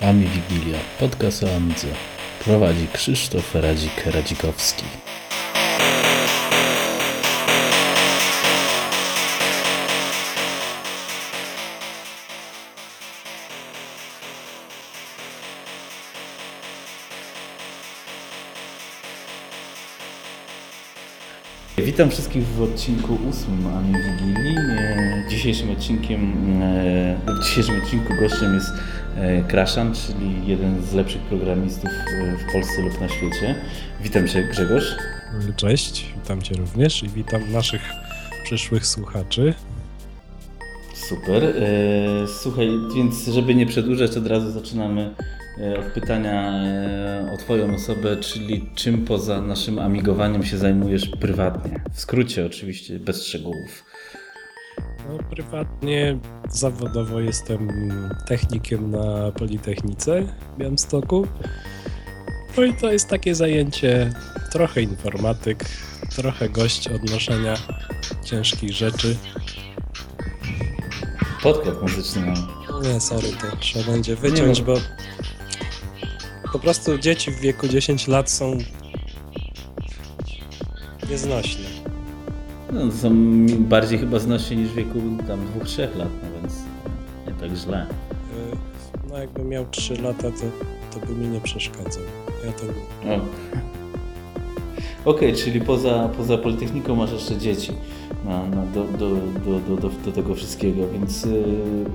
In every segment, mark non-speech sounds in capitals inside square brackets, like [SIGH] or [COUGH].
Ami Wigilia, podcast o. Prowadzi Krzysztof Radzik-Radzikowski. Witam wszystkich w odcinku ósmym Ami Wigilii. Dzisiejszym odcinkiem, e, w dzisiejszym odcinku gościem jest e, Kraszan, czyli jeden z lepszych programistów e, w Polsce lub na świecie. Witam Cię Grzegorz. Cześć, witam Cię również i witam naszych przyszłych słuchaczy. Super. Słuchaj, więc żeby nie przedłużać, od razu zaczynamy od pytania e, o Twoją osobę, czyli czym poza naszym amigowaniem się zajmujesz prywatnie? W skrócie oczywiście, bez szczegółów. No, prywatnie, zawodowo jestem technikiem na Politechnice w Białymstoku. No i to jest takie zajęcie, trochę informatyk, trochę gość odnoszenia ciężkich rzeczy. Podkład muzyczny mam. Nie, sorry, to trzeba będzie wyciąć, Nie bo po prostu dzieci w wieku 10 lat są nieznośne. No, są bardziej chyba znośni niż w wieku tam 2-3 lat, no więc nie tak źle. Y, No jakbym miał 3 lata, to, to by mi nie przeszkadzał. Ja to. Okej, czyli poza, poza Politechniką masz jeszcze dzieci na, na, do, do, do, do, do, do tego wszystkiego, więc y,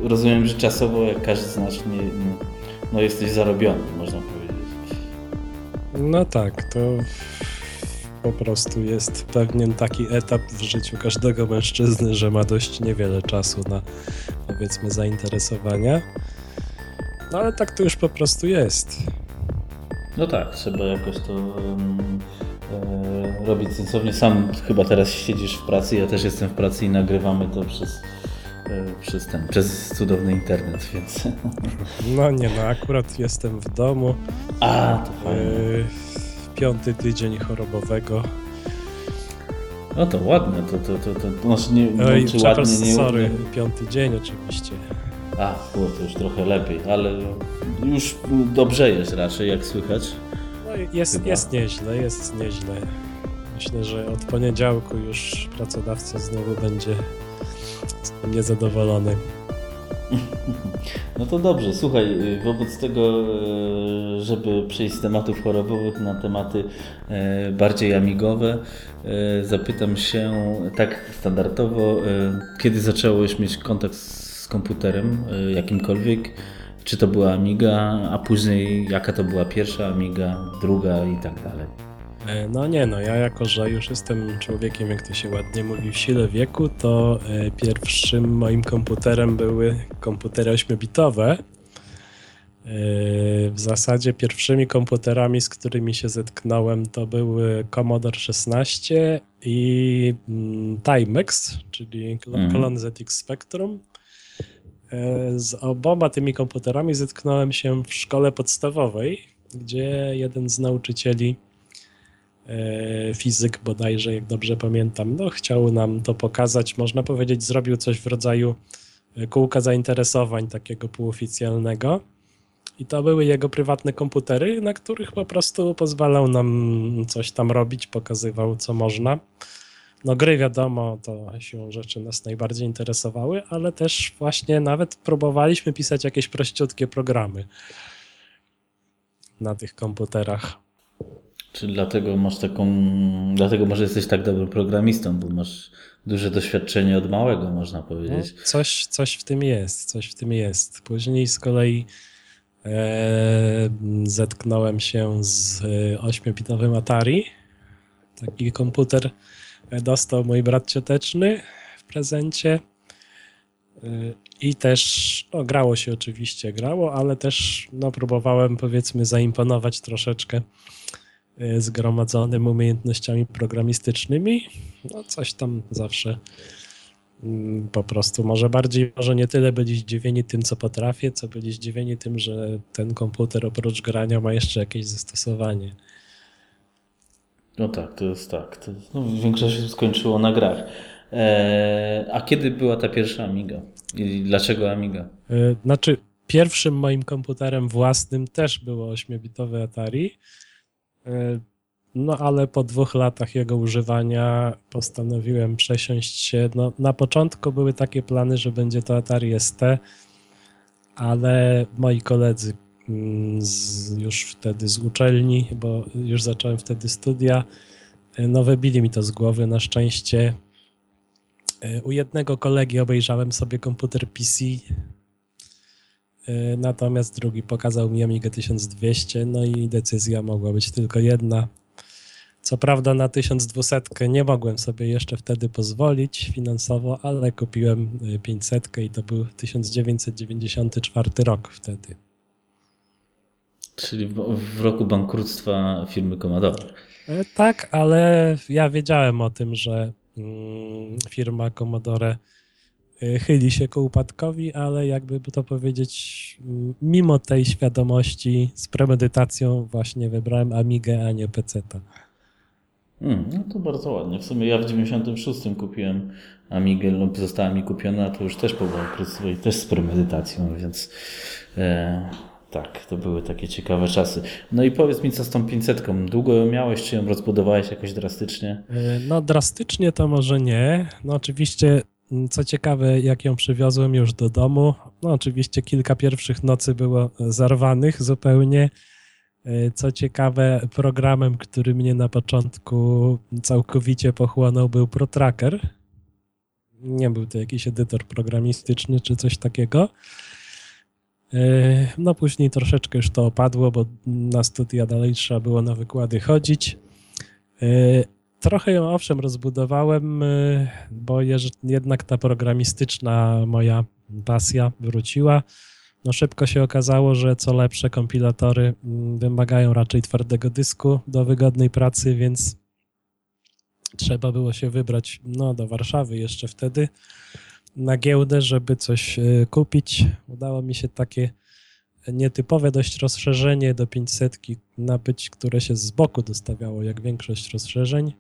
rozumiem, że czasowo, jak każdy z nas, nie, nie, no jesteś zarobiony, można powiedzieć. No tak, to po prostu jest pewien taki etap w życiu każdego mężczyzny, że ma dość niewiele czasu na powiedzmy zainteresowania. No ale tak to już po prostu jest. No tak, trzeba jakoś to em, e, robić sensownie. Sam chyba teraz siedzisz w pracy, ja też jestem w pracy i nagrywamy to przez, przez ten, przez cudowny internet, więc... No nie no, akurat jestem w domu. A, to fajnie. Yy, piąty tydzień chorobowego. No to ładne, to, to, to, to, znaczy nie, no, Oj, czy ładnie, nie sorry, piąty dzień oczywiście. A, było to już trochę lepiej, ale już dobrze jest raczej, jak słychać. No jest, Chyba. jest nieźle, jest nieźle. Myślę, że od poniedziałku już pracodawca znowu będzie niezadowolony. No to dobrze, słuchaj, y, wobec tego, e, żeby przejść z tematów chorobowych na tematy e, bardziej amigowe, zapytam się tak standardowo, kiedy zacząłeś mieć kontakt z komputerem jakimkolwiek? Czy to była Amiga, a później jaka to była pierwsza Amiga, druga i tak dalej? E, No nie, no ja jako, że już jestem człowiekiem, jak to się ładnie mówi, w sile wieku, to e, pierwszym moim komputerem były komputery 8-bitowe. E, W zasadzie pierwszymi komputerami, z którymi się zetknąłem, to były Commodore 16 i mm, Timex, czyli Mhm. Klon ZX Spectrum. Z oboma tymi komputerami zetknąłem się w szkole podstawowej, gdzie jeden z nauczycieli fizyk bodajże, jak dobrze pamiętam, no chciał nam to pokazać, można powiedzieć, zrobił coś w rodzaju e, kółka zainteresowań takiego półoficjalnego. I to były jego prywatne komputery, na których po prostu pozwalał nam coś tam robić, pokazywał co można. No gry wiadomo, to siłą rzeczy nas najbardziej interesowały, ale też właśnie nawet próbowaliśmy pisać jakieś prościutkie programy na tych komputerach. Czy dlatego masz taką, dlatego może jesteś tak dobrym programistą, bo masz duże doświadczenie od małego, można No, powiedzieć. coś, coś w tym jest, coś w tym jest. Później z kolei e, zetknąłem się z e, 8-bitowym Atari. Taki komputer e, dostał mój brat cioteczny w prezencie. E, I też no, grało się oczywiście, grało, ale też no, próbowałem powiedzmy zaimponować troszeczkę e, zgromadzonym umiejętnościami programistycznymi. No coś tam zawsze mm, po prostu może bardziej, może nie tyle byli zdziwieni tym, co potrafię, co byli zdziwieni tym, że ten komputer oprócz grania ma jeszcze jakieś zastosowanie. No tak, to jest tak. To, no, większość się skończyło na grach. Eee, a kiedy była ta pierwsza Amiga? I dlaczego Amiga? E, znaczy, pierwszym moim komputerem własnym też było 8-bitowe Atari. E, no ale po dwóch latach jego używania postanowiłem przesiąść się. No, na początku były takie plany, że będzie to Atari ST, ale moi koledzy mm, z, już wtedy z uczelni, bo już zacząłem wtedy studia, e, no wybili mi to z głowy. Na szczęście e, u jednego kolegi obejrzałem sobie komputer PC, natomiast drugi pokazał mi Amiga 1200, no i decyzja mogła być tylko jedna. Co prawda na 1200 nie mogłem sobie jeszcze wtedy pozwolić finansowo, ale kupiłem 500 i to był 1994 rok wtedy. Czyli w, roku bankructwa firmy Commodore. E, tak, ale ja wiedziałem o tym, że mm, firma Commodore e, chyli się ku upadkowi, ale jakby to powiedzieć, mimo tej świadomości z premedytacją właśnie wybrałem Amigę, a nie PC-ta. Hmm, no to bardzo ładnie. W sumie ja w 96 kupiłem Amigę lub została mi kupiona, to już też po bankructwie i też z premedytacją, więc e, tak, to były takie ciekawe czasy. No i powiedz mi, co z tą 500? Długo ją miałeś, czy ją rozbudowałeś jakoś drastycznie? E, no drastycznie to może nie. No oczywiście, co ciekawe, jak ją przywiozłem już do domu, no oczywiście kilka pierwszych nocy było zarwanych zupełnie. E, co ciekawe, programem, który mnie na początku całkowicie pochłonął, był ProTracker. Nie był to jakiś edytor programistyczny czy coś takiego. E, no później troszeczkę już to opadło, bo na studia dalej trzeba było na wykłady chodzić. Trochę ją owszem rozbudowałem, bo jednak ta programistyczna moja pasja wróciła no szybko się okazało, że co lepsze kompilatory mm, wymagają raczej twardego dysku do wygodnej pracy, więc trzeba było się wybrać no, do Warszawy jeszcze wtedy na giełdę, żeby coś e, kupić. Udało mi się takie nietypowe dość rozszerzenie do 500 nabyć, które się z boku dostawiało, jak większość rozszerzeń,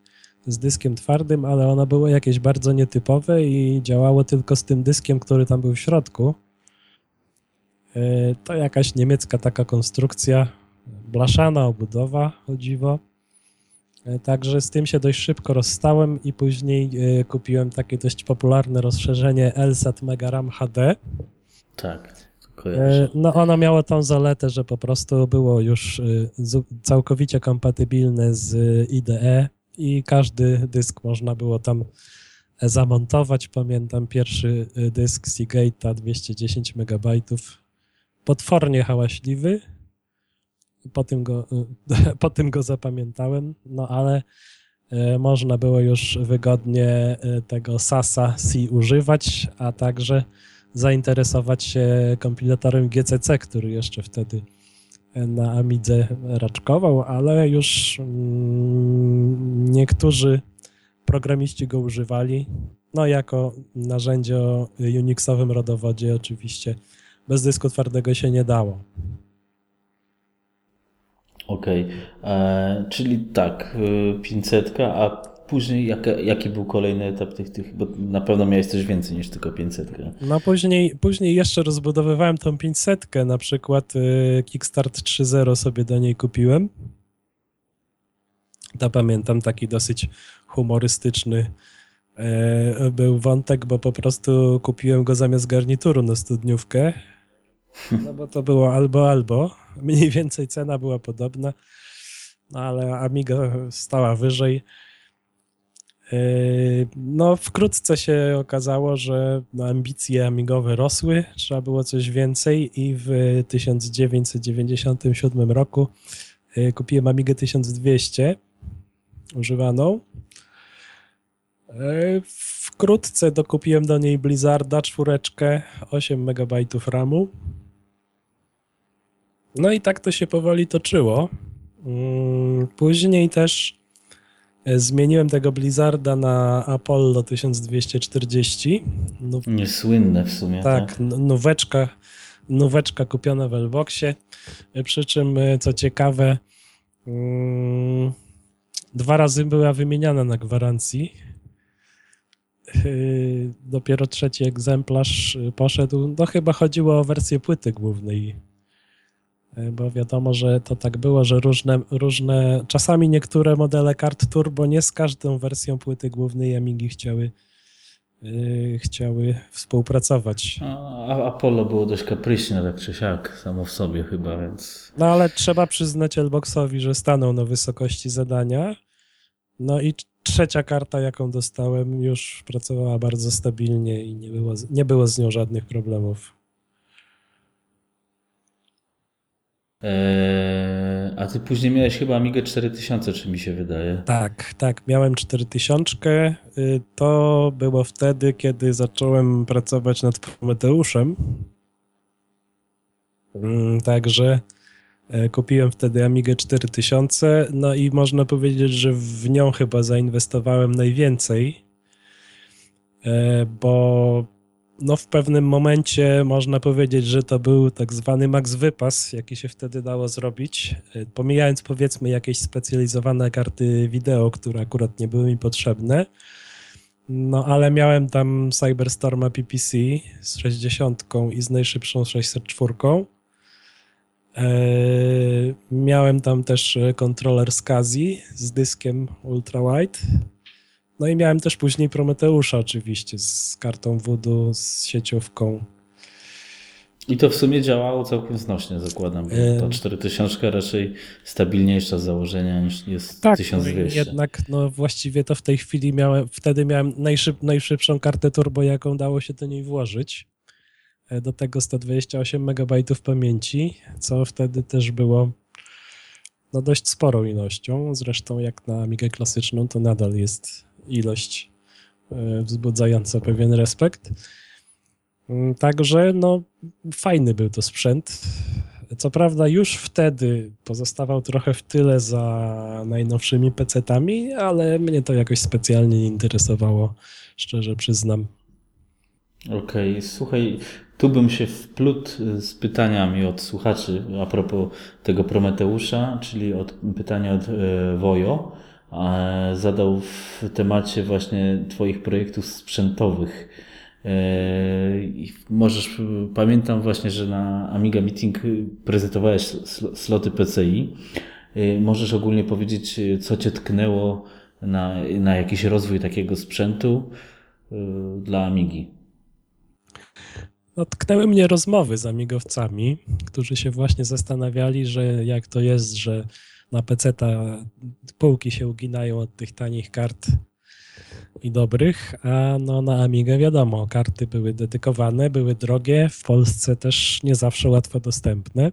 z dyskiem twardym, ale ono było jakieś bardzo nietypowe i działało tylko z tym dyskiem, który tam był w środku. E, to jakaś niemiecka taka konstrukcja, blaszana obudowa, o dziwo. E, także z tym się dość szybko rozstałem i później e, kupiłem takie dość popularne rozszerzenie LSAT Megaram HD. Tak. No ono miało tą zaletę, że po prostu było już całkowicie kompatybilne z IDE i każdy dysk można było tam zamontować. Pamiętam pierwszy dysk Seagate'a 210 MB potwornie hałaśliwy. Po tym go, [LAUGHS] po tym go zapamiętałem, no ale e, można było już wygodnie e, tego SASA C używać, a także zainteresować się kompilatorem GCC, który jeszcze wtedy e, na Amidze raczkował, ale już mm, niektórzy programiści go używali. No jako narzędzie o Unixowym rodowodzie oczywiście bez dysku twardego się nie dało. Okej, okay. E, czyli tak, 500, y, a później jaka, jaki był kolejny etap tych, tych, bo na pewno miałeś coś więcej niż tylko 500. No później, później jeszcze rozbudowywałem tą 500, na przykład y, Kickstart 3.0 sobie do niej kupiłem. To pamiętam taki dosyć humorystyczny e, był wątek, bo po prostu kupiłem go zamiast garnituru na studniówkę no bo to było albo, albo. Mniej więcej cena była podobna, no ale Amiga stała wyżej. No, wkrótce się okazało, że ambicje amigowe rosły, trzeba było coś więcej i w 1997 roku yy, kupiłem Amigę 1200 używaną. Yy, wkrótce dokupiłem do niej Blizzarda czwóreczkę, 8 MB RAMu. No i tak to się powoli toczyło. Mm, później też zmieniłem tego Blizzarda na Apollo 1240. No, Niesłynne w sumie. Tak, tak? noweczka, noweczka kupiona w Elboxie. E, przy czym, e, co ciekawe, mm, dwa razy była wymieniana na gwarancji. Dopiero trzeci egzemplarz poszedł. No chyba chodziło o wersję płyty głównej. Yy, Bo wiadomo, że to tak było, że różne, różne czasami niektóre modele kart turbo nie z każdą wersją płyty głównej Amigi chciały, yy, chciały współpracować. A Apollo było dość kapryśne, tak czy siak, samo w sobie chyba, więc... No ale trzeba przyznać Elboxowi, że stanął na wysokości zadania. No i trzecia karta, jaką dostałem, już pracowała bardzo stabilnie i nie było, nie było z nią żadnych problemów. Eee, a ty później miałeś chyba Amigę 4000, czy mi się wydaje? Tak, tak, miałem 4000. y, To było wtedy, kiedy zacząłem pracować nad Prometeuszem. Mm, Także e, kupiłem wtedy Amigę 4000, no i można powiedzieć, że w nią chyba zainwestowałem najwięcej, e, bo no w pewnym momencie można powiedzieć, że to był tak zwany max wypas, jaki się wtedy dało zrobić, E, pomijając powiedzmy jakieś specjalizowane karty wideo, które akurat nie były mi potrzebne. No ale miałem tam Cyberstorma PPC z 60 i z najszybszą 604. Eee, miałem tam też e, kontroler SCSI z dyskiem ultrawide. No i miałem też później Prometeusza oczywiście z kartą voodoo, z sieciówką. I to w sumie działało całkiem znośnie, zakładam. bo Ta Eee. 4000 raczej stabilniejsza z założenia niż jest Tak, 1200. jednak no właściwie to w tej chwili miałem, wtedy miałem najszyb, najszybszą kartę turbo, jaką dało się do niej włożyć. E, Do tego 128 MB pamięci, co wtedy też było no dość sporą ilością. Zresztą jak na Amigę klasyczną to nadal jest ilość e, wzbudzająca pewien respekt. Mm, Także no fajny był to sprzęt. Co prawda już wtedy pozostawał trochę w tyle za najnowszymi PC-tami, ale mnie to jakoś specjalnie nie interesowało, szczerze przyznam. Okej, słuchaj, tu bym się wplótł z pytaniami od słuchaczy a propos tego Prometeusza, czyli od pytania od e, Wojo. Zadał w temacie właśnie Twoich projektów sprzętowych. E, możesz, pamiętam właśnie, że na Amiga Meeting prezentowałeś sl- sloty PCI. E, Możesz ogólnie powiedzieć, e, co Cię tknęło na, na jakiś rozwój takiego sprzętu dla Amigi? No, tknęły mnie rozmowy z amigowcami, którzy się właśnie zastanawiali, że jak to jest, że na PC półki się uginają od tych tanich kart i dobrych, a no na Amigę wiadomo, karty były dedykowane, były drogie, w Polsce też nie zawsze łatwo dostępne.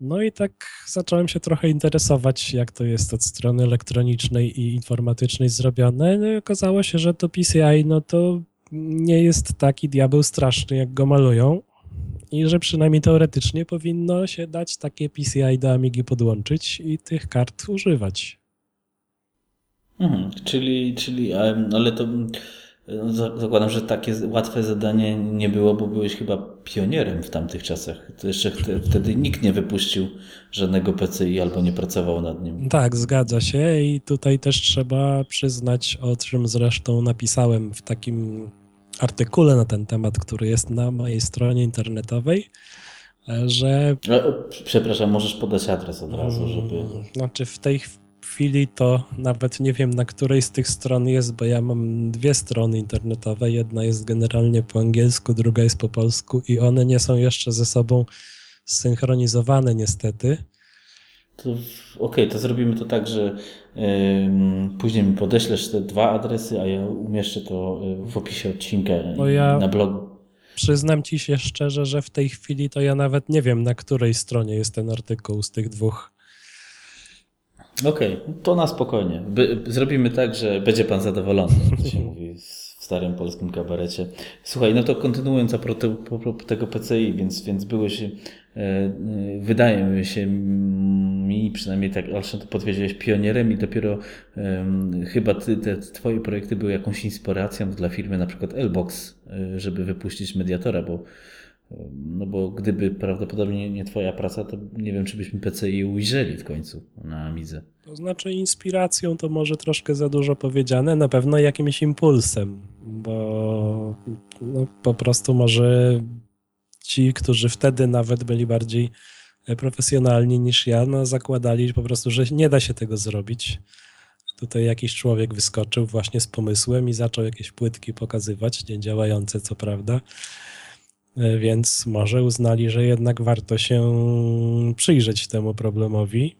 No i tak zacząłem się trochę interesować, jak to jest od strony elektronicznej i informatycznej zrobione. No i okazało się, że to PCI, no to nie jest taki diabeł straszny, jak go malują. I że przynajmniej teoretycznie powinno się dać takie PCI do Amigi podłączyć i tych kart używać. Mhm, czyli, czyli, ale to za- zakładam, że takie łatwe zadanie nie było, bo byłeś chyba pionierem w tamtych czasach. To jeszcze wte- wtedy nikt nie wypuścił żadnego PCI albo nie pracował nad nim. Tak, zgadza się i tutaj też trzeba przyznać, o czym zresztą napisałem w takim artykule na ten temat, który jest na mojej stronie internetowej, że e, Przepraszam, możesz podać adres od razu, żeby... Mm, Znaczy w tej chwili to nawet nie wiem na której z tych stron jest, bo ja mam dwie strony internetowe. Jedna jest generalnie po angielsku, druga jest po polsku i one nie są jeszcze ze sobą zsynchronizowane niestety. Okej, to zrobimy to tak, że później mi podeślesz te dwa adresy, a ja umieszczę to e, w opisie odcinka ja- na blogu. Przyznam ci się szczerze, że w tej chwili to ja nawet nie wiem na której stronie jest ten artykuł z tych dwóch. Okej, to na spokojnie. By, zrobimy tak, że będzie pan zadowolony, jak to się [LAUGHS] mówi w starym polskim kabarecie. Słuchaj, no to kontynuując a propos po- po- tego PCI, więc, więc byłeś, wydaje mi się, mi przynajmniej tak, Alszan, to potwierdziłeś pionierem i dopiero em, chyba ty, te twoje projekty były jakąś inspiracją dla firmy na przykład Elbox, e, żeby wypuścić mediatora, bo No bo gdyby prawdopodobnie nie twoja praca, to nie wiem, czy byśmy PCI ujrzeli w końcu na Amidze. To znaczy inspiracją to może troszkę za dużo powiedziane, na pewno jakimś impulsem, bo no, po prostu może ci, którzy wtedy nawet byli bardziej profesjonalni niż ja, no, zakładali po prostu, że nie da się tego zrobić. Tutaj jakiś człowiek wyskoczył właśnie z pomysłem i zaczął jakieś płytki pokazywać, nie działające co prawda. Więc może uznali, że jednak warto się przyjrzeć temu problemowi.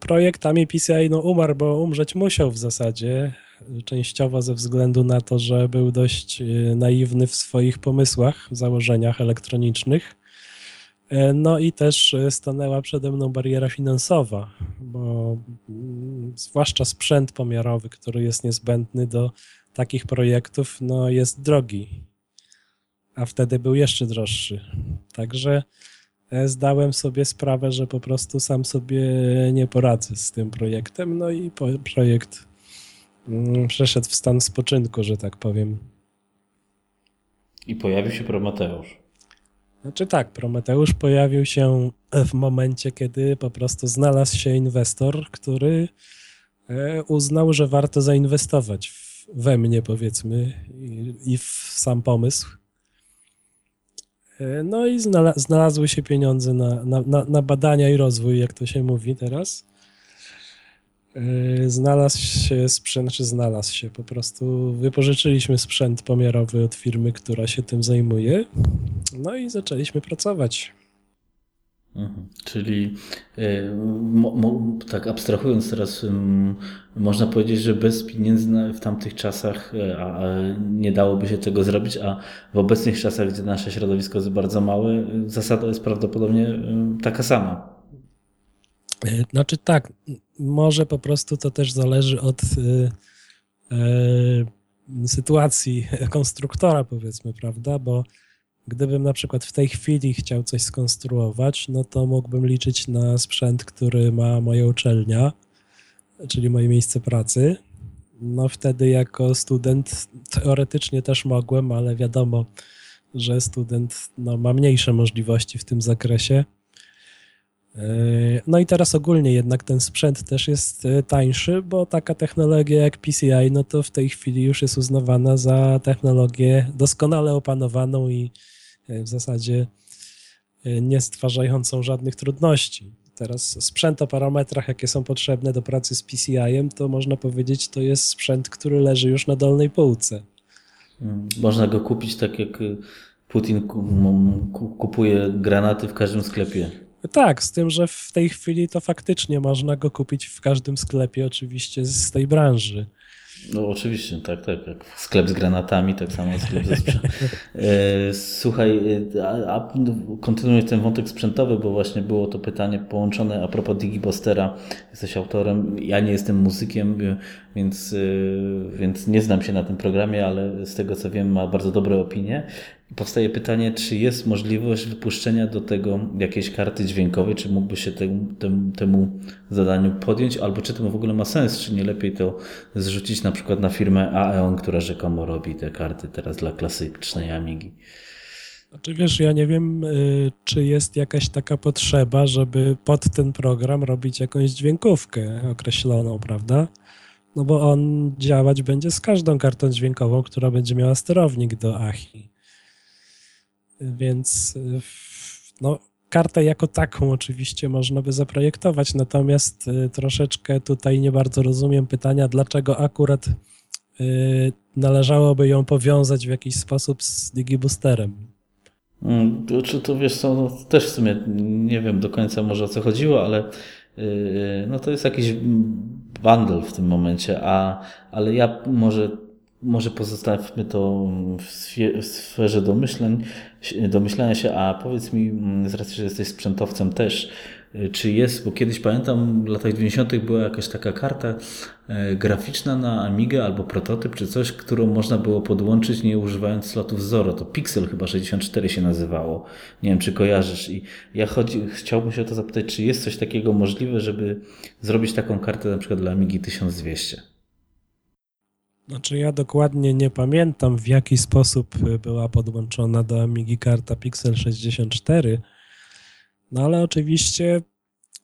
Projektami PCI no umarł, bo umrzeć musiał w zasadzie, częściowo ze względu na to, że był dość naiwny w swoich pomysłach, założeniach elektronicznych. E, no i też e, stanęła przede mną bariera finansowa, bo mm, zwłaszcza sprzęt pomiarowy, który jest niezbędny do takich projektów, no jest drogi, a wtedy był jeszcze droższy. Także e, zdałem sobie sprawę, że po prostu sam sobie nie poradzę z tym projektem, no i projekt przeszedł w stan spoczynku, że tak powiem. I pojawił się Prometeusz. Znaczy tak, Prometeusz pojawił się w momencie, kiedy po prostu znalazł się inwestor, który e, uznał, że warto zainwestować we mnie, powiedzmy, i, w sam pomysł. E, no i znalazły się pieniądze na, na, na badania i rozwój, jak to się mówi teraz. E, znalazł się sprzęt, czy znalazł się, po prostu wypożyczyliśmy sprzęt pomiarowy od firmy, która się tym zajmuje, no i zaczęliśmy pracować. Mhm. Czyli y, mo, mo, tak abstrahując teraz, można powiedzieć, że bez pieniędzy w tamtych czasach a, a nie dałoby się tego zrobić, a w obecnych czasach, gdzie nasze środowisko jest bardzo małe, zasada jest prawdopodobnie taka sama. Znaczy tak, może po prostu to też zależy od y, y, sytuacji [LAUGHS] konstruktora, powiedzmy, prawda? Bo gdybym na przykład w tej chwili chciał coś skonstruować, no to mógłbym liczyć na sprzęt, który ma moja uczelnia, czyli moje miejsce pracy. No wtedy jako student teoretycznie też mogłem, ale wiadomo, że student no, ma mniejsze możliwości w tym zakresie. No i teraz ogólnie jednak ten sprzęt też jest e, tańszy, bo taka technologia jak PCI, no to w tej chwili już jest uznawana za technologię doskonale opanowaną i e, w zasadzie nie stwarzającą żadnych trudności. Teraz sprzęt o parametrach, jakie są potrzebne do pracy z PCI-em, to można powiedzieć, to jest sprzęt, który leży już na dolnej półce. Hmm, można go kupić tak jak Putin kupuje granaty w każdym sklepie. Tak, z tym, że w tej chwili to faktycznie można go kupić w każdym sklepie, oczywiście z tej branży. No oczywiście, tak, tak. Jak sklep z granatami, tak samo sklep ze sprzętem. [LAUGHS] E, słuchaj, e, a, a kontynuuję ten wątek sprzętowy, bo właśnie było to pytanie połączone a propos Digibostera. Jesteś autorem, ja nie jestem muzykiem, więc, e, więc nie znam się na tym programie, ale z tego co wiem ma bardzo dobre opinie. Powstaje pytanie, czy jest możliwość wypuszczenia do tego jakiejś karty dźwiękowej, czy mógłby się temu, temu, temu zadaniu podjąć, albo czy to w ogóle ma sens, czy nie lepiej to zrzucić na przykład na firmę Aeon, która rzekomo robi te karty teraz dla klasycznej Amigi. Znaczy wiesz, ja nie wiem, y, czy jest jakaś taka potrzeba, żeby pod ten program robić jakąś dźwiękówkę określoną, prawda? No bo on działać będzie z każdą kartą dźwiękową, która będzie miała sterownik do AHI. Więc y, no, kartę jako taką oczywiście można by zaprojektować, natomiast y, troszeczkę tutaj nie bardzo rozumiem pytania, dlaczego akurat y, należałoby ją powiązać w jakiś sposób z digiboosterem. Hmm, czy to wiesz co, no, też w sumie nie wiem do końca może o co chodziło, ale no to jest jakiś bundle w tym momencie, a, ale ja może może pozostawmy to w sferze domyśleń, domyślania się, a powiedz mi, mm, z racji, że jesteś sprzętowcem też, y, czy jest, bo kiedyś pamiętam w latach 90. była jakaś taka karta e, graficzna na Amigę albo prototyp, czy coś, którą można było podłączyć nie używając slotów Zoro. To Pixel chyba 64 się nazywało. Nie wiem, czy kojarzysz. I ja chodzi, chciałbym się o to zapytać, czy jest coś takiego możliwe, żeby zrobić taką kartę na przykład dla Amigi 1200? Znaczy ja dokładnie nie pamiętam w jaki sposób była podłączona do Amigi karta Pixel 64, no ale oczywiście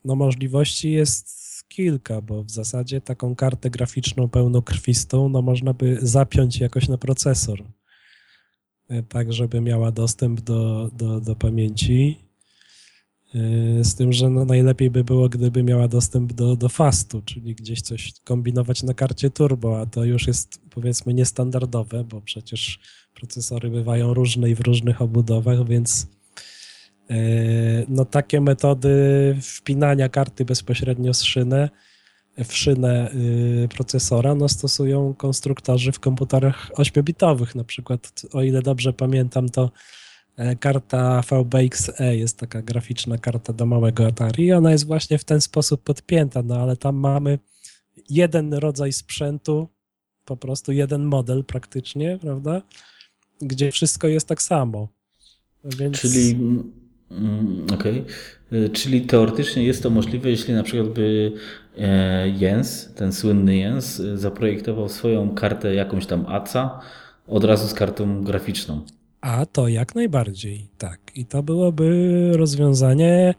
no możliwości jest kilka, bo w zasadzie taką kartę graficzną pełnokrwistą no można by zapiąć jakoś na procesor, e, tak żeby miała dostęp do, do, do pamięci. E, z tym, że no najlepiej by było, gdyby miała dostęp do, do fastu, czyli gdzieś coś kombinować na karcie turbo, a to już jest powiedzmy niestandardowe, bo przecież procesory bywają różne i w różnych obudowach, więc E, no takie metody wpinania karty bezpośrednio z szynę, w szynę y, procesora no stosują konstruktorzy w komputerach 8-bitowych. Na przykład, o ile dobrze pamiętam, to karta VBXE jest taka graficzna karta do małego Atari ona jest właśnie w ten sposób podpięta, no ale tam mamy jeden rodzaj sprzętu, po prostu jeden model praktycznie, prawda? Gdzie wszystko jest tak samo. Więc... Czyli Mm, okej. Okay. Czyli teoretycznie jest to możliwe, jeśli na przykład by e, Jens, ten słynny Jens, zaprojektował swoją kartę jakąś tam ACA od razu z kartą graficzną. A to jak najbardziej, tak. I to byłoby rozwiązanie,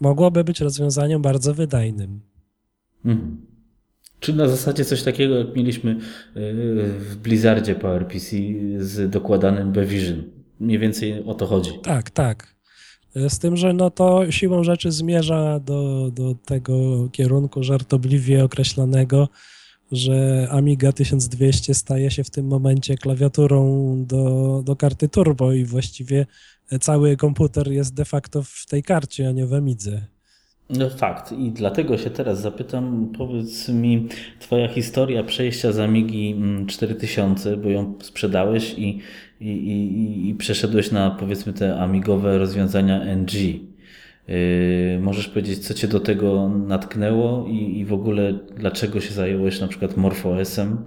mogłoby być rozwiązaniem bardzo wydajnym. Mhm. Czy na zasadzie coś takiego, jak mieliśmy e, w Blizzardzie PowerPC z dokładanym Bevision. Mniej więcej o to chodzi. Tak, tak. Z tym, że no to siłą rzeczy zmierza do, do tego kierunku żartobliwie określanego, że Amiga 1200 staje się w tym momencie klawiaturą do, do karty turbo i właściwie cały komputer jest de facto w tej karcie, a nie w Amidze. No fakt i dlatego się teraz zapytam, powiedz mi twoja historia przejścia z Amigi 4000, mm, bo ją sprzedałeś i, i, i, i przeszedłeś na powiedzmy te amigowe rozwiązania NG. Yy, możesz powiedzieć, co cię do tego natknęło i, i w ogóle dlaczego się zająłeś na przykład MorphOS-em,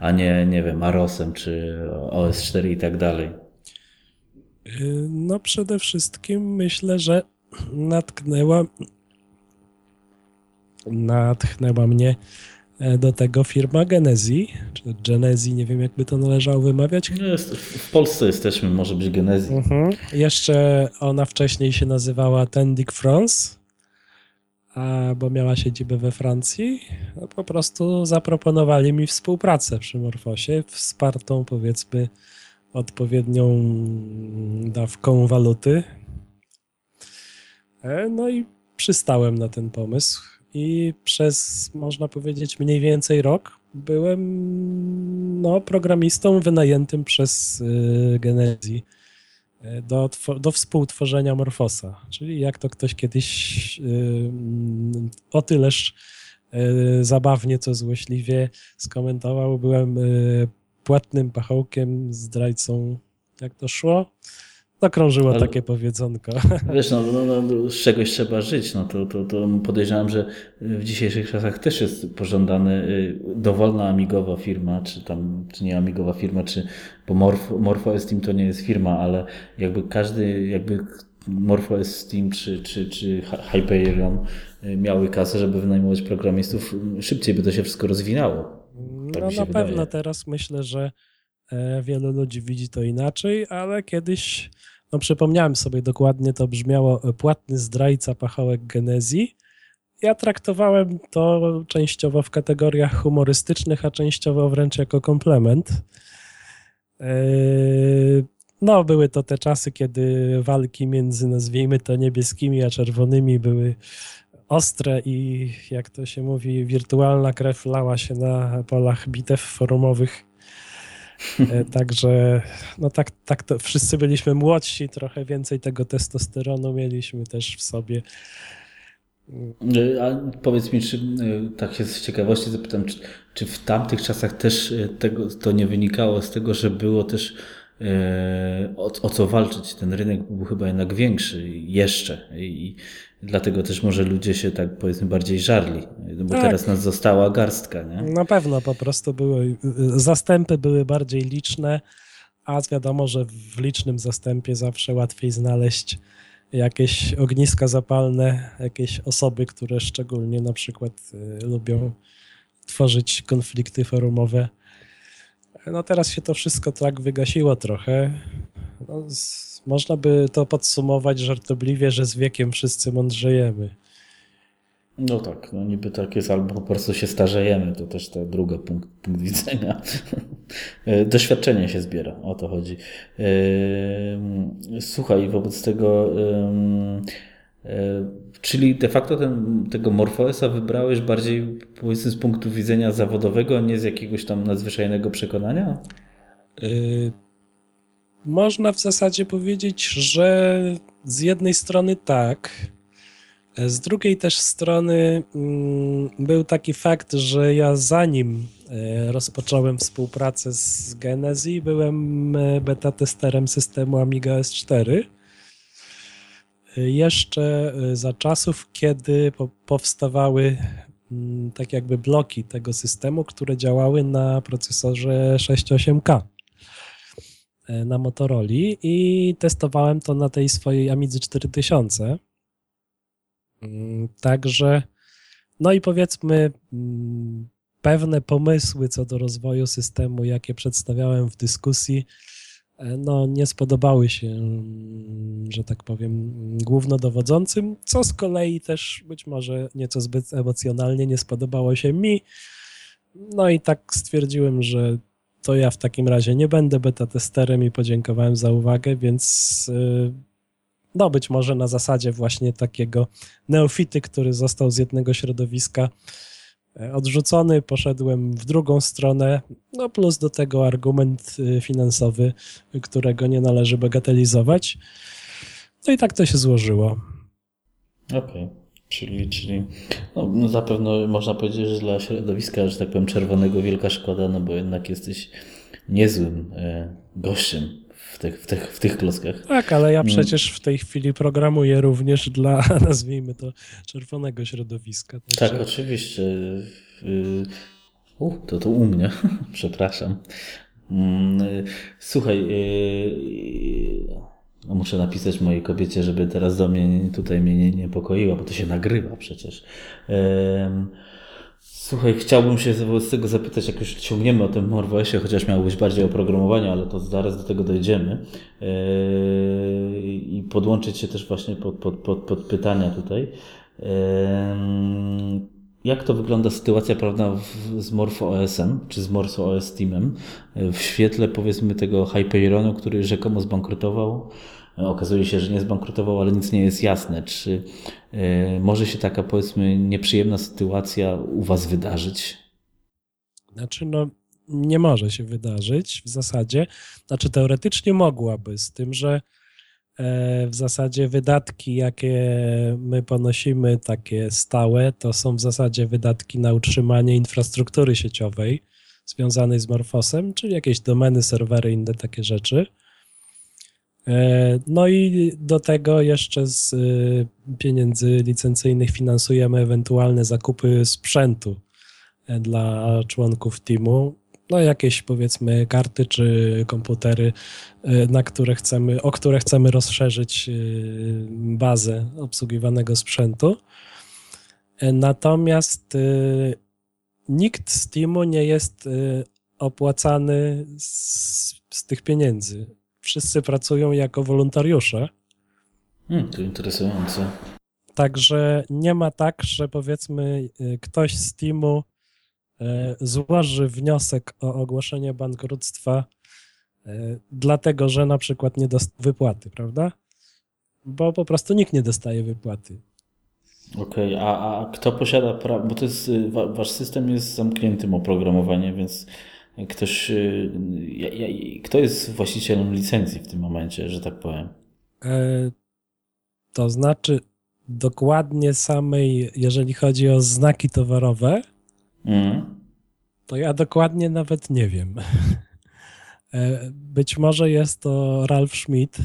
a nie, nie wiem, AROS-em czy OS4 i tak dalej? Yy, no przede wszystkim myślę, że natknęła natchnęła mnie do tego firma Genezi, czy Genezi, nie wiem jakby to należało wymawiać. Jest, w Polsce jesteśmy, może być Genezi. Mhm. Jeszcze ona wcześniej się nazywała Tendic France, a, bo miała siedzibę we Francji. No, po prostu zaproponowali mi współpracę przy Morfosie, wspartą powiedzmy odpowiednią dawką waluty. E, no i przystałem na ten pomysł i przez, można powiedzieć, mniej więcej rok byłem no, programistą wynajętym przez y, Genezi y, do, do współtworzenia Morfosa. Czyli jak to ktoś kiedyś y, o tyleż y, zabawnie, co złośliwie skomentował, byłem płatnym pachołkiem, zdrajcą, jak to szło? No krążyło Ale, takie powiedzonko. [LAUGHS] Wiesz, no, no, no, z czegoś trzeba żyć. No to, to, to podejrzewam, że w dzisiejszych czasach też jest pożądany y, dowolna amigowa firma, czy tam, czy nie amigowa firma, czy, bo Morpho, Morpho Steam to nie jest firma, ale jakby każdy, jakby Morpho Steam czy, czy, czy Hyperion y, miały kasę, żeby wynajmować programistów, szybciej by to się wszystko rozwinało. Tak no na wydaje. pewno teraz myślę, że E, wielu ludzi widzi to inaczej, ale kiedyś, no przypomniałem sobie dokładnie, to brzmiało e, płatny zdrajca pachołek genezji. Ja traktowałem to częściowo w kategoriach humorystycznych, a częściowo wręcz jako komplement. E, no, były to te czasy, kiedy walki między, nazwijmy to, niebieskimi a czerwonymi były ostre i, jak to się mówi, wirtualna krew lała się na polach bitew forumowych [LAUGHS] także no tak, tak to wszyscy byliśmy młodsi, trochę więcej tego testosteronu mieliśmy też w sobie. E, a powiedz mi, czy e, tak się z ciekawości zapytam, czy, czy w tamtych czasach też tego, to nie wynikało z tego, że było też o, o co walczyć? Ten rynek był chyba jednak większy jeszcze i Dlatego też może ludzie się tak powiedzmy bardziej żarli, no bo tak. teraz nas została garstka. Nie? Na pewno po prostu były, zastępy były bardziej liczne, a wiadomo, że w licznym zastępie zawsze łatwiej znaleźć jakieś ogniska zapalne, jakieś osoby, które szczególnie na przykład y, lubią tworzyć konflikty forumowe. No teraz się to wszystko tak wygasiło trochę. No, z, można by to podsumować żartobliwie, że z wiekiem wszyscy mądrzejemy. No tak, no niby tak jest, albo po prostu się starzejemy, to też ta druga punkt, punkt widzenia. [LAUGHS] Doświadczenie się zbiera, o to chodzi. Słuchaj, wobec tego, czyli de facto ten, tego Morfoesa wybrałeś bardziej powiedzmy z punktu widzenia zawodowego, a nie z jakiegoś tam nadzwyczajnego przekonania? Y, można w zasadzie powiedzieć, że z jednej strony tak, z drugiej też strony mm, był taki fakt, że ja zanim e, rozpocząłem współpracę z Genezi, byłem e, beta testerem systemu Amiga S4. E, jeszcze za czasów, kiedy powstawały mm, tak jakby bloki tego systemu, które działały na procesorze 6.8K na Motorola i testowałem to na tej swojej Amidze 4000 Mm, także, no i powiedzmy, mm, pewne pomysły co do rozwoju systemu, jakie przedstawiałem w dyskusji, e, no nie spodobały się, mm, że tak powiem, głównodowodzącym, co z kolei też być może nieco zbyt emocjonalnie nie spodobało się mi. No i tak stwierdziłem, że to ja w takim razie nie będę beta testerem i podziękowałem za uwagę, więc e, no być może na zasadzie właśnie takiego neofity, który został z jednego środowiska odrzucony, poszedłem w drugą stronę, no plus do tego argument y, finansowy, którego nie należy bagatelizować. No i tak to się złożyło. Okej. Okay. Czyli, czyli no, no zapewne można powiedzieć, że dla środowiska, że tak powiem, czerwonego wielka szkoda, no bo jednak jesteś niezłym e, gościem w tych, w tych, w tych klockach. Tak, ale ja mm. przecież w tej chwili programuję również dla, [LAUGHS] nazwijmy to, czerwonego środowiska. Także... Tak, oczywiście. U, to to u mnie, [LAUGHS] przepraszam. Mm, słuchaj, y, no muszę napisać mojej kobiecie, żeby teraz do mnie tutaj mnie nie niepokoiła, bo to się nagrywa przecież. Słuchaj, chciałbym się z tego zapytać, jak już ciągniemy o tym Morwoesie, chociaż miało być bardziej o programowaniu, ale to zaraz do tego dojdziemy. Yy, I podłączyć się też właśnie pod, pod, pod, pod pytania tutaj. Yy, jak to wygląda sytuacja prawda, z Morpho OS-em, czy z Morpho OS Teamem w świetle powiedzmy tego Hyperionu, który rzekomo zbankrutował? Okazuje się, że nie zbankrutował, ale nic nie jest jasne. Czy e, może się taka, powiedzmy, nieprzyjemna sytuacja u Was wydarzyć? Znaczy, no, nie może się wydarzyć w zasadzie. Znaczy, teoretycznie mogłaby, z tym, że e, w zasadzie wydatki, jakie my ponosimy, takie stałe, to są w zasadzie wydatki na utrzymanie infrastruktury sieciowej związanej z Morfosem, czyli jakieś domeny, serwery, inne takie rzeczy. E, no i do tego jeszcze z e, pieniędzy licencyjnych finansujemy ewentualne zakupy sprzętu e, dla członków teamu. No jakieś powiedzmy karty czy komputery, na które chcemy, o które chcemy rozszerzyć bazę obsługiwanego sprzętu. Natomiast nikt z teamu nie jest opłacany z, z tych pieniędzy wszyscy pracują jako wolontariusze. Hmm, to interesujące. Także nie ma tak, że powiedzmy y, ktoś z teamu y, złoży wniosek o ogłoszenie bankructwa y, dlatego, że na przykład nie dostał wypłaty, prawda? Bo po prostu nikt nie dostaje wypłaty. Okej, okay, a, a kto posiada prawo, bo to jest, wasz system jest zamkniętym oprogramowaniem, więc ktoś, y, kto jest właścicielem licencji w tym momencie, że tak powiem? E, to znaczy dokładnie samej, jeżeli chodzi o znaki towarowe, mm. to ja dokładnie nawet nie wiem. [LAUGHS] E, być może jest to Ralf Schmidt,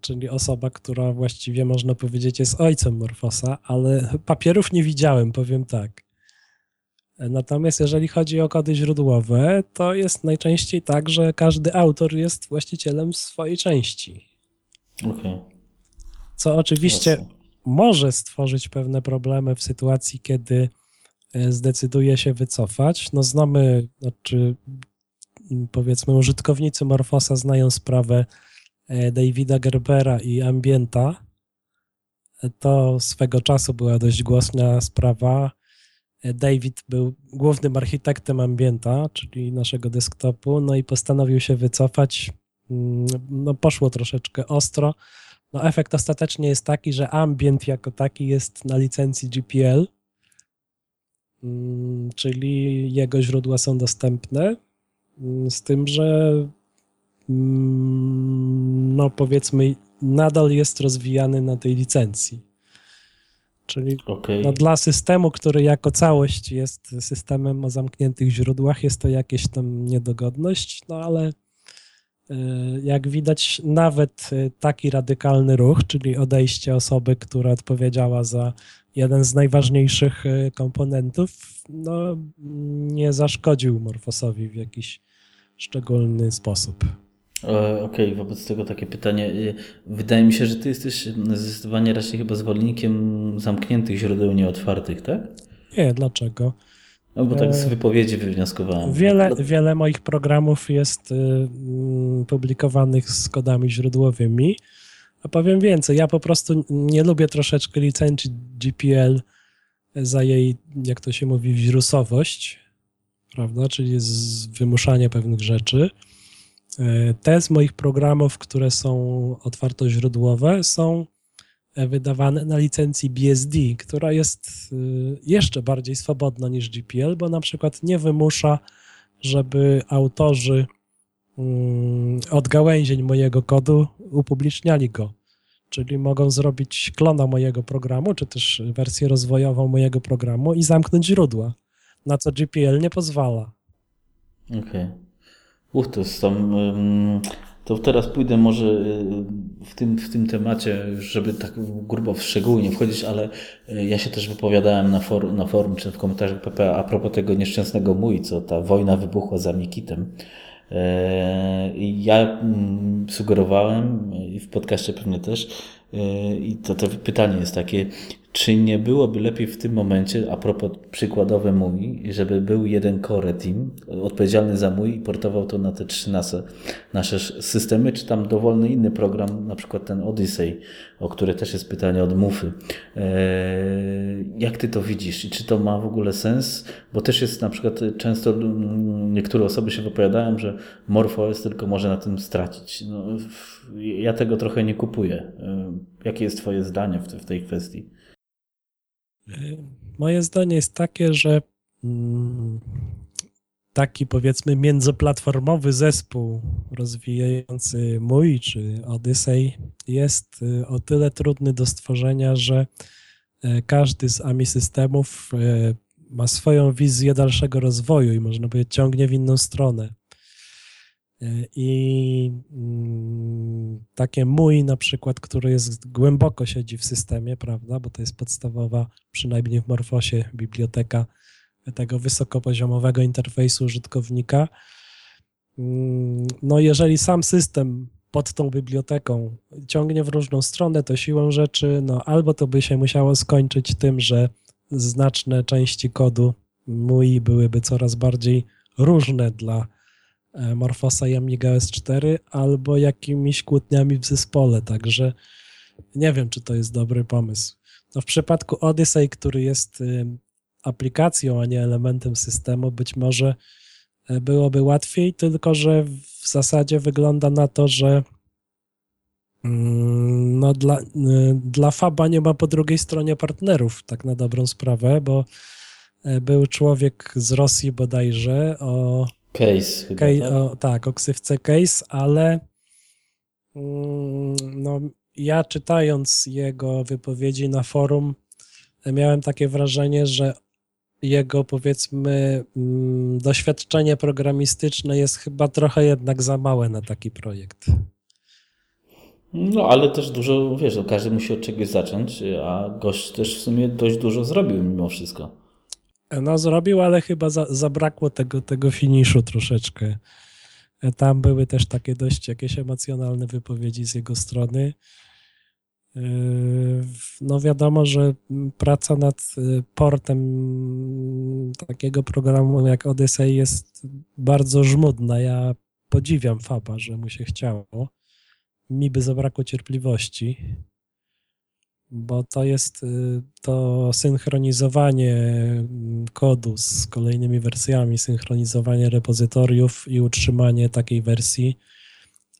czyli osoba, która właściwie można powiedzieć jest ojcem Morfosa, ale papierów nie widziałem, powiem tak. Natomiast jeżeli chodzi o kody źródłowe, to jest najczęściej tak, że każdy autor jest właścicielem swojej części. Okay. Co oczywiście Jasne. może stworzyć pewne problemy w sytuacji, kiedy e, zdecyduje się wycofać. No znamy, znaczy powiedzmy użytkownicy Morfosa znają sprawę Davida Gerbera i Ambienta, to swego czasu była dość głośna sprawa. David był głównym architektem Ambienta, czyli naszego desktopu, no i postanowił się wycofać. Mm, no poszło troszeczkę ostro. No efekt ostatecznie jest taki, że Ambient jako taki jest na licencji GPL, mm, czyli jego źródła są dostępne, mm, z tym, że no powiedzmy nadal jest rozwijany na tej licencji. Czyli okay. no, dla systemu, który jako całość jest systemem o zamkniętych źródłach, jest to jakieś tam niedogodność, no ale e, jak widać, nawet e, taki radykalny ruch, czyli odejście osoby, która odpowiedziała za jeden z najważniejszych e, komponentów, no, nie zaszkodził Morfosowi w jakiś szczególny sposób. Okej, okay, wobec tego takie pytanie. Y, wydaje mi się, że ty jesteś zdecydowanie raczej chyba zwolennikiem zamkniętych źródeł, nieotwartych, tak? Nie, dlaczego? No bo tak z e, wypowiedzi wywnioskowałem. Wiele, wiele moich programów jest y, mm, publikowanych z kodami źródłowymi. A powiem więcej, ja po prostu nie lubię troszeczkę licencji GPL za jej, jak to się mówi, wirusowość, prawda? Czyli z wymuszanie pewnych rzeczy. E, te z moich programów, które są otwartoźródłowe, są e, wydawane na licencji BSD, która jest e, jeszcze bardziej swobodna niż GPL, bo na przykład nie wymusza, żeby autorzy mm, od gałęzień mojego kodu upubliczniali go. Czyli mogą zrobić klona mojego programu, czy też wersję rozwojową mojego programu i zamknąć źródła, na co GPL nie pozwala. Okej. Okay. Uch, to jest tam... To teraz pójdę może y, w tym, w tym temacie, żeby tak grubo w szczegóły nie wchodzić, ale y, ja się też wypowiadałem na, for, na forum czy w komentarzach PP a propos tego nieszczęsnego mój, co ta wojna wybuchła za Mikitem. E, ja mm, sugerowałem i w podcaście pewnie też, i to, to pytanie jest takie, czy nie byłoby lepiej w tym momencie, a propos przykładowe mój, żeby był jeden core team odpowiedzialny za mój i portował to na te trzy nasze, nasze systemy, czy tam dowolny inny program, na przykład ten Odyssey, o który też jest pytanie od Mufy. Eee, jak ty to widzisz i czy to ma w ogóle sens? Bo też jest na przykład często niektóre osoby się wypowiadają, że MorphOS tylko może na tym stracić. No, ja tego trochę nie kupuję. Jakie jest twoje zdanie w tej kwestii? Moje zdanie jest takie, że mm, taki powiedzmy międzyplatformowy zespół rozwijający mój czy Odyssey jest y, o tyle trudny do stworzenia, że e, każdy z AMI systemów ma swoją wizję dalszego rozwoju i można powiedzieć ciągnie w inną stronę. E, I mm, takie mój na przykład, który jest głęboko siedzi w systemie, prawda, bo to jest podstawowa, przynajmniej w Morfosie, biblioteka tego wysokopoziomowego interfejsu użytkownika. Mm, no, jeżeli sam system pod tą biblioteką ciągnie w różną stronę, to siłą rzeczy, no albo to by się musiało skończyć tym, że znaczne części kodu mój byłyby coraz bardziej różne dla Morfosa i Amiga S4 albo jakimiś kłótniami w zespole, także nie wiem, czy to jest dobry pomysł. No w przypadku Odyssey, który jest y, aplikacją, a nie elementem systemu, być może e, byłoby łatwiej, tylko że w zasadzie wygląda na to, że mm, no dla, y, dla Faba nie ma po drugiej stronie partnerów, tak na dobrą sprawę, bo e, był człowiek z Rosji bodajże o Case. Chyba, case tak? O, tak, o ksywce Case, ale mm, no, ja czytając jego wypowiedzi na forum, miałem takie wrażenie, że jego powiedzmy mm, doświadczenie programistyczne jest chyba trochę jednak za małe na taki projekt. No, ale też dużo, wiesz, każdy musi od czegoś zacząć, a gość też w sumie dość dużo zrobił mimo wszystko. No zrobił, ale chyba za, zabrakło tego, tego finiszu troszeczkę. Tam były też takie dość jakieś emocjonalne wypowiedzi z jego strony. Yy, no wiadomo, że praca nad y, portem takiego programu jak Odyssey jest bardzo żmudna. Ja podziwiam Faba, że mu się chciało. Mi by zabrakło cierpliwości, bo to jest y, to synchronizowanie mm, kodu z kolejnymi wersjami, synchronizowanie repozytoriów i utrzymanie takiej wersji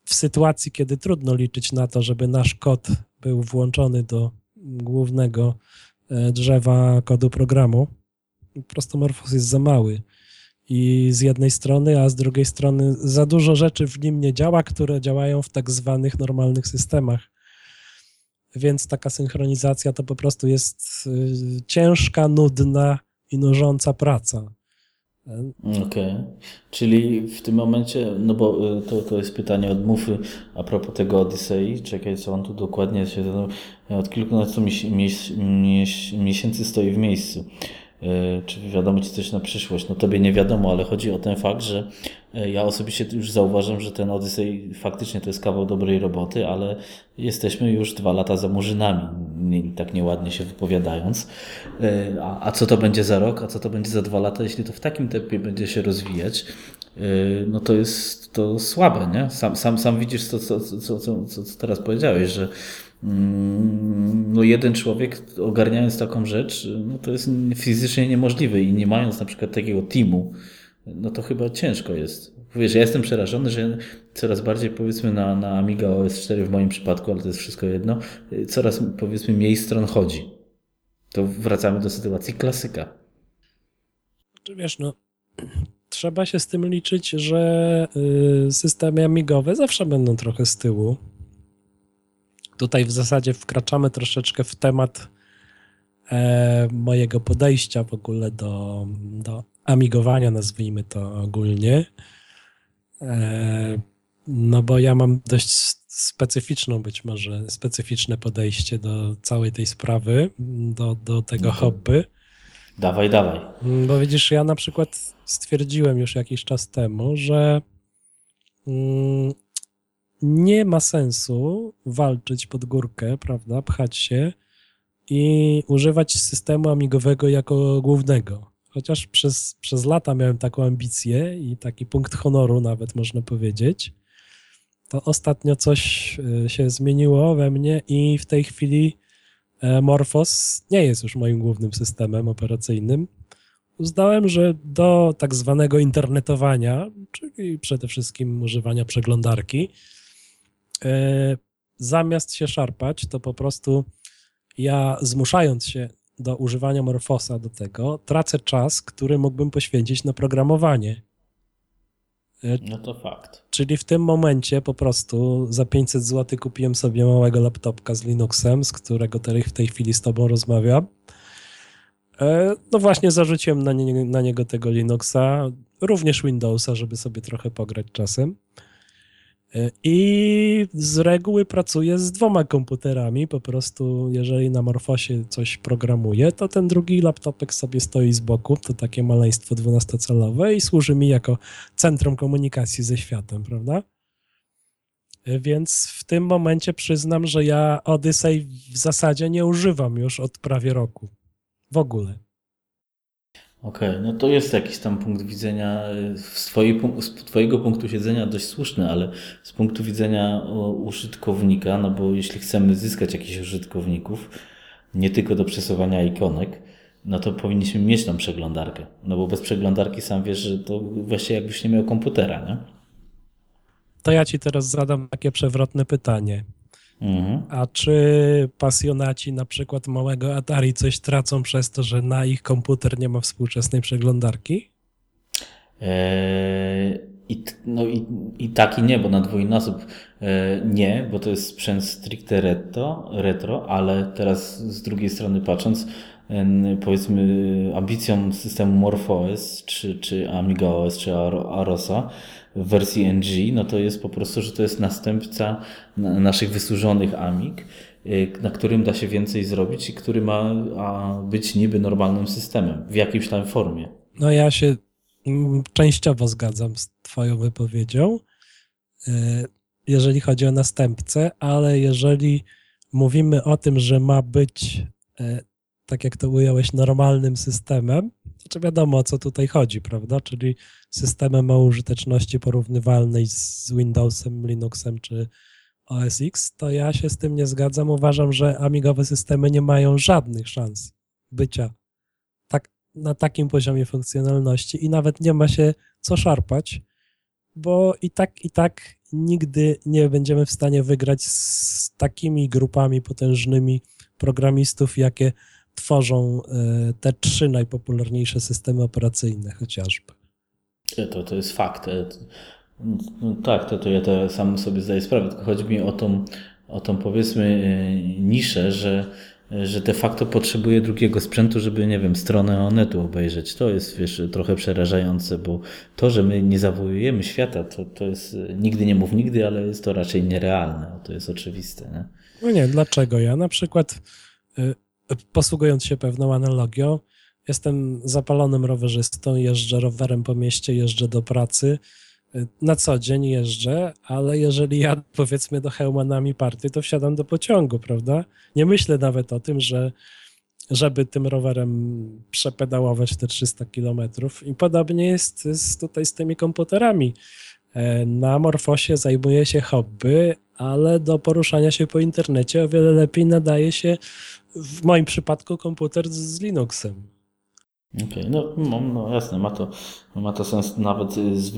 w sytuacji, kiedy trudno liczyć na to, żeby nasz kod był włączony do głównego e, drzewa kodu programu. Prostomorfos jest za mały i z jednej strony, a z drugiej strony za dużo rzeczy w nim nie działa, które działają w tak zwanych normalnych systemach. Więc taka synchronizacja to po prostu jest y, ciężka, nudna i nużąca praca. Okej, okay. czyli w tym momencie, no bo y, to, to jest pytanie od Mufy a propos tego Odyssey, czekaj co on tu dokładnie się, od kilkunastu miesięcy stoi w miejscu. E, czy wiadomo Ci coś na przyszłość? No Tobie nie wiadomo, ale chodzi o ten fakt, że e, ja osobiście już zauważam, że ten Odyssey faktycznie to jest kawał dobrej roboty, ale jesteśmy już dwa lata za murzynami, tak nieładnie się wypowiadając. E, a, a co to będzie za rok, a co to będzie za dwa lata, jeśli to w takim tempie będzie się rozwijać, no to jest to słabe, nie? Sam, sam, sam widzisz, co, co, co, co, co teraz powiedziałeś, że no jeden człowiek ogarniając taką rzecz, no to jest fizycznie niemożliwe i nie mając na przykład takiego teamu, no to chyba ciężko jest. Wiesz, ja jestem przerażony, że coraz bardziej powiedzmy na, na Amiga OS 4 w moim przypadku, ale to jest wszystko jedno, coraz powiedzmy mniej stron chodzi. To wracamy do sytuacji klasyka. Czy wiesz, no trzeba się z tym liczyć, że y, systemy amigowe zawsze będą trochę z tyłu Tutaj w zasadzie wkraczamy troszeczkę w temat e, mojego podejścia w ogóle do, do amigowania, nazwijmy to ogólnie. E, no bo ja mam dość specyficzną, być może specyficzne podejście do całej tej sprawy, do, do tego no hobby. Dawaj, dawaj. Bo widzisz, ja na przykład stwierdziłem już jakiś czas temu, że mm, nie ma sensu walczyć pod górkę, prawda, pchać się i używać systemu amigowego jako głównego. Chociaż przez, przez lata miałem taką ambicję i taki punkt honoru nawet można powiedzieć, to ostatnio coś e, się zmieniło we mnie i w tej chwili e, Morphos nie jest już moim głównym systemem operacyjnym. Uznałem, że do tak zwanego internetowania, czyli przede wszystkim używania przeglądarki, zamiast się szarpać, to po prostu ja zmuszając się do używania Morfosa do tego, tracę czas, który mógłbym poświęcić na programowanie. E, no to fakt. Czyli w tym momencie po prostu za 500 zł kupiłem sobie małego laptopka z Linuxem, z którego w tej chwili z tobą rozmawiam. E, no właśnie zarzuciłem na, nie, na niego tego Linuxa, również Windowsa, żeby sobie trochę pograć czasem. I z reguły pracuję z dwoma komputerami. Po prostu, jeżeli na Morfosie coś programuję, to ten drugi laptopek sobie stoi z boku. To takie maleństwo 12-calowe i służy mi jako centrum komunikacji ze światem, prawda? Więc w tym momencie przyznam, że ja Odyssey w zasadzie nie używam już od prawie roku. W ogóle. Okej, okay, no to jest jakiś tam punkt widzenia z, twojej, z Twojego punktu widzenia dość słuszny, ale z punktu widzenia użytkownika, no bo jeśli chcemy zyskać jakichś użytkowników, nie tylko do przesuwania ikonek, no to powinniśmy mieć tam przeglądarkę. No bo bez przeglądarki sam wiesz, że to właśnie jakbyś nie miał komputera, nie? To ja Ci teraz zadam takie przewrotne pytanie. Mhm. A czy pasjonaci na przykład małego Atari coś tracą przez to, że na ich komputer nie ma współczesnej przeglądarki? Eee, i, no i, i tak i nie, bo na dwójnasób e, nie, bo to jest sprzęt stricte retro, retro, ale teraz z drugiej strony patrząc, powiedzmy ambicją systemu MorphOS, czy, czy Amiga OS, czy Arosa, w wersji NG, no to jest po prostu, że to jest następca naszych wysłużonych Amig, y, na którym da się więcej zrobić i który ma być niby normalnym systemem w jakiejś tam formie. No ja się mm, częściowo zgadzam z Twoją wypowiedzią, y, jeżeli chodzi o następcę, ale jeżeli mówimy o tym, że ma być, y, tak jak to ująłeś, normalnym systemem, Znaczy wiadomo, o co tutaj chodzi, prawda? Czyli systemem o użyteczności porównywalnej z Windowsem, Linuxem czy OS X, to ja się z tym nie zgadzam. Uważam, że amigowe systemy nie mają żadnych szans bycia tak, na takim poziomie funkcjonalności i nawet nie ma się co szarpać, bo i tak, i tak nigdy nie będziemy w stanie wygrać z takimi grupami potężnymi programistów, jakie tworzą e, te trzy najpopularniejsze systemy operacyjne chociażby. To, to jest fakt. E, no, tak, to, to ja to sam sobie zdaję sprawę, tylko chodzi mi o tą, o tą powiedzmy e, niszę, że, że de facto potrzebuje drugiego sprzętu, żeby, nie wiem, stronę Onetu obejrzeć. To jest, wiesz, trochę przerażające, bo to, że my nie zawojujemy świata, to, to jest, nigdy nie mów nigdy, ale jest to raczej nierealne. To jest oczywiste. Nie? No nie, dlaczego? Ja na przykład posługując się pewną analogią, jestem zapalonym rowerzystą, jeżdżę rowerem po mieście, jeżdżę do pracy. Na co dzień jeżdżę, ale jeżeli ja powiedzmy do Hełmanami party, to wsiadam do pociągu, prawda? Nie myślę nawet o tym, że żeby tym rowerem przepedałować te 300 kilometrów. I podobnie jest, jest tutaj z tymi komputerami. E, na Morfosie zajmuję się hobby, ale do poruszania się po internecie o wiele lepiej nadaje się w moim przypadku komputer z Linuxem. Okej, okay, no, no, no, jasne, ma to, ma to sens. Nawet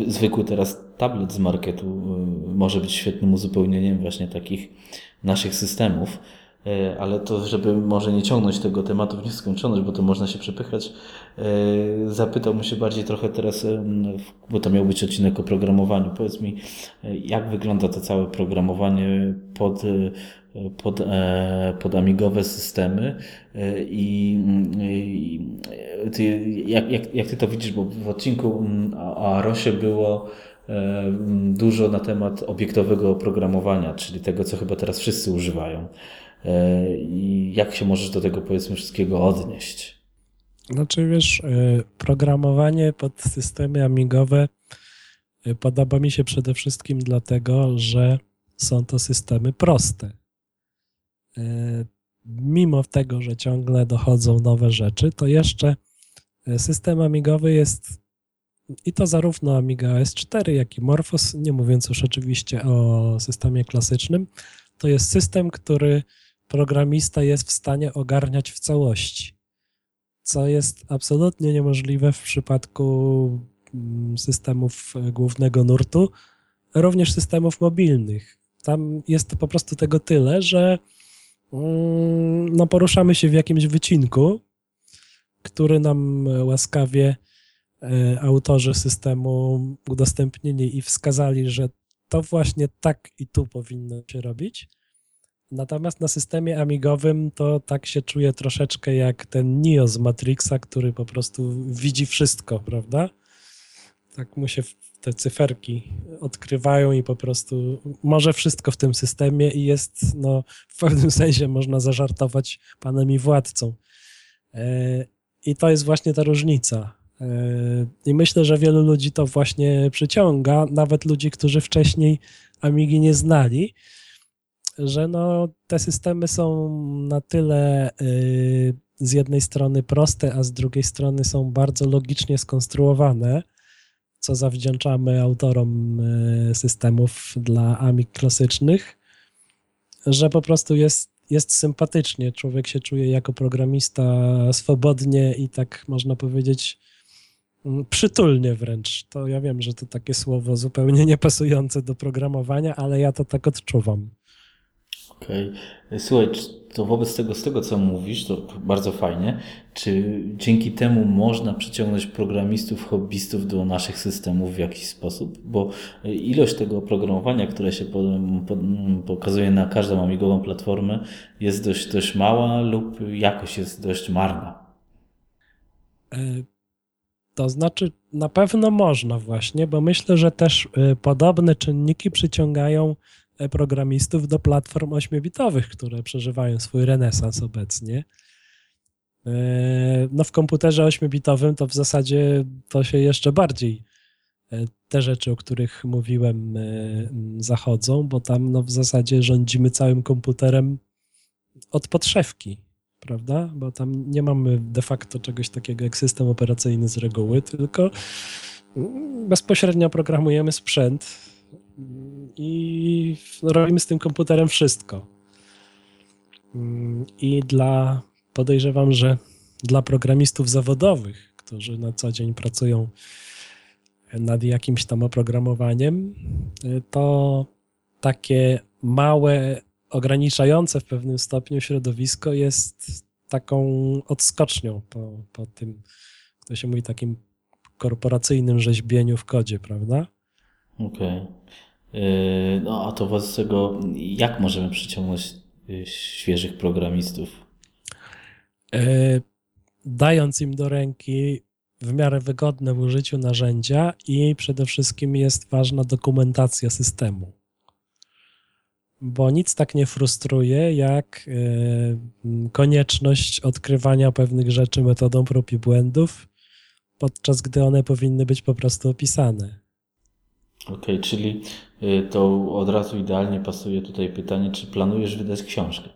zwykły teraz tablet z marketu y, może być świetnym uzupełnieniem właśnie takich naszych systemów. E, ale to, żeby może nie ciągnąć tego tematu w nieskończoność, bo to można się przepychać, e, zapytałbym się bardziej trochę teraz, bo to miał być odcinek o programowaniu. Powiedz mi, jak wygląda to całe programowanie pod, pod, pod amigowe systemy i, i ty, jak, jak, jak ty to widzisz, bo w odcinku o Arosie było dużo na temat obiektowego oprogramowania, czyli tego, co chyba teraz wszyscy używają. E, I jak się możesz do tego powiedzmy wszystkiego odnieść? Znaczy wiesz, e, programowanie pod systemy amigowe e, podoba mi się przede wszystkim dlatego, że są to systemy proste. Mimo tego, że ciągle dochodzą nowe rzeczy, to jeszcze system amigowy jest i to zarówno Amiga OS4, jak i Morphos, nie mówiąc już oczywiście o systemie klasycznym, to jest system, który programista jest w stanie ogarniać w całości, co jest absolutnie niemożliwe w przypadku mm, systemów głównego nurtu, również systemów mobilnych. Tam jest po prostu tego tyle, że no, poruszamy się w jakimś wycinku, który nam łaskawie e, autorzy systemu udostępnili i wskazali, że to właśnie tak i tu powinno się robić. Natomiast na systemie amigowym to tak się czuje troszeczkę jak ten Neo z Matrixa, który po prostu widzi wszystko, prawda? Tak mu się te cyferki odkrywają i po prostu może wszystko w tym systemie i jest, no, w pewnym sensie można zażartować panem i władcą. E, I to jest właśnie ta różnica. E, I myślę, że wielu ludzi to właśnie przyciąga, nawet ludzi, którzy wcześniej Amigi nie znali, że no, te systemy są na tyle y, z jednej strony proste, a z drugiej strony są bardzo logicznie skonstruowane, co zawdzięczamy autorom y, systemów dla AMIG klasycznych, że po prostu jest, jest sympatycznie. Człowiek się czuje jako programista swobodnie i tak można powiedzieć mm, przytulnie wręcz. To ja wiem, że to takie słowo zupełnie [LAUGHS] niepasujące do programowania, ale ja to tak odczuwam. Okej. Okay. Słuchaj, to wobec tego, z tego co mówisz, to bardzo fajnie. Czy dzięki temu można przyciągnąć programistów, hobbystów do naszych systemów w jakiś sposób? Bo ilość tego oprogramowania, które się po, po, pokazuje na każdą amigową platformę, jest dość, dość mała lub jakość jest dość marna. E, to znaczy, na pewno można właśnie, bo myślę, że też e, podobne czynniki przyciągają programistów do platform 8-bitowych, które przeżywają swój renesans obecnie. E, no w komputerze 8-bitowym to w zasadzie to się jeszcze bardziej e, te rzeczy, o których mówiłem, e, zachodzą, bo tam no w zasadzie rządzimy całym komputerem od podszewki, prawda? Bo tam nie mamy de facto czegoś takiego jak system operacyjny z reguły, tylko bezpośrednio programujemy sprzęt i robimy z tym komputerem wszystko. I dla, podejrzewam, że dla programistów zawodowych, którzy na co dzień pracują nad jakimś tam oprogramowaniem, to takie małe, ograniczające w pewnym stopniu środowisko jest taką odskocznią po, po tym, to się mówi, takim korporacyjnym rzeźbieniu w kodzie, prawda? Okej. Okay. No a to wobec tego, jak możemy przyciągnąć y, świeżych programistów? Yy, dając im do ręki w miarę wygodne w użyciu narzędzia i przede wszystkim jest ważna dokumentacja systemu. Bo nic tak nie frustruje, jak yy, konieczność odkrywania pewnych rzeczy metodą prób i błędów, podczas gdy one powinny być po prostu opisane. Okej, okay, czyli to od razu idealnie pasuje tutaj pytanie, czy planujesz wydać książkę?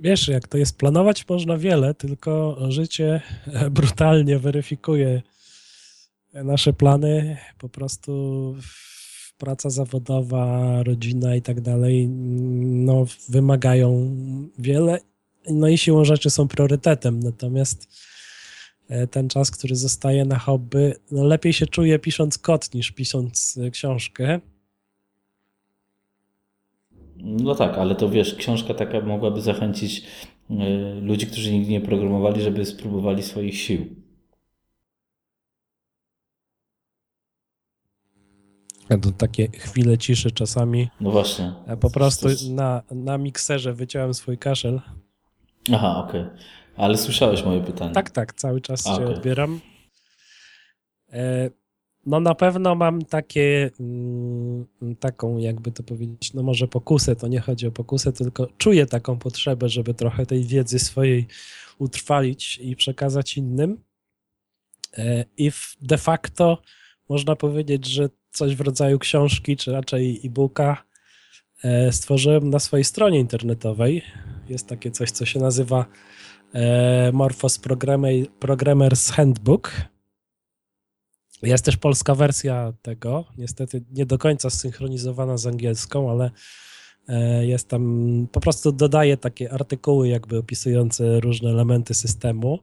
Wiesz, jak to jest planować, można wiele, tylko życie [LAUGHS] brutalnie weryfikuje nasze plany. Po prostu praca zawodowa, rodzina i tak dalej, no, wymagają wiele, no i siłą rzeczy są priorytetem. Natomiast ten czas, który zostaje na hobby, no lepiej się czuje pisząc kod niż pisząc e, książkę. No tak, ale to wiesz, książka taka mogłaby zachęcić e, ludzi, którzy nigdy nie programowali, żeby spróbowali swoich sił. To takie chwile ciszy czasami. No właśnie. Po prostu na, na mikserze wyciąłem swój kaszel. Aha, okej. Okay. Ale słyszałeś moje pytanie. Tak, tak, cały czas A, cię okay. odbieram. E, no na pewno mam takie, mm, taką jakby to powiedzieć, no może pokusę, to nie chodzi o pokusę, tylko czuję taką potrzebę, żeby trochę tej wiedzy swojej utrwalić i przekazać innym. E, I de facto można powiedzieć, że coś w rodzaju książki, czy raczej e-booka e, stworzyłem na swojej stronie internetowej. Jest takie coś, co się nazywa Morphos Programmer's Handbook jest też polska wersja tego, niestety nie do końca zsynchronizowana z angielską, ale e, jest tam, po prostu dodaje takie artykuły jakby opisujące różne elementy systemu.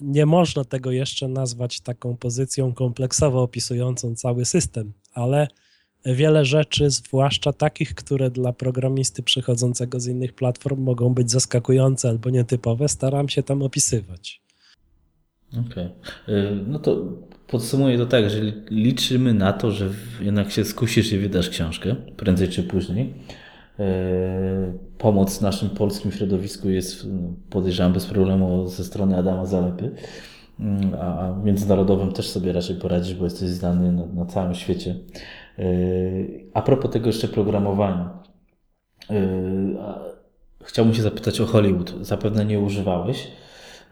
Nie można tego jeszcze nazwać taką pozycją kompleksowo opisującą cały system, ale wiele rzeczy, zwłaszcza takich, które dla programisty przychodzącego z innych platform mogą być zaskakujące albo nietypowe, staram się tam opisywać. Okej. Okay. No to Podsumuję to tak, że liczymy na to, że jednak się skusisz i wydasz książkę, prędzej czy później. E, pomoc w naszym polskim środowisku jest, podejrzewam, bez problemu ze strony Adama Zalepy, mm, a międzynarodowym też sobie raczej poradzisz, bo jesteś znany na, na całym świecie. A propos tego jeszcze programowania. E, chciałbym się zapytać o Hollywood. Zapewne nie używałeś.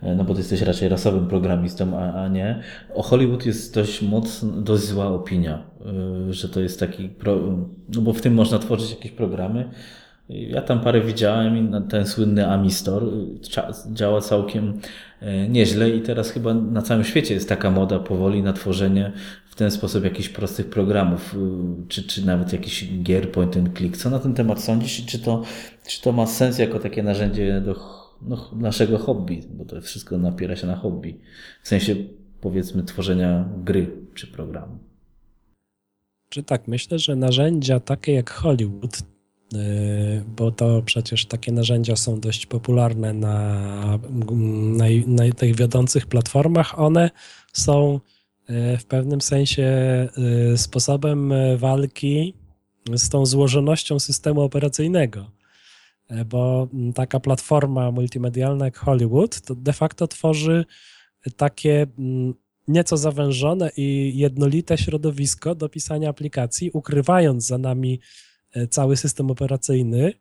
E, no bo ty jesteś raczej rasowym programistą, a, a nie. O Hollywood jest dość mocno, dość zła opinia, e, że to jest taki, pro, no bo w tym można tworzyć jakieś programy. Ja tam parę widziałem i ten słynny Amistor e, działa całkiem nieźle i teraz chyba na całym świecie jest taka moda powoli na tworzenie w ten sposób jakichś prostych programów, czy, czy nawet jakichś gier point and click. Co na ten temat sądzisz i czy to, czy to ma sens jako takie narzędzie do no, naszego hobby, bo to wszystko napiera się na hobby. W sensie powiedzmy tworzenia gry czy programu. Czy tak, myślę, że narzędzia takie jak Hollywood, bo to przecież takie narzędzia są dość popularne na, na, na tych wiodących platformach, one są yy, w pewnym sensie yy, sposobem walki z tą złożonością systemu operacyjnego. Bo taka platforma multimedialna jak Hollywood to de facto tworzy takie nieco zawężone i jednolite środowisko do pisania aplikacji, ukrywając za nami cały system operacyjny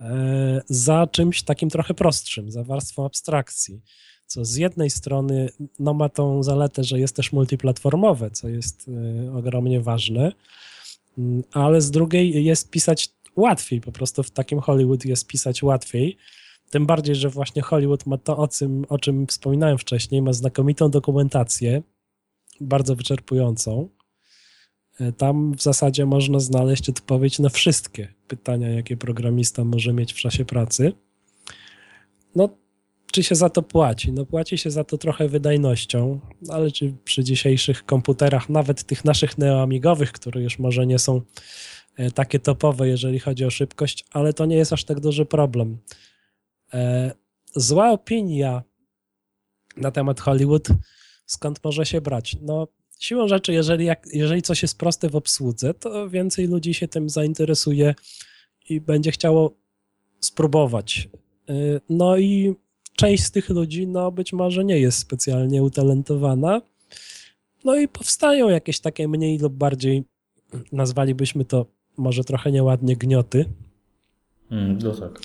e, za czymś takim trochę prostszym, za warstwą abstrakcji. Co z jednej strony no, ma tą zaletę, że jest też multiplatformowe, co jest ogromnie ważne, ale z drugiej jest pisać łatwiej, po prostu w takim Hollywood jest pisać łatwiej, tym bardziej, że właśnie Hollywood ma to, o czym, o czym wspominałem wcześniej, ma znakomitą dokumentację, bardzo wyczerpującą. E, tam w zasadzie można znaleźć odpowiedź na wszystkie pytania, jakie programista może mieć w czasie pracy. No, czy się za to płaci? No, płaci się za to trochę wydajnością, ale czy przy dzisiejszych komputerach, nawet tych naszych neoamigowych, które już może nie są e, takie topowe, jeżeli chodzi o szybkość, ale to nie jest aż tak duży problem. E, zła opinia na temat Hollywood, skąd może się brać? No, siłą rzeczy, jeżeli, jak, jeżeli coś jest proste w obsłudze, to więcej ludzi się tym zainteresuje i będzie chciało spróbować. E, no i część z tych ludzi, no być może nie jest specjalnie utalentowana. No i powstają jakieś takie mniej lub bardziej, nazwalibyśmy to może trochę nieładnie, gnioty. Mm, no tak.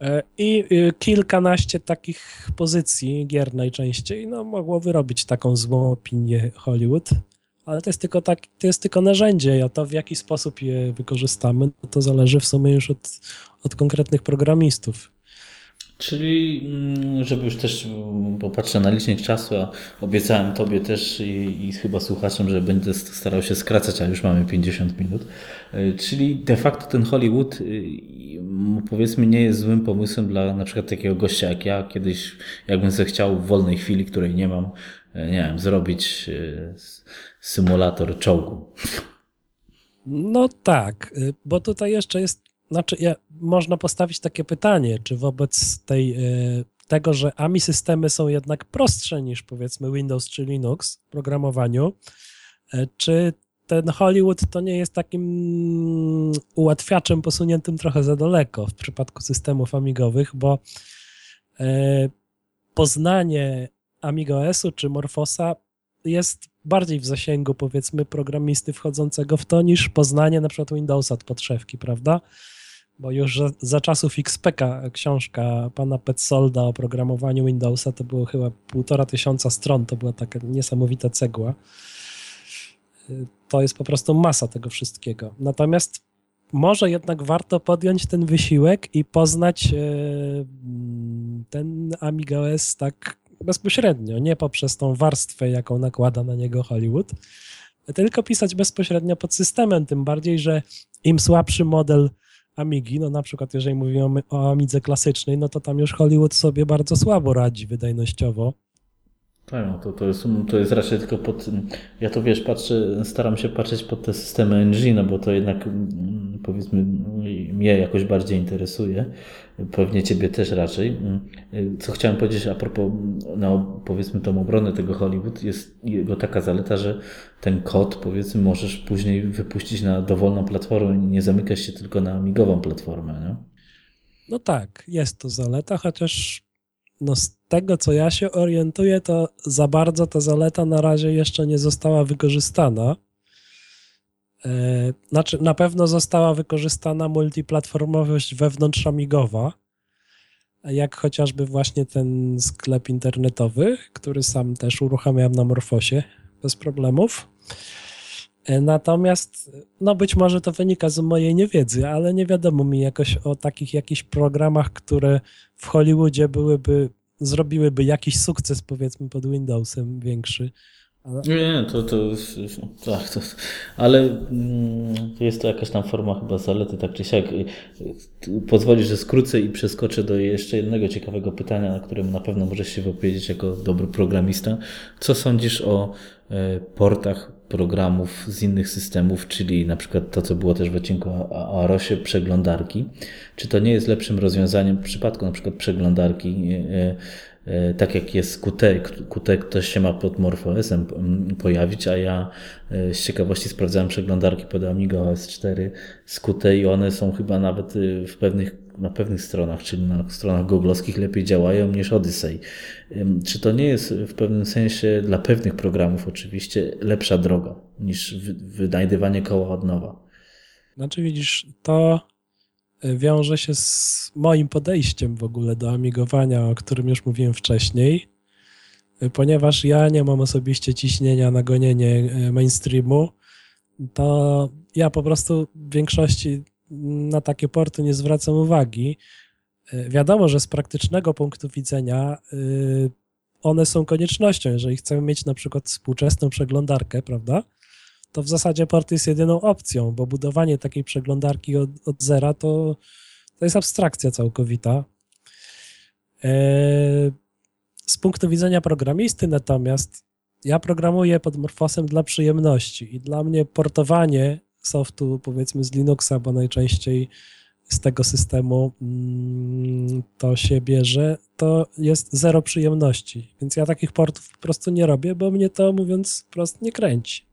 E, I y, kilkanaście takich pozycji gier najczęściej no, mogło wyrobić taką złą opinię Hollywood, ale to jest tylko, tak, to jest tylko narzędzie, a to w jaki sposób je wykorzystamy, no to zależy w sumie już od, od konkretnych programistów. Czyli, mm, żeby już też popatrzę na licznik czasu, a obiecałem Tobie też i, i, chyba słuchaczom, że będę starał się skracać, a już mamy 50 minut. E, czyli de facto ten Hollywood, y, powiedzmy, nie jest złym pomysłem dla na przykład takiego gościa jak ja. Kiedyś, jakbym sobie chciał w wolnej chwili, której nie mam, e, nie wiem, zrobić e, symulator czołgu. No tak, y, bo tutaj jeszcze jest znaczy, ja, można postawić takie pytanie, czy wobec tej, y, tego, że AMI systemy są jednak prostsze niż powiedzmy Windows czy Linux w programowaniu, y, czy ten Hollywood to nie jest takim ułatwiaczem posuniętym trochę za daleko w przypadku systemów amigowych, bo y, poznanie AmigaOS-u czy Morfosa jest bardziej w zasięgu, powiedzmy, programisty wchodzącego w to, niż poznanie na przykład Windowsa od podszewki, prawda? Bo już za, za czasów XPK książka pana Petsolda o programowaniu Windowsa to było chyba półtora tysiąca stron, to była taka niesamowita cegła. To jest po prostu masa tego wszystkiego. Natomiast może jednak warto podjąć ten wysiłek i poznać e, ten Amiga OS tak bezpośrednio, nie poprzez tą warstwę, jaką nakłada na niego Hollywood, tylko pisać bezpośrednio pod systemem, tym bardziej, że im słabszy model Amigi, no na przykład jeżeli mówimy o Amidze klasycznej, no to tam już Hollywood sobie bardzo słabo radzi wydajnościowo. Tak, no to, to, jest, to jest raczej tylko pod. Ja to wiesz, patrzę, staram się patrzeć pod te systemy NG, no bo to jednak mm, powiedzmy mnie jakoś bardziej interesuje. Pewnie Ciebie też raczej. Mm, co chciałem powiedzieć a propos, no, powiedzmy, tą obronę tego Hollywood, jest jego taka zaleta, że ten kod, powiedzmy, możesz później wypuścić na dowolną platformę i nie zamykać się tylko na migową platformę. Nie? No tak, jest to zaleta, chociaż no tego, co ja się orientuję, to za bardzo ta zaleta na razie jeszcze nie została wykorzystana. E, znaczy, na pewno została wykorzystana multiplatformowość wewnątrzamigowa, jak chociażby właśnie ten sklep internetowy, który sam też uruchamiam na Morfosie bez problemów. E, natomiast, no być może to wynika z mojej niewiedzy, ale nie wiadomo mi jakoś o takich jakichś programach, które w Hollywoodzie byłyby, zrobiłyby jakiś sukces, powiedzmy, pod Windowsem większy. Nie, nie, to, to tak, to, ale mm, jest to jakaś tam forma chyba zalety, tak czy siak. Pozwolisz, że skrócę i przeskoczę do jeszcze jednego ciekawego pytania, na którym na pewno możesz się wypowiedzieć jako dobry programista. Co sądzisz o e, portach programów z innych systemów, czyli na przykład to, co było też w odcinku o Arosie, przeglądarki. Czy to nie jest lepszym rozwiązaniem w przypadku na przykład przeglądarki, e, e, tak jak jest Qt, Qt też się ma pod MorphOS-em pojawić, a ja e, z ciekawości sprawdzałem przeglądarki pod Amiga OS 4 z Qt i one są chyba nawet w pewnych na pewnych stronach, czyli na stronach googlowskich lepiej działają niż Odyssey. Czy to nie jest w pewnym sensie dla pewnych programów oczywiście lepsza droga niż wynajdywanie koła od nowa? Znaczy widzisz, to e, wiąże się z moim podejściem w ogóle do amigowania, o którym już mówiłem wcześniej, e, ponieważ ja nie mam osobiście ciśnienia na gonienie e, mainstreamu, to ja po prostu w większości na takie porty nie zwracam uwagi. E, wiadomo, że z praktycznego punktu widzenia y, one są koniecznością. Jeżeli chcemy mieć na przykład współczesną przeglądarkę, prawda, to w zasadzie port jest jedyną opcją, bo budowanie takiej przeglądarki od, od zera to, to jest abstrakcja całkowita. E, z punktu widzenia programisty natomiast ja programuję pod Morfosem dla przyjemności i dla mnie portowanie softu powiedzmy z Linuxa, bo najczęściej z tego systemu mm, to się bierze, to jest zero przyjemności. Więc ja takich portów po prostu nie robię, bo mnie to mówiąc wprost nie kręci.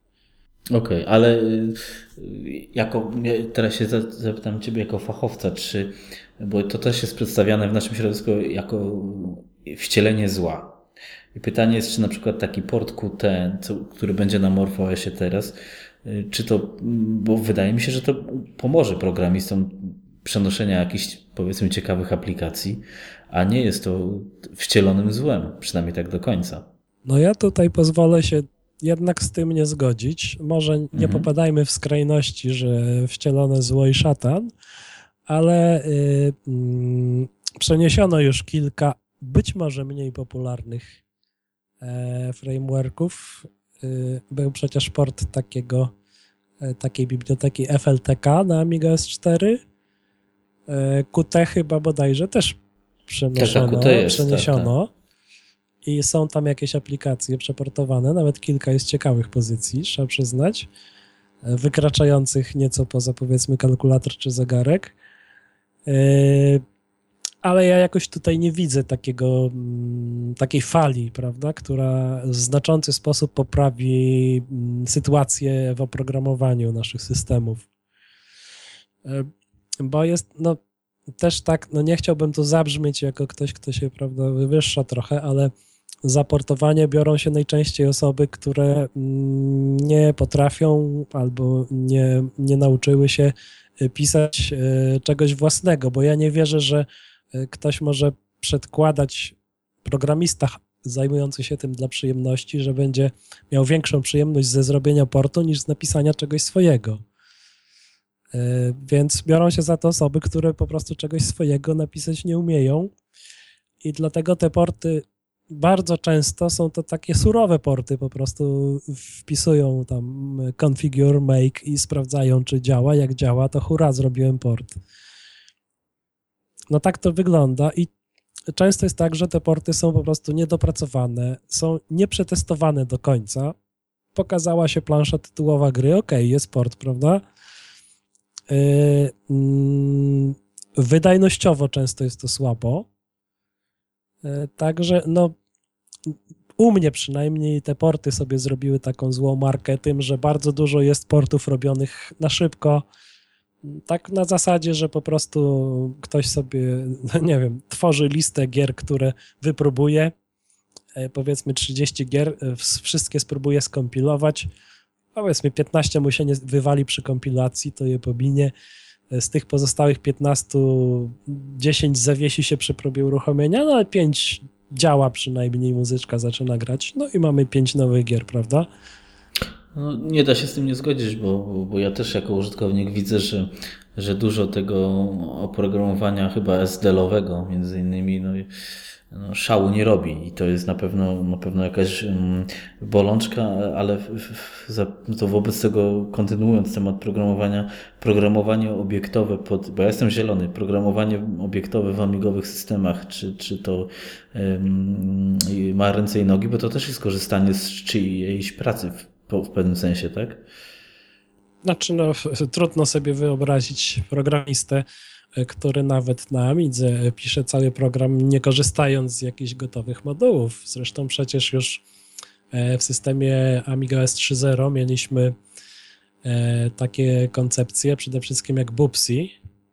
Okej, okay, ale y, jako, teraz się zapytam Ciebie jako fachowca, czy, bo to też jest przedstawiane w naszym środowisku jako wcielenie zła. I pytanie jest, czy na przykład taki port QT, który będzie na MorphOSie teraz, czy to, bo wydaje mi się, że to pomoże programistom przenoszenia jakichś, powiedzmy, ciekawych aplikacji, a nie jest to wcielonym złem, przynajmniej tak do końca. No ja tutaj pozwolę się jednak z tym nie zgodzić. Może nie mhm. popadajmy w skrajności, że wcielone zło i szatan, ale y, y, przeniesiono już kilka być może mniej popularnych e, frameworków. Y, był przecież port takiego, e, takiej biblioteki FLTK na Amiga S4. E, Qt chyba bodajże też przenoszono, tak, jest, przeniesiono. Tak, tak i są tam jakieś aplikacje przeportowane, nawet kilka jest ciekawych pozycji, trzeba przyznać, e, wykraczających nieco poza powiedzmy kalkulator czy zegarek. Ale ja jakoś tutaj nie widzę takiego, mm, takiej fali, prawda, która w znaczący sposób poprawi mm, sytuację w oprogramowaniu naszych systemów. E, bo jest, no, też tak, no nie chciałbym tu zabrzmieć jako ktoś, kto się, prawda, wywyższa trochę, ale za portowanie biorą się najczęściej osoby, które mm, nie potrafią albo nie, nie nauczyły się pisać e, czegoś własnego, bo ja nie wierzę, że ktoś może przedkładać programista zajmujący się tym dla przyjemności, że będzie miał większą przyjemność ze zrobienia portu niż z napisania czegoś swojego. Więc biorą się za to osoby, które po prostu czegoś swojego napisać nie umieją. I dlatego te porty bardzo często są to takie surowe porty, po prostu wpisują tam configure, make i sprawdzają, czy działa. Jak działa, to hura, zrobiłem port. No tak to wygląda i często jest tak, że te porty są po prostu niedopracowane, są nieprzetestowane do końca. Pokazała się plansza tytułowa gry, ok, jest port, prawda? Yy, mm, wydajnościowo często jest to słabo. Yy, także no, u mnie przynajmniej te porty sobie zrobiły taką złą markę tym, że bardzo dużo jest portów robionych na szybko. Tak na zasadzie, że po prostu ktoś sobie, [LAUGHS] nie wiem, tworzy listę gier, które wypróbuje. E, powiedzmy 30 gier, e, wszystkie spróbuje skompilować. Powiedzmy 15 mu się nie wywali przy kompilacji, to je pominie. E, z tych pozostałych 15, 10 zawiesi się przy próbie uruchomienia, no ale 5 działa przynajmniej, muzyczka zaczyna grać, no i mamy pięć nowych gier, prawda? No, nie da się z tym nie zgodzić, bo, bo ja też jako użytkownik widzę, że, że dużo tego oprogramowania chyba SDL-owego między innymi, no, no, szału nie robi i to jest na pewno, na pewno jakaś um, bolączka, ale w, w, to wobec tego kontynuując temat programowania, programowanie obiektowe pod, bo ja jestem zielony, programowanie obiektowe w amigowych systemach, czy, czy to um, ma ręce i nogi, bo to też jest korzystanie z czyjejś pracy w, pewnym sensie, tak? Znaczy, no, trudno sobie wyobrazić programistę, który nawet na Amidze pisze cały program, nie korzystając z jakichś gotowych modułów. Zresztą przecież już e, w systemie Amiga S3.0 mieliśmy e, takie koncepcje, przede wszystkim jak Bubsy,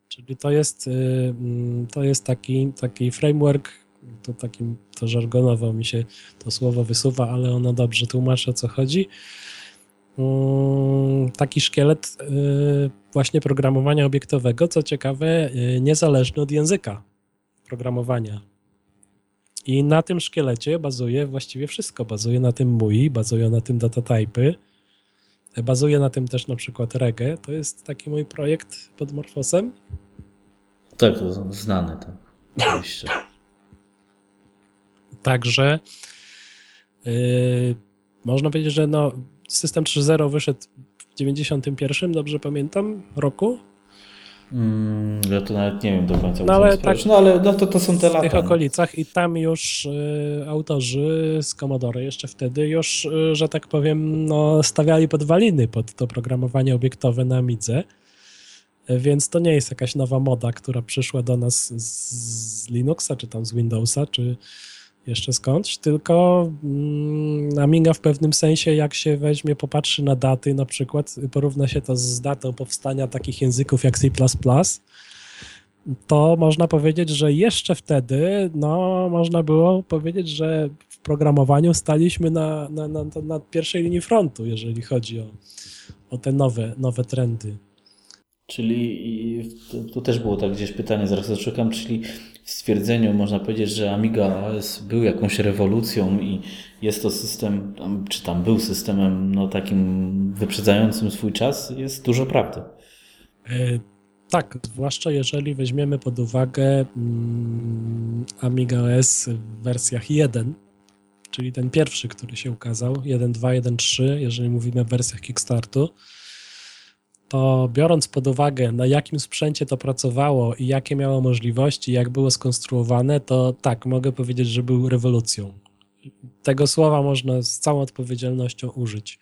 czyli to jest, e, mm, to jest taki, taki framework, to takim to żargonowo mi się to słowo wysuwa, ale ono dobrze tłumaczy o co chodzi taki szkielet y, właśnie programowania obiektowego, co ciekawe, y, niezależny od języka programowania. I na tym szkielecie bazuje właściwie wszystko. Bazuje na tym MUI, bazuje na tym datatypy, bazuje na tym też na przykład Reggae. To jest taki mój projekt pod Morfosem. Tak, to znany. Tak. 20. Także yy, można powiedzieć, że no, system 3.0 wyszedł w 91, dobrze pamiętam, roku. Mm, ja to nawet nie wiem do końca. No ale tak, no ale no to, to są te w lata. tych no. okolicach i tam już y, autorzy z Commodore jeszcze wtedy już, y, że tak powiem, no, stawiali podwaliny pod to programowanie obiektowe na Amidze. Y, Więc to nie jest jakaś nowa moda, która przyszła do nas z Linuxa, czy tam z Windowsa, czy jeszcze skądś, tylko mm, Amiga w pewnym sensie, jak się weźmie, popatrzy na daty, na przykład porówna się to z datą powstania takich języków jak C++, to można powiedzieć, że jeszcze wtedy, no, można było powiedzieć, że w programowaniu staliśmy na, na, na, na pierwszej linii frontu, jeżeli chodzi o, o te nowe, nowe trendy. Czyli tu, też było tak gdzieś pytanie, zaraz to szukam, czyli stwierdzeniu można powiedzieć, że Amiga AS był jakąś rewolucją i jest to system, czy tam był systemem no, takim wyprzedzającym swój czas, jest dużo prawdy. E, Tak, zwłaszcza jeżeli weźmiemy pod uwagę mm, Amiga OS w wersjach 1, czyli ten pierwszy, który się ukazał, 1.2, 1.3, jeżeli mówimy o wersjach Kickstartu, to biorąc pod uwagę, na jakim sprzęcie to pracowało i jakie miało możliwości, jak było skonstruowane, to tak, mogę powiedzieć, że był rewolucją. Tego słowa można z całą odpowiedzialnością użyć.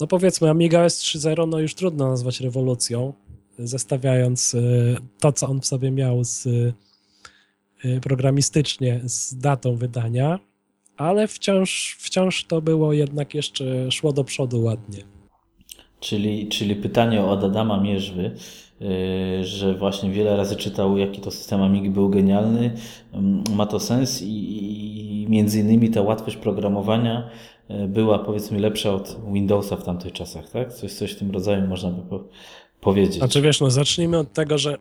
No powiedzmy, Amiga OS 3.0 no już trudno nazwać rewolucją, zestawiając y, to, co on w sobie miał z, y, programistycznie z datą wydania, ale wciąż, wciąż to było jednak jeszcze szło do przodu ładnie. Czyli, czyli pytanie od Adama Mierzwy, yy, że właśnie wiele razy czytał, jaki to system Amigi był genialny, mm, ma to sens i, i między innymi ta łatwość programowania yy, była powiedzmy lepsza od Windowsa w tamtych czasach, tak? Coś, coś w tym rodzaju można by po, powiedzieć. Znaczy wiesz, no zacznijmy od tego, że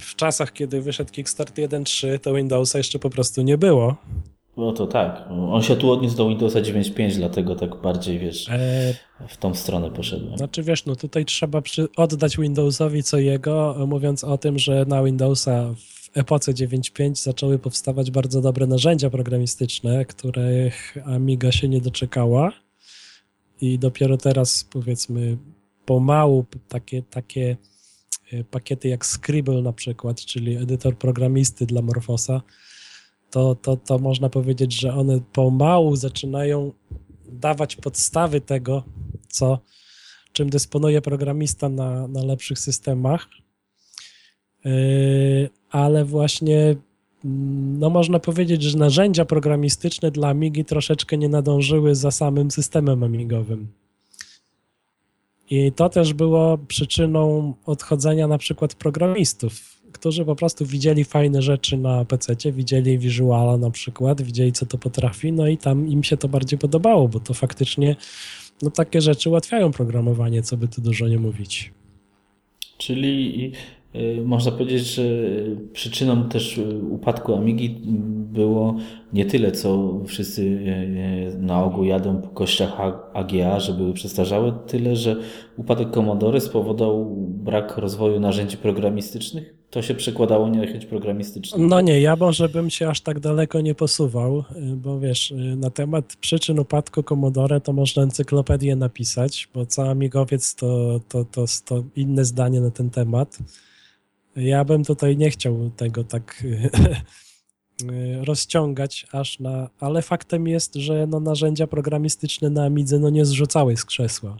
w czasach, kiedy wyszedł Kickstart 1.3, to Windowsa jeszcze po prostu nie było. No to tak. On się tu odniósł do Windowsa 9.5, dlatego tak bardziej, wiesz, E, w tą stronę poszedłem. Znaczy wiesz, no tutaj trzeba przy, oddać Windowsowi co jego, mówiąc o tym, że na Windowsa w epoce 9.5 zaczęły powstawać bardzo dobre narzędzia programistyczne, których Amiga się nie doczekała i dopiero teraz powiedzmy pomału takie, takie e, pakiety jak Scribble na przykład, czyli edytor programisty dla Morfosa, to, to, to można powiedzieć, że one pomału zaczynają dawać podstawy tego, co, czym dysponuje programista na, na lepszych systemach. Yy, ale właśnie mm, no można powiedzieć, że narzędzia programistyczne dla Amigi troszeczkę nie nadążyły za samym systemem amigowym. I to też było przyczyną odchodzenia na przykład programistów, którzy po prostu widzieli fajne rzeczy na PC, widzieli Visuala na przykład, widzieli co to potrafi, no i tam im się to bardziej podobało, bo to faktycznie no takie rzeczy ułatwiają programowanie, co by tu dużo nie mówić. Czyli y, można powiedzieć, że przyczyną też y, upadku Amigi było nie tyle, co wszyscy y, na ogół jadą po kościach AGA, że były przestarzałe, tyle, że upadek Commodore spowodował brak rozwoju narzędzi programistycznych. To się przekładało na chęć programistyczną. No nie, ja może bym się aż tak daleko nie posuwał, y, bo wiesz, y, na temat przyczyn upadku Commodore to można encyklopedię napisać, bo co amigowiec to, to, to, to inne zdanie na ten temat. Ja bym tutaj nie chciał tego tak y, [LAUGHS] rozciągać aż na... Ale faktem jest, że no narzędzia programistyczne na Amidze no nie zrzucały z krzesła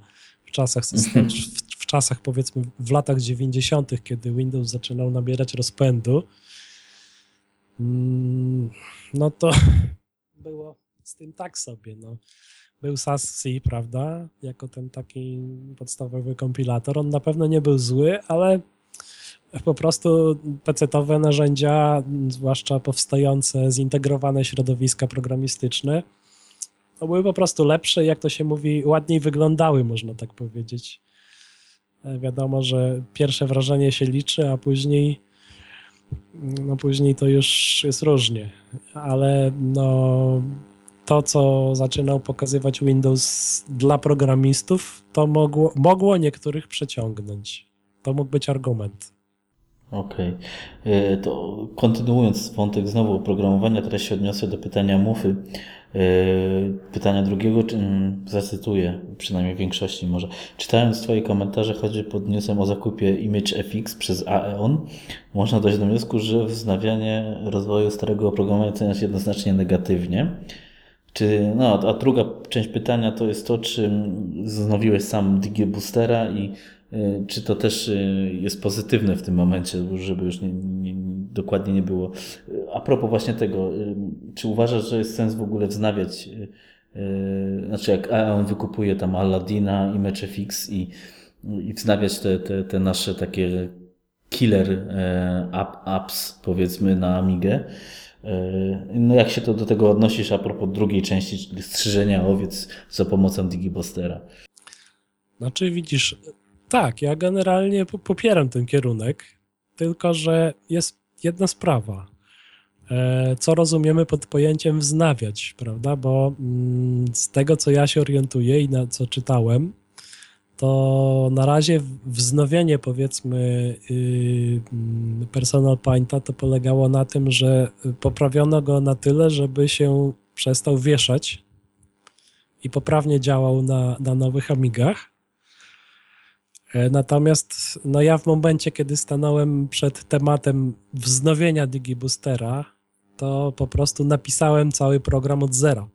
w czasach systemu, w, w czasach powiedzmy w latach 90., kiedy Windows zaczynał nabierać rozpędu, mm, no to [LAUGHS] było z tym tak sobie. No. Był SAS-C, prawda, jako ten taki podstawowy kompilator. On na pewno nie był zły, ale po prostu PC-towe narzędzia, zwłaszcza powstające zintegrowane środowiska programistyczne, były po prostu lepsze, jak to się mówi, ładniej wyglądały, można tak powiedzieć. Wiadomo, że pierwsze wrażenie się liczy, a później no później to już jest różnie, ale no to, co zaczynał pokazywać Windows dla programistów, to mogło, mogło niektórych przeciągnąć. To mógł być argument. Okej. Okay. To kontynuując wątek znowu oprogramowania, teraz się odniosę do pytania Mufy. E, pytania drugiego mm, zacytuję, przynajmniej w większości może. Czytając Twoje komentarze, choćby pod newsem o zakupie ImageFX przez Aeon, można dojść do wniosku, że wznawianie rozwoju starego oprogramowania ocenia się jednoznacznie negatywnie. Czy, no, a druga część pytania to jest to, czy wznowiłeś sam Digi Boostera i czy to też y, jest pozytywne w tym momencie, żeby już nie, nie, dokładnie nie było. A propos właśnie tego, czy uważasz, że jest sens w ogóle wznawiać, znaczy jak on wykupuje tam Aladdina i MecheFX i, i wznawiać te, te, te nasze takie killer apps powiedzmy na Amigę, E, no jak się to do tego odnosisz a propos drugiej części, czyli strzyżenia owiec za pomocą Digibostera? Znaczy widzisz, tak, ja generalnie popieram ten kierunek, tylko że jest jedna sprawa. E, co rozumiemy pod pojęciem wznawiać, prawda? Bo mm, z tego, co ja się orientuję i na co czytałem, to na razie wznowienie powiedzmy y, personal painta to polegało na tym, że poprawiono go na tyle, żeby się przestał wieszać i poprawnie działał na, na nowych Amigach. E, natomiast no ja w momencie, kiedy stanąłem przed tematem wznowienia DigiBoostera, to po prostu napisałem cały program od zera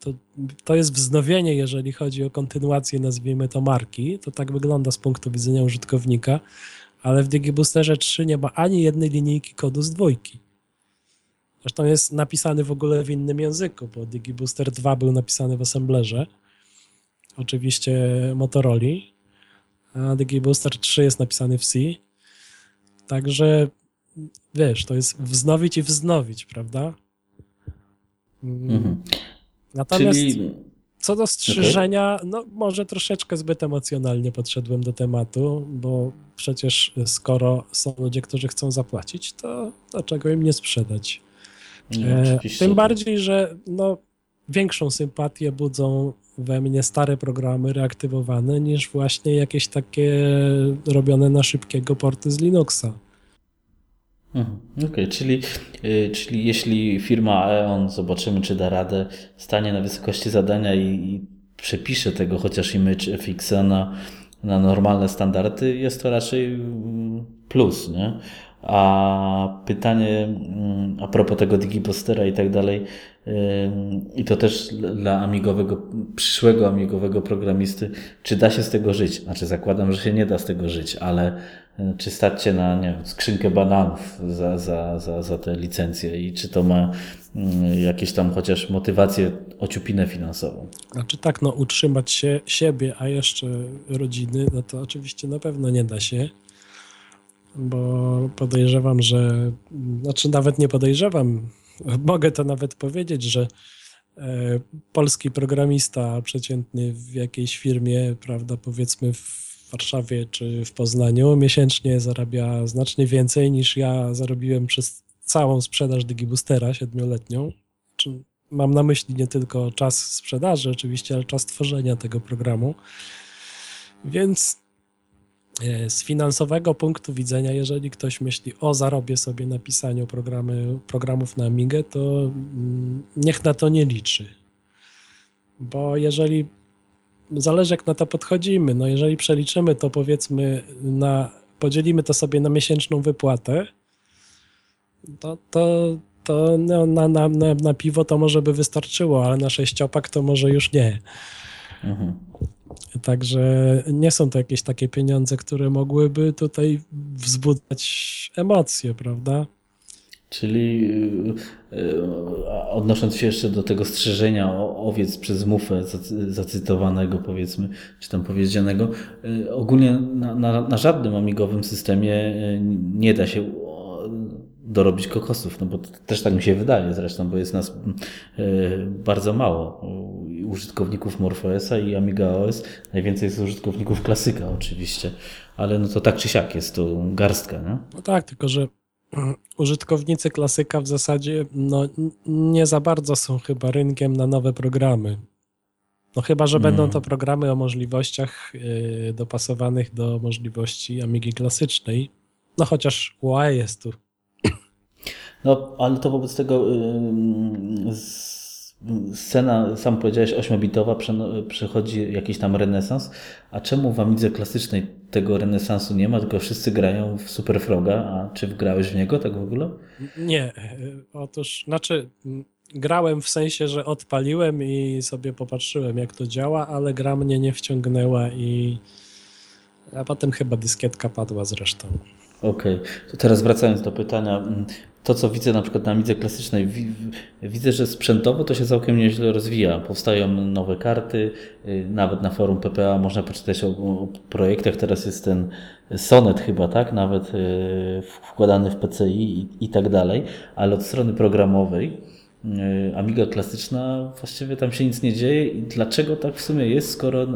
to, to jest wznowienie, jeżeli chodzi o kontynuację, nazwijmy to marki. To tak wygląda z punktu widzenia użytkownika, ale w DigiBoosterze 3 nie ma ani jednej linijki kodu z dwójki. Zresztą jest napisany w ogóle w innym języku, bo DigiBooster 2 był napisany w assemblerze, oczywiście Motorola, a DigiBooster 3 jest napisany w C. Także wiesz, to jest wznowić i wznowić, prawda? Mhm. Natomiast Czyli... co do strzyżenia, okay. no może troszeczkę zbyt emocjonalnie podszedłem do tematu, bo przecież skoro są ludzie, którzy chcą zapłacić, to dlaczego im nie sprzedać? e, tym bardziej, że no, większą sympatię budzą we mnie stare programy reaktywowane niż właśnie jakieś takie robione na szybkiego porty z Linuxa. Mhm. Okej, okay, czyli, y, czyli jeśli firma Aeon, zobaczymy czy da radę, stanie na wysokości zadania i, i przepisze tego chociaż image FX na, na normalne standardy, jest to raczej mm, plus, nie? A pytanie mm, a propos tego digipostera i tak dalej, i to też dla amigowego, przyszłego amigowego programisty, czy da się z tego żyć? Znaczy zakładam, że się nie da z tego żyć, ale e, czy stać się na nie wiem, skrzynkę bananów za, za, za, za te licencje i czy to ma mm, jakieś tam chociaż motywację, ociupinę finansową? Znaczy tak, no utrzymać się siebie, a jeszcze rodziny, no to oczywiście na pewno nie da się bo podejrzewam, że, znaczy nawet nie podejrzewam, [LAUGHS] mogę to nawet powiedzieć, że e, polski programista przeciętny w jakiejś firmie, prawda, powiedzmy w Warszawie czy w Poznaniu, miesięcznie zarabia znacznie więcej niż ja zarobiłem przez całą sprzedaż Digiboostera siedmioletnią. Mam na myśli nie tylko czas sprzedaży oczywiście, ale czas tworzenia tego programu. Więc z finansowego punktu widzenia, jeżeli ktoś myśli, o zarobię sobie na pisaniu programy, programów na Amigę, to mm, niech na to nie liczy. Bo jeżeli, zależy jak na to podchodzimy, no jeżeli przeliczymy to powiedzmy na, podzielimy to sobie na miesięczną wypłatę, to, to, to no, na, na, na, na piwo to może by wystarczyło, ale na sześciopak to może już nie. Mhm. Także nie są to jakieś takie pieniądze, które mogłyby tutaj wzbudzać emocje, prawda? Czyli yy, odnosząc się jeszcze do tego strzeżenia owiec przez mufę zacytowanego powiedzmy, czy tam powiedzianego, yy, ogólnie na, na, na żadnym amigowym systemie nie da się dorobić kokosów, no bo też tak mi się wydaje zresztą, bo jest nas bardzo mało użytkowników MorphOSa i Amiga OS. Najwięcej jest użytkowników klasyka oczywiście, ale no to tak czy siak jest to garstka, nie? No tak, tylko że użytkownicy klasyka w zasadzie no, nie za bardzo są chyba rynkiem na nowe programy. No chyba, że będą mm. to programy o możliwościach yy, dopasowanych do możliwości Amigi klasycznej, No chociaż UI jest tu. No, ale to wobec tego scena, sam powiedziałeś, 8-bitowa, przechodzi jakiś tam renesans. A czemu w Amidze klasycznej tego renesansu nie ma, tylko wszyscy grają w Super Froga? A czy wgrałeś w niego tak w ogóle? Nie. Otóż, znaczy, grałem w sensie, że odpaliłem i sobie popatrzyłem, jak to działa, ale gra mnie nie wciągnęła i. A potem chyba dyskietka padła zresztą. Okej, okay. to teraz wracając do pytania, to, co widzę na przykład na Midze klasycznej, widzę, że sprzętowo to się całkiem nieźle rozwija. Powstają nowe karty, y, nawet na forum PPA można poczytać o, o projektach. Teraz jest ten Sonet chyba, tak? Nawet y, wkładany w PCI i, i tak dalej, ale od strony programowej y, Amiga klasyczna właściwie tam się nic nie dzieje i dlaczego tak w sumie jest, skoro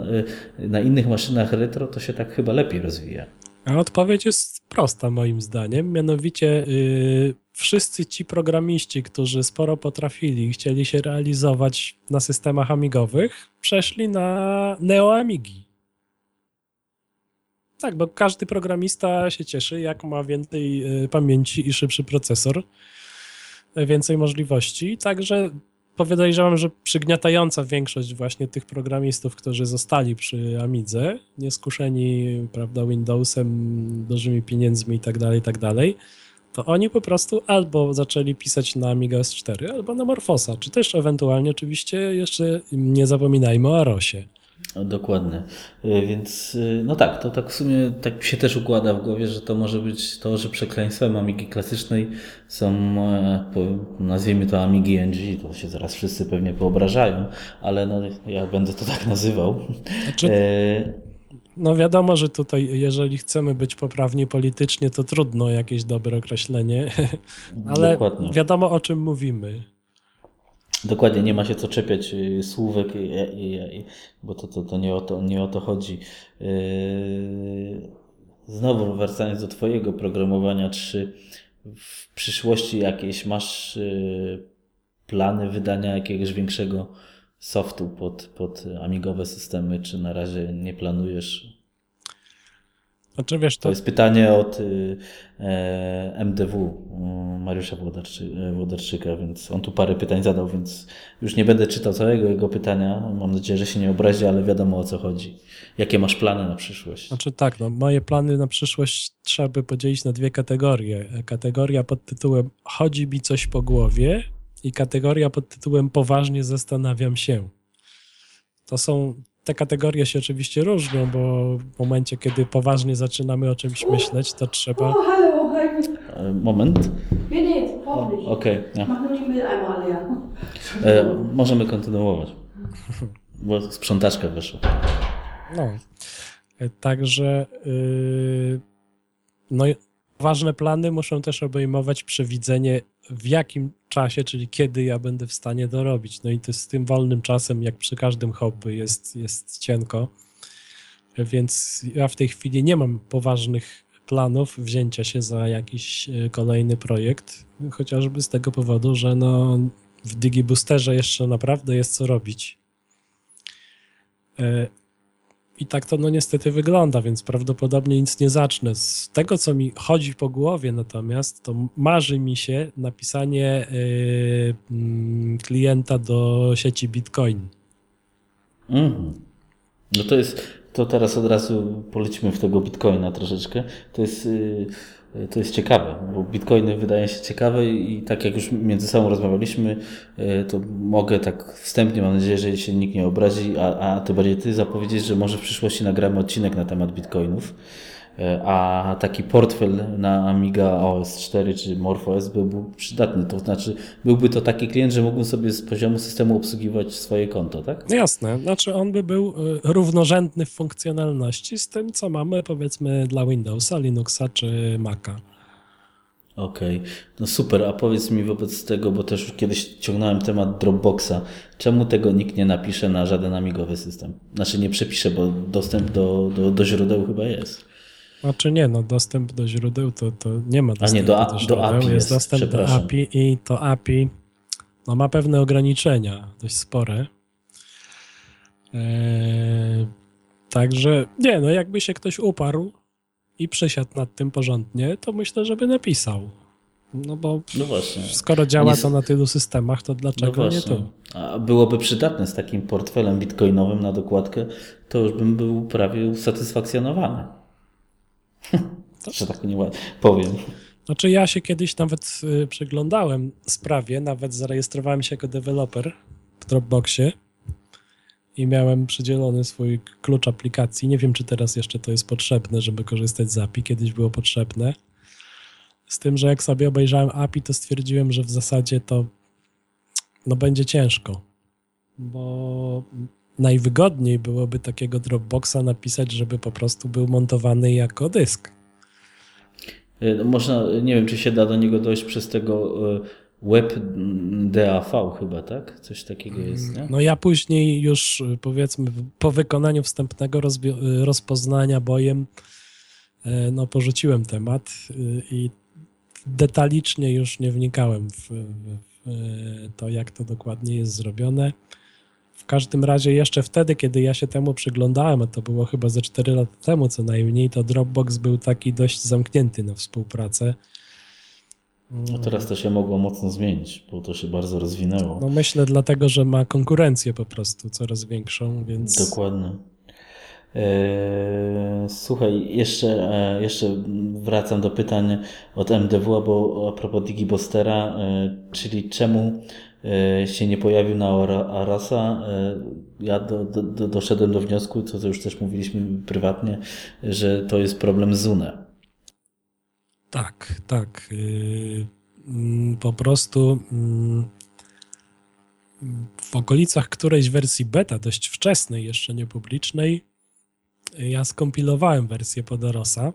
na innych maszynach retro to się tak chyba lepiej rozwija? A odpowiedź jest prosta moim zdaniem, mianowicie yy, wszyscy ci programiści, którzy sporo potrafili i chcieli się realizować na systemach amigowych, przeszli na neoamigi. Tak, bo każdy programista się cieszy, jak ma więcej yy, pamięci i szybszy procesor, więcej możliwości, także podejrzewam, że przygniatająca większość właśnie tych programistów, którzy zostali przy Amidze, nieskuszeni prawda, Windowsem, dużymi pieniędzmi i tak dalej, tak dalej, to oni po prostu albo zaczęli pisać na Amiga S4, albo na Morfosa, czy też ewentualnie oczywiście jeszcze nie zapominajmy o Arosie. No, dokładnie. Y, więc y, no tak, to tak w sumie tak się też układa w głowie, że to może być to, że przekleństwem Amigi klasycznej są, e, nazwijmy to Amigi NG, to się zaraz wszyscy pewnie poobrażają, ale no, ja będę to tak nazywał. Znaczy, e... No wiadomo, że tutaj jeżeli chcemy być poprawni politycznie, to trudno jakieś dobre określenie, [LAUGHS] ale Dokładnie. wiadomo o czym mówimy. Dokładnie, nie ma się co czepiać y, słówek, bo to, to, to, nie, o to nie o to chodzi. Y, znowu wracając do Twojego programowania, czy w przyszłości jakieś masz y, plany wydania jakiegoś większego softu pod, pod amigowe systemy, czy na razie nie planujesz? Znaczy, wiesz, to... to jest pytanie od y, e, MDW Mariusza Włodarczy, e, Włodarczyka, więc on tu parę pytań zadał, więc już nie będę czytał całego jego pytania. Mam nadzieję, że się nie obrazi, ale wiadomo o co chodzi. Jakie masz plany na przyszłość? Znaczy tak, no, moje plany na przyszłość trzeba by podzielić na dwie kategorie. Kategoria pod tytułem chodzi mi coś po głowie i kategoria pod tytułem poważnie zastanawiam się. To są te kategorie się oczywiście różnią, bo w momencie, kiedy poważnie zaczynamy o czymś myśleć, to trzeba. Hallo, Moment. Okej. Okay, e, możemy kontynuować. Bo sprzątaczka wyszła. No. E, także. Yy, no, ważne plany muszą też obejmować przewidzenie w jakim czasie, czyli kiedy ja będę w stanie to robić. No i to z tym wolnym czasem, jak przy każdym hobby, jest, jest cienko. Więc ja w tej chwili nie mam poważnych planów wzięcia się za jakiś e, kolejny projekt, chociażby z tego powodu, że no, w DigiBoosterze jeszcze naprawdę jest co robić. I tak to no niestety wygląda, więc prawdopodobnie nic nie zacznę. Z tego, co mi chodzi po głowie natomiast, to marzy mi się napisanie yy, klienta do sieci Bitcoin. Mm. No to jest, to teraz od razu polecimy w tego Bitcoina troszeczkę. To jest... Yy to jest ciekawe, bo bitcoiny wydają się ciekawe i tak jak już między sobą rozmawialiśmy, e, to mogę tak wstępnie, mam nadzieję, że się nikt nie obrazi, a, a ty bardziej ty zapowiedzieć, że może w przyszłości nagramy odcinek na temat bitcoinów. E, a taki portfel na Amiga OS 4 czy MorphOS byłby przydatny. To znaczy, byłby to taki klient, że mógłbym sobie z poziomu systemu obsługiwać swoje konto, tak? Jasne. Znaczy, on by był e, równorzędny w funkcjonalności z tym, co mamy powiedzmy dla Windowsa, Linuxa czy Maca. Okej, okay. no super, a powiedz mi wobec tego, bo też już kiedyś ciągnąłem temat Dropboxa, czemu tego nikt nie napisze na żaden amigowy system? Znaczy nie przepisze, bo dostęp do, do, do źródeł chyba jest. Znaczy nie, no dostęp do źródeł to, to nie ma dostępu A nie, do, do, źródeł. do API jest, jest dostęp do API i to API no, ma pewne ograniczenia, dość spore. Eee, także nie, no jakby się ktoś uparł i przysiadł nad tym porządnie, to myślę, żeby napisał. No bo No skoro działa Nie to na tylu systemach, to No dlaczego nie właśnie. tu? A byłoby przydatne z takim portfelem bitcoinowym na dokładkę, to już bym był prawie usatysfakcjonowany. Że tak nie powiem. Znaczy ja się kiedyś nawet y, przyglądałem sprawie, nawet zarejestrowałem się jako deweloper w Dropboxie i miałem przydzielony swój klucz aplikacji. Nie wiem, czy teraz jeszcze to jest potrzebne, żeby korzystać z API. Kiedyś było potrzebne. Z tym, że jak sobie obejrzałem API, to stwierdziłem, że w zasadzie to no będzie ciężko, bo najwygodniej byłoby takiego Dropboxa napisać, żeby po prostu był montowany jako dysk. Y, no Można, nie wiem, czy się da do niego dojść przez tego y, web DAV chyba, tak? Coś takiego jest, nie? No ja później już y, powiedzmy po wykonaniu wstępnego rozpoznania bojem e, no porzuciłem temat i detalicznie już nie wnikałem w, e, to, jak to dokładnie jest zrobione. W każdym razie jeszcze wtedy, kiedy ja się temu przyglądałem, a to było chyba ze 4 lata temu co najmniej, to Dropbox był taki dość zamknięty na współpracę. No teraz to się mogło mocno zmienić, bo to się bardzo rozwinęło. No myślę dlatego, że ma konkurencję po prostu coraz większą, więc... Dokładnie. Eee, Słuchaj, jeszcze, e, jeszcze wracam do pytań od MDW, bo a propos Digibostera, e, czyli czemu e, się nie pojawił na Ara- Arasa. E, Ja do, do, do, doszedłem do wniosku, co już też mówiliśmy prywatnie, że to jest problem z UNE. Tak, tak. Yy, mm, Po prostu mm, w okolicach którejś wersji beta, dość wczesnej, jeszcze nie publicznej, ja skompilowałem wersję Podorosa,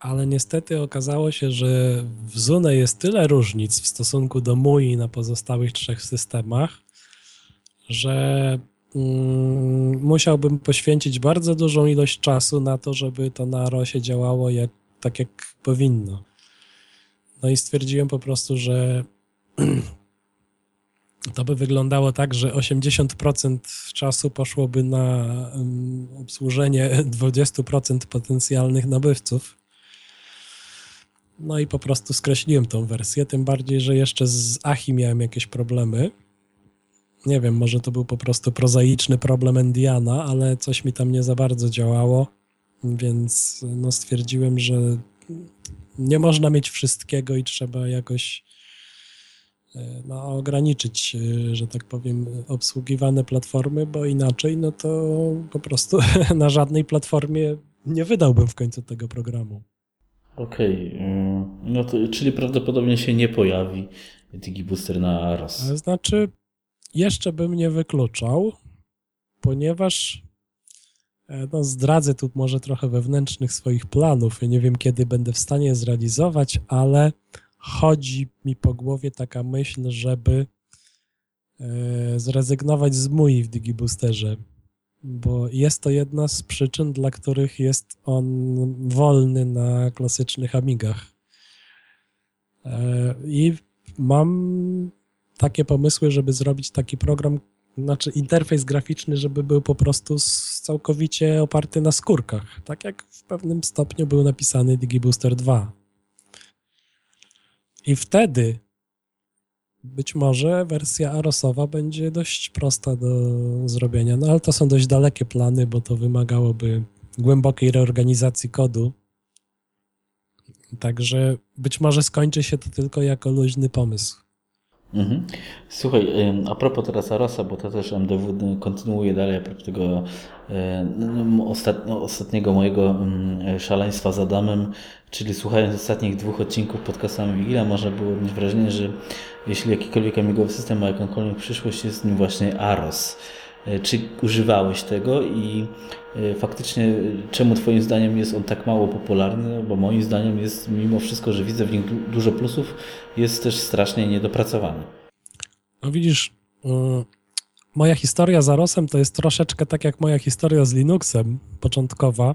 ale niestety okazało się, że w Zune jest tyle różnic w stosunku do MUI na pozostałych trzech systemach, że mm, musiałbym poświęcić bardzo dużą ilość czasu na to, żeby to na ROSie działało jak tak jak powinno. No i stwierdziłem po prostu, że [CLEARS THROAT] to by wyglądało tak, że 80% czasu poszłoby na um, obsłużenie 20% potencjalnych nabywców. No i po prostu skreśliłem tą wersję, tym bardziej, że jeszcze z AHI miałem jakieś problemy. Nie wiem, może to był po prostu prozaiczny problem Endiana, ale coś mi tam nie za bardzo działało. Więc no, stwierdziłem, że nie można mieć wszystkiego i trzeba jakoś e, no, ograniczyć, że tak powiem, obsługiwane platformy, bo inaczej no to po prostu [LAUGHS] na żadnej platformie nie wydałbym w końcu tego programu. Okej, mm, no to, czyli prawdopodobnie się nie pojawi Digibooster na. Ale znaczy, jeszcze bym nie wykluczał, ponieważ e, no, zdradzę tu może trochę wewnętrznych swoich planów. Ja nie wiem, kiedy będę w stanie je zrealizować, ale chodzi mi po głowie taka myśl, żeby e, zrezygnować z MUI w Digiboosterze, bo jest to jedna z przyczyn, dla których jest on wolny na klasycznych Amigach. E, I mam takie pomysły, żeby zrobić taki program, znaczy interfejs graficzny, żeby był po prostu całkowicie oparty na skórkach, tak jak w pewnym stopniu był napisany DigiBooster 2. I wtedy być może wersja Arosowa będzie dość prosta do zrobienia, no ale to są dość dalekie plany, bo to wymagałoby głębokiej reorganizacji kodu. Także być może skończy się to tylko jako luźny pomysł. Mhm. Słuchaj, a propos teraz Arasa, bo to też MDW kontynuuje dalej a propos tego no, ostatnio, ostatniego mojego szaleństwa z Adamem, czyli słuchając ostatnich dwóch odcinków podcastu Wigila, można było mieć wrażenie, że jeśli jakikolwiek amigowy system ma jakąkolwiek przyszłość, jest nim właśnie Aros. E, Czy używałeś tego i e, faktycznie e, czemu Twoim zdaniem jest on tak mało popularny? Bo moim zdaniem jest, mimo wszystko, że widzę w nim du- dużo plusów, jest też strasznie niedopracowany. No widzisz, moja historia z Arosem to jest troszeczkę tak jak moja historia z Linuxem początkowa,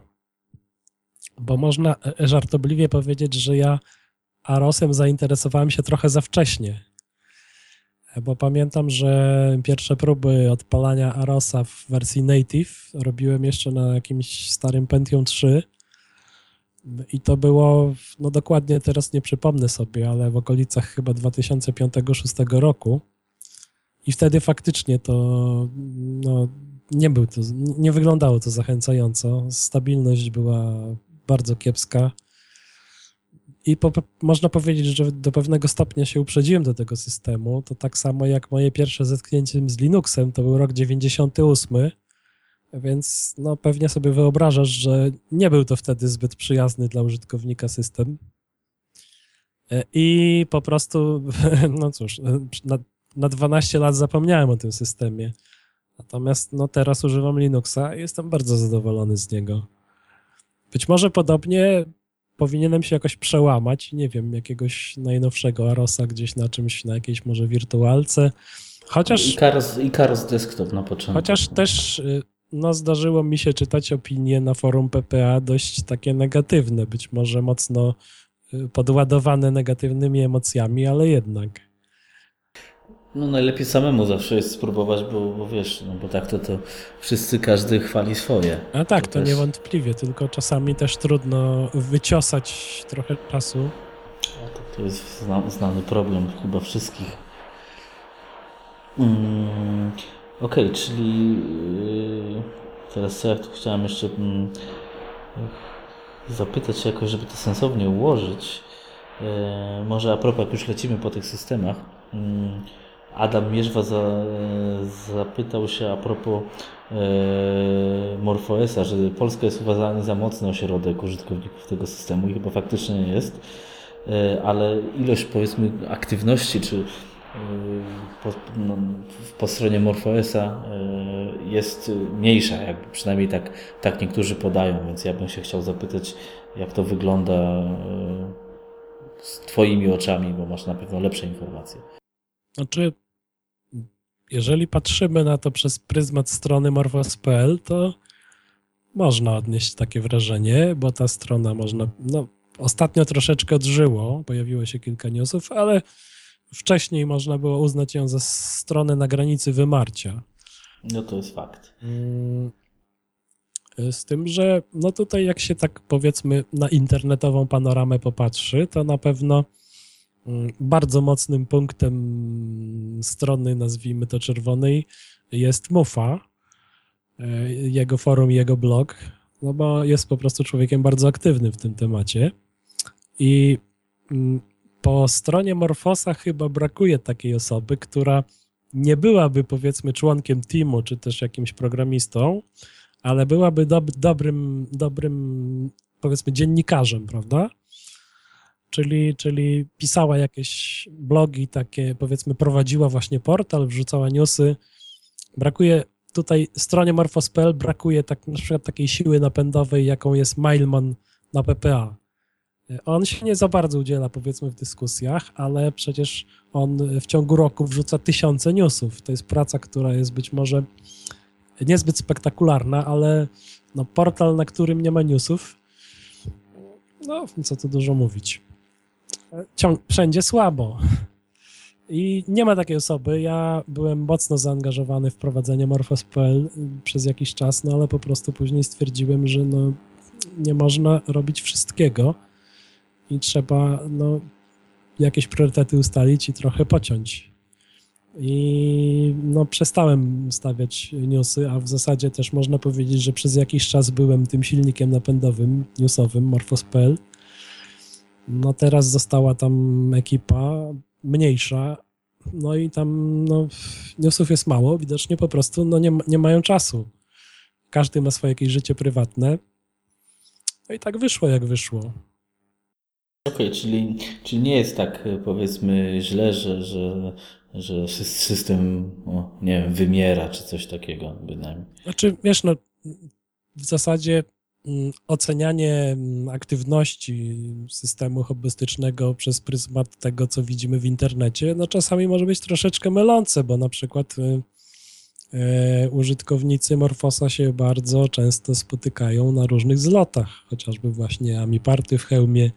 bo można żartobliwie powiedzieć, że ja Arosem zainteresowałem się trochę za wcześnie. Bo pamiętam, że pierwsze próby odpalania Arosa w wersji native robiłem jeszcze na jakimś starym Pentium 3 I to było, no dokładnie teraz nie przypomnę sobie, ale w okolicach chyba 2005-2006 roku. I wtedy faktycznie to no, nie był to, nie wyglądało to zachęcająco. Stabilność była bardzo kiepska. I po, można powiedzieć, że do pewnego stopnia się uprzedziłem do tego systemu. To tak samo jak moje pierwsze zetknięcie z Linuxem, to był rok 98 więc no, pewnie sobie wyobrażasz, że nie był to wtedy zbyt przyjazny dla użytkownika system. E, I po prostu, [LAUGHS] no cóż, na, na 12 lat zapomniałem o tym systemie. Natomiast no, teraz używam Linuxa i jestem bardzo zadowolony z niego. Być może podobnie powinienem się jakoś przełamać, nie wiem, jakiegoś najnowszego Arosa gdzieś na czymś, na jakiejś może wirtualce. Chociaż. Icarus, Icarus Desktop na początku. Chociaż też y, no, zdarzyło mi się czytać opinie na forum PPA dość takie negatywne, być może mocno y, podładowane negatywnymi emocjami, ale jednak. No najlepiej samemu zawsze jest spróbować, bo, bo wiesz, no bo tak to, to wszyscy, każdy chwali swoje. A tak, to, to też... niewątpliwie, tylko czasami też trudno wyciosać trochę czasu. To, to jest zna, znany problem chyba wszystkich. Mm, Okej, okay, czyli yy, teraz ja tu chciałem jeszcze yy, zapytać się jakoś, żeby to sensownie ułożyć. Yy, może a propos, jak już lecimy po tych systemach, mm, Adam Mierzwa za, zapytał się a propos e, MorphOSa, że Polska jest uważana za mocny ośrodek użytkowników tego systemu i chyba faktycznie jest, e, ale ilość powiedzmy aktywności czy e, po, no, po stronie MorphOSa e, jest mniejsza, jakby przynajmniej tak, tak niektórzy podają, więc ja bym się chciał zapytać, jak to wygląda e, z Twoimi oczami, bo masz na pewno lepsze informacje. Znaczy, jeżeli patrzymy na to przez pryzmat strony morphos.pl, to można odnieść takie wrażenie, bo ta strona można, no ostatnio troszeczkę odżyło, pojawiło się kilka newsów, ale wcześniej można było uznać ją za stronę na granicy wymarcia. No to jest fakt. Mm, z tym, że no tutaj jak się tak powiedzmy na internetową panoramę popatrzy, to na pewno bardzo mocnym punktem strony, nazwijmy to czerwonej, jest Mufa, e, jego forum, jego blog, no bo jest po prostu człowiekiem bardzo aktywnym w tym temacie. I mm, po stronie Morfosa chyba brakuje takiej osoby, która nie byłaby powiedzmy członkiem teamu, czy też jakimś programistą, ale byłaby dob dobrym, dobrym powiedzmy dziennikarzem, prawda? Czyli, czyli pisała jakieś blogi takie, powiedzmy, prowadziła właśnie portal, wrzucała newsy. Brakuje tutaj stronie Morphos.pl brakuje tak, na przykład takiej siły napędowej, jaką jest Mailman na PPA. On się nie za bardzo udziela, powiedzmy, w dyskusjach, ale przecież on w ciągu roku wrzuca tysiące newsów. To jest praca, która jest być może niezbyt spektakularna, ale no, portal, na którym nie ma newsów, no, co tu dużo mówić ciąg, wszędzie słabo. I nie ma takiej osoby. Ja byłem mocno zaangażowany w prowadzenie Morphos.pl przez jakiś czas, no ale po prostu później stwierdziłem, że no, nie można robić wszystkiego i trzeba no, jakieś priorytety ustalić i trochę pociąć. I no, przestałem stawiać newsy, a w zasadzie też można powiedzieć, że przez jakiś czas byłem tym silnikiem napędowym newsowym Morphos.pl no teraz została tam ekipa mniejsza, no i tam no, newsów jest mało, widocznie po prostu no, nie, nie mają czasu. Każdy ma swoje jakieś życie prywatne. No i tak wyszło, jak wyszło. Okej, okay, czyli, czyli nie jest tak powiedzmy źle, że, że, że system o, nie wiem, wymiera czy coś takiego bynajmniej. Znaczy, wiesz, no w zasadzie ocenianie mm, aktywności systemu hobbystycznego przez pryzmat tego, co widzimy w internecie, no czasami może być troszeczkę mylące, bo na przykład y, y, użytkownicy Morfosa się bardzo często spotykają na różnych zlotach, chociażby właśnie Amiparty w hełmie.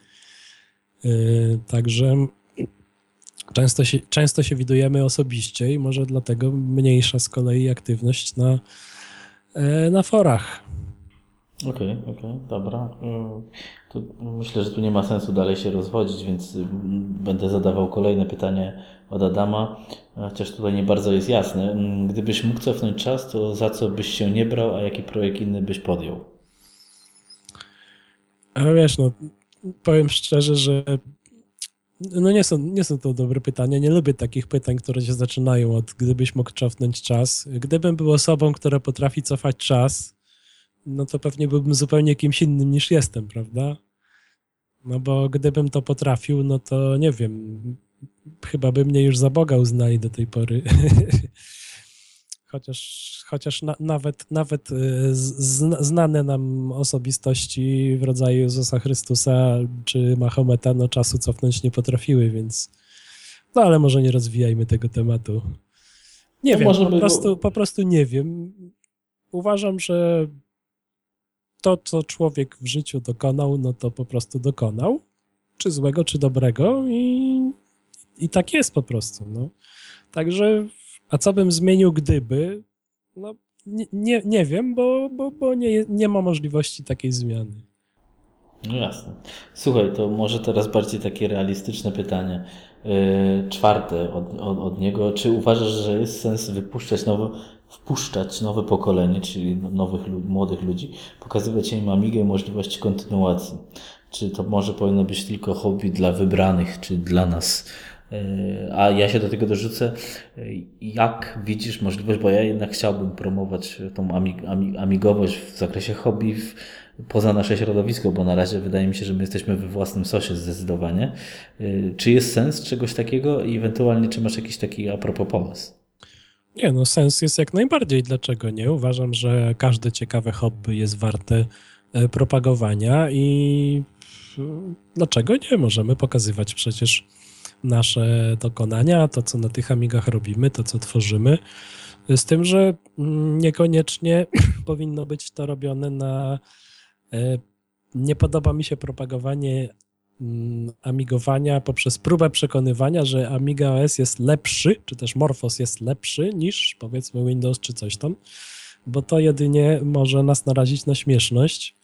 Y, także często się, często się widujemy osobiście i może dlatego mniejsza z kolei aktywność na, na forach. Okej, okay, okej, okay, dobra. To myślę, że tu nie ma sensu dalej się rozwodzić, więc będę zadawał kolejne pytanie od Adama, chociaż tutaj nie bardzo jest jasne. Gdybyś mógł cofnąć czas, to za co byś się nie brał, a jaki projekt inny byś podjął? A wiesz, no powiem szczerze, że no nie są, nie są to dobre pytania. Nie lubię takich pytań, które się zaczynają od gdybyś mógł cofnąć czas. Gdybym był osobą, która potrafi cofać czas, no to pewnie byłbym zupełnie kimś innym niż jestem, prawda? No bo gdybym to potrafił, no to nie wiem, chyba by mnie już za Boga uznali do tej pory. [LAUGHS] chociaż chociaż na, nawet, nawet y, z, znane nam osobistości w rodzaju Jezusa Chrystusa czy Mahometa no czasu cofnąć nie potrafiły, więc no ale może nie rozwijajmy tego tematu. Nie no wiem, po, prostu, po prostu nie wiem. Uważam, że to, co człowiek w życiu dokonał, no to po prostu dokonał. Czy złego, czy dobrego i, i tak jest po prostu. No. Także, a co bym zmienił, gdyby? No, nie, nie, nie wiem, bo, bo, bo nie, nie ma możliwości takiej zmiany. No jasne. Słuchaj, to może teraz bardziej takie realistyczne pytanie. Yy, czwarte od, od, od niego. Czy uważasz, że jest sens wypuszczać nowe, wpuszczać nowe pokolenie, czyli nowych, młodych ludzi, pokazywać im Amigę i możliwości kontynuacji? Czy to może powinno być tylko hobby dla wybranych, czy dla nas? E, a ja się do tego dorzucę, e, jak widzisz możliwość, bo ja jednak chciałbym promować tą amigowość w zakresie hobby w, poza nasze środowisko, bo na razie wydaje mi się, że my jesteśmy we własnym sosie zdecydowanie. E, czy jest sens czegoś takiego i ewentualnie czy masz jakiś taki a propos pomysł? Nie, no sens jest jak najbardziej. Dlaczego nie? Uważam, że każde ciekawe hobby jest warte propagowania i dlaczego nie? Możemy pokazywać przecież nasze dokonania, to co na tych Amigach robimy, to co tworzymy. Z tym, że mm, niekoniecznie [CLEARS THROAT] powinno być to robione na. E, nie podoba mi się propagowanie amigowania poprzez próbę przekonywania, że Amiga OS jest lepszy, czy też Morphos jest lepszy niż powiedzmy Windows czy coś tam, bo to jedynie może nas narazić na śmieszność.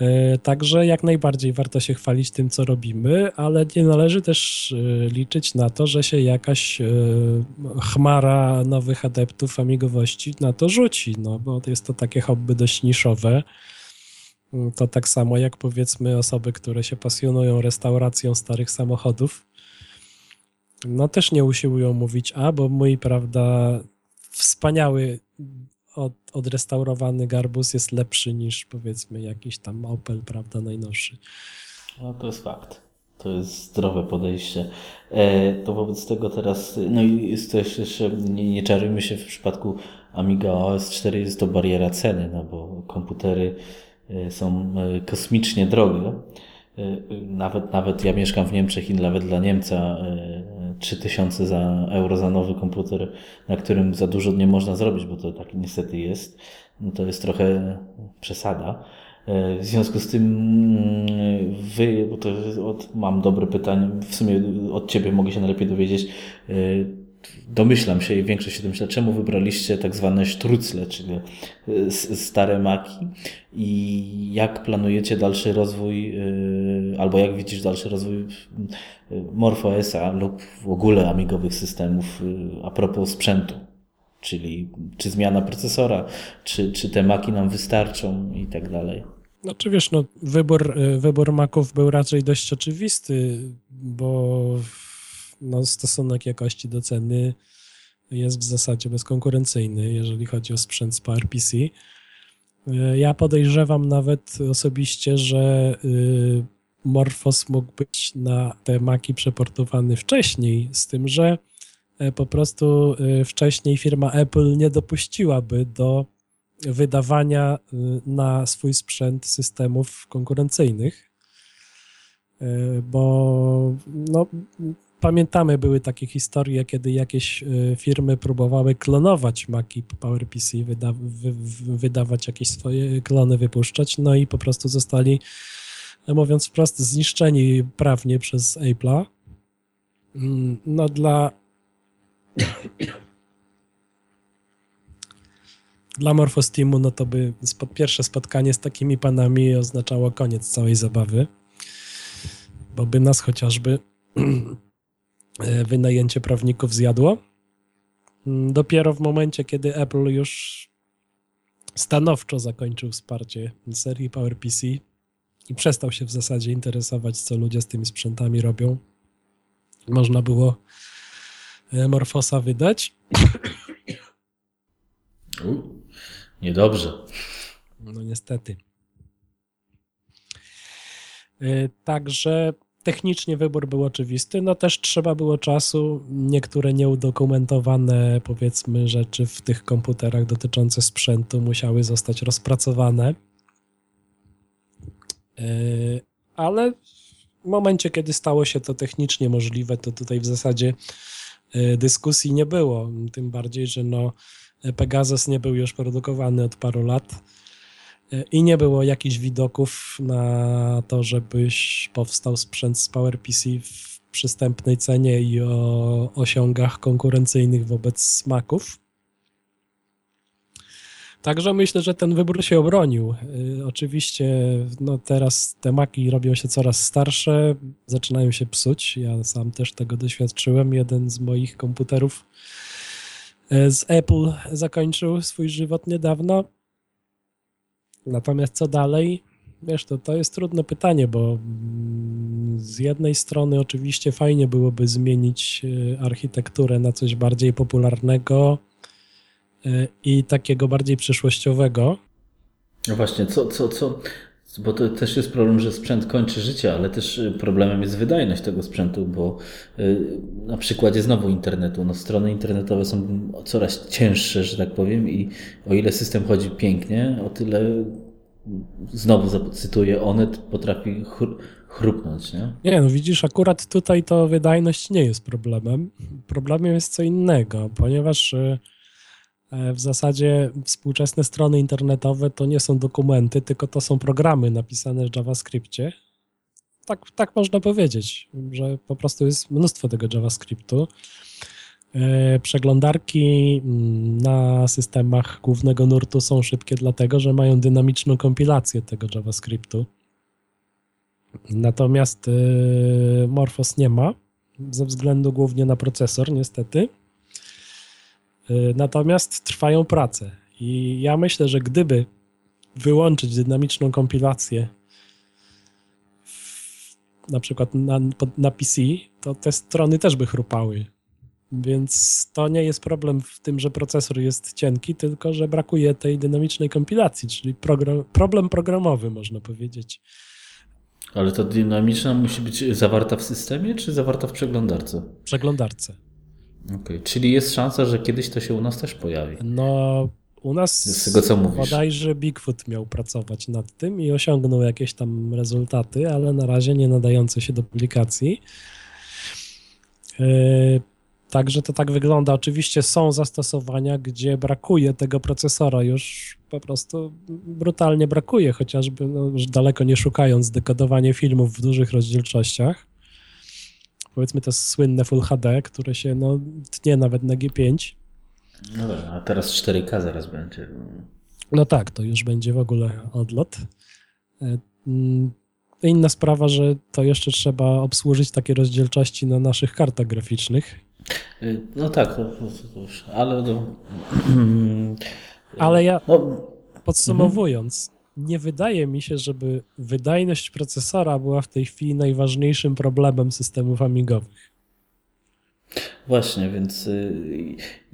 E, także jak najbardziej warto się chwalić tym, co robimy, ale nie należy też e, liczyć na to, że się jakaś e, chmara nowych adeptów amigowości na to rzuci, no bo jest to takie hobby dość niszowe. To tak samo jak powiedzmy osoby, które się pasjonują restauracją starych samochodów, no też nie usiłują mówić, a bo mój, prawda, wspaniały od, odrestaurowany garbus jest lepszy niż powiedzmy jakiś tam Opel, prawda, najnowszy. No to jest fakt. To jest zdrowe podejście. E, to wobec tego teraz, no i też jeszcze, nie, nie czarujmy się w przypadku Amiga OS 4 jest to bariera ceny, no bo komputery są e, kosmicznie drogie. Nawet, nawet ja mieszkam w Niemczech i nawet dla Niemca 3000 za, euro za nowy komputer, na którym za dużo nie można zrobić, bo to tak niestety jest, no to jest trochę przesada. E, w związku z tym mm, wy, bo to od, mam dobre pytanie, w sumie od Ciebie mogę się najlepiej dowiedzieć, e, domyślam się i większość się domyśla, czemu wybraliście tak zwane sztrucle, czyli e, stare maki i jak planujecie dalszy rozwój, e, albo jak widzisz dalszy rozwój MorphOS-a lub w ogóle amigowych systemów a propos sprzętu, czyli czy zmiana procesora, czy, czy te maki nam wystarczą i tak dalej. Znaczy wiesz, no, wybór, wybór maków był raczej dość oczywisty, bo no, stosunek jakości do ceny jest w zasadzie bezkonkurencyjny, jeżeli chodzi o sprzęt z PowerPC. E, ja podejrzewam nawet osobiście, że y, Morphos mógł być na te maki przeportowany wcześniej, z tym, że e, po prostu y, wcześniej firma Apple nie dopuściłaby do wydawania y, na swój sprzęt systemów konkurencyjnych, e, bo no, pamiętamy, były takie historie, kiedy jakieś e, firmy próbowały klonować Maki PowerPC, wyda, wy, wydawać jakieś swoje klony, wypuszczać, no i po prostu zostali, e, mówiąc wprost, zniszczeni prawnie przez Apple'a. Mm, no dla dla Morfosteamu, no to by spod, pierwsze spotkanie z takimi panami oznaczało koniec całej zabawy, bo by nas chociażby [CLEARS THROAT] wynajęcie prawników zjadło. Mm, dopiero w momencie, kiedy Apple już stanowczo zakończył wsparcie serii PowerPC i przestał się w zasadzie interesować, co ludzie z tymi sprzętami robią, można było e, Morfosa wydać. U, niedobrze. No niestety. E, także technicznie wybór był oczywisty, no też trzeba było czasu. Niektóre nieudokumentowane, powiedzmy, rzeczy w tych komputerach dotyczące sprzętu musiały zostać rozpracowane. E, ale w momencie, kiedy stało się to technicznie możliwe, to tutaj w zasadzie e, dyskusji nie było. Tym bardziej, że no, Pegasus nie był już produkowany od paru lat i nie było jakichś widoków na to, żebyś powstał sprzęt z PowerPC w przystępnej cenie i o osiągach konkurencyjnych wobec Maców. Także myślę, że ten wybór się obronił. Y, oczywiście no teraz te maki robią się coraz starsze, zaczynają się psuć. Ja sam też tego doświadczyłem. Jeden z moich komputerów y, z Apple zakończył swój żywot niedawno. Natomiast co dalej? Wiesz, to, to jest trudne pytanie, bo mm, z jednej strony oczywiście fajnie byłoby zmienić y, architekturę na coś bardziej popularnego, i takiego bardziej przyszłościowego. No właśnie, co, co, co, bo to też jest problem, że sprzęt kończy życie, ale też y, problemem jest wydajność tego sprzętu, bo y, na przykładzie znowu internetu, no strony internetowe są coraz cięższe, że tak powiem i o ile system chodzi pięknie, o tyle znowu zacytuję, Onet potrafi chrupnąć, nie? Nie, no widzisz, akurat tutaj to wydajność nie jest problemem. Problemem jest co innego, ponieważ y, w zasadzie współczesne strony internetowe to nie są dokumenty, tylko to są programy napisane w JavaScriptie. Tak, tak można powiedzieć, że po prostu jest mnóstwo tego JavaScriptu. E, przeglądarki mm, na systemach głównego nurtu są szybkie, dlatego że mają dynamiczną kompilację tego JavaScriptu. Natomiast e, Morphos nie ma, ze względu głównie na procesor, niestety. Y, natomiast trwają prace. I ja myślę, że gdyby wyłączyć dynamiczną kompilację na przykład na, na PC, to te strony też by chrupały. Więc to nie jest problem w tym, że procesor jest cienki, tylko że brakuje tej dynamicznej kompilacji, czyli program, problem programowy, można powiedzieć. Ale ta dynamiczna musi być zawarta w systemie, czy zawarta w przeglądarce? W przeglądarce. Okay. Czyli jest szansa, że kiedyś to się u nas też pojawi. No, u nas z tego, co mówisz. bodajże Bigfoot miał pracować nad tym i osiągnął jakieś tam rezultaty, ale na razie nie nadające się do publikacji. Yy, także to tak wygląda. Oczywiście są zastosowania, gdzie brakuje tego procesora, już po prostu brutalnie brakuje, chociażby no, daleko nie szukając dekodowanie filmów w dużych rozdzielczościach powiedzmy to słynne Full HD, które się no, tnie nawet na G5. No dobra, a teraz 4K zaraz będzie. No tak, to już będzie w ogóle odlot. E, mm, inna sprawa, że to jeszcze trzeba obsłużyć takie rozdzielczości na naszych kartach graficznych. Y, no tak, ale. No, ale ja no, podsumowując, nie wydaje mi się, żeby wydajność procesora była w tej chwili najważniejszym problemem systemów amigowych. Właśnie, więc y,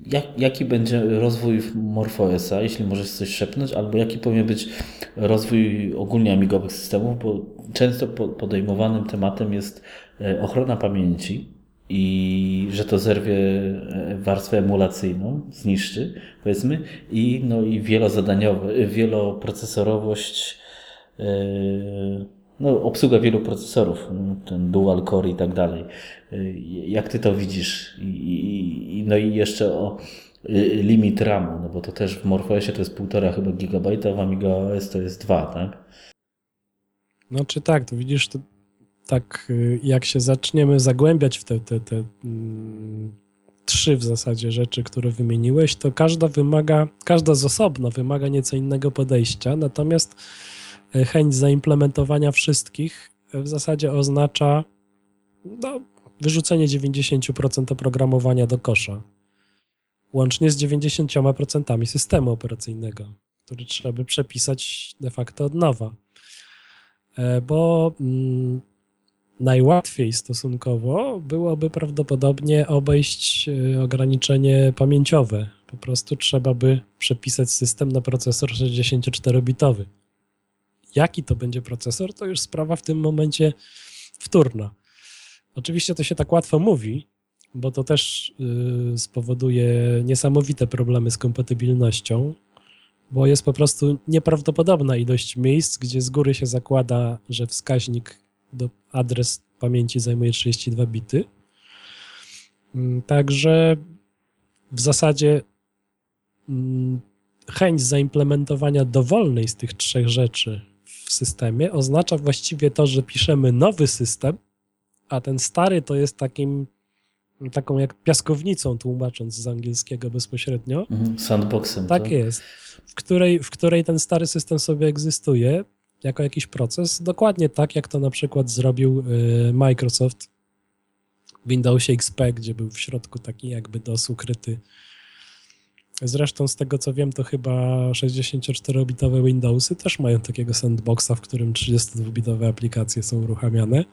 jak, jaki będzie rozwój MorphOSa, jeśli możesz coś szepnąć, albo jaki powinien być rozwój ogólnie amigowych systemów, bo często podejmowanym tematem jest e, ochrona pamięci, i że to zerwie e, warstwę emulacyjną, zniszczy, powiedzmy, i, no, i wielozadaniowe, wieloprocesorowość, yy, no, obsługa wielu procesorów, ten dual core i tak dalej. E, jak ty to widzisz? I, i, no i jeszcze o limit RAMu, no bo to też w MorphOSie to jest 1,5 chyba gigabajta, w AmigaOS to jest 2, tak? No czy tak, to widzisz, to tak y, jak się zaczniemy zagłębiać w te, te, te mm, trzy w zasadzie rzeczy, które wymieniłeś, to każda wymaga, każda z osobna wymaga nieco innego podejścia, natomiast e, chęć zaimplementowania wszystkich w zasadzie oznacza no, wyrzucenie 90% oprogramowania do kosza, łącznie z 90% systemu operacyjnego, który trzeba by przepisać de facto od nowa. E, bo mm, najłatwiej stosunkowo byłoby prawdopodobnie obejść e, ograniczenie pamięciowe. Po prostu trzeba by przepisać system na procesor 64-bitowy. Jaki to będzie procesor, to już sprawa w tym momencie wtórna. Oczywiście to się tak łatwo mówi, bo to też y, spowoduje niesamowite problemy z kompatybilnością, bo jest po prostu nieprawdopodobna ilość miejsc, gdzie z góry się zakłada, że wskaźnik do adres pamięci zajmuje 32 bity. Mm, także w zasadzie mm, chęć zaimplementowania dowolnej z tych trzech rzeczy w systemie oznacza właściwie to, że piszemy nowy system, a ten stary to jest takim taką jak piaskownicą, tłumacząc z angielskiego bezpośrednio. Mhm, sandboxem. Tak, tak jest. W której, w której ten stary system sobie egzystuje jako jakiś proces, dokładnie tak, jak to na przykład zrobił y, Microsoft w Windowsie XP, gdzie był w środku taki jakby DOS ukryty. Zresztą z tego co wiem, to chyba 64-bitowe Windowsy też mają takiego sandboxa, w którym 32-bitowe aplikacje są uruchamiane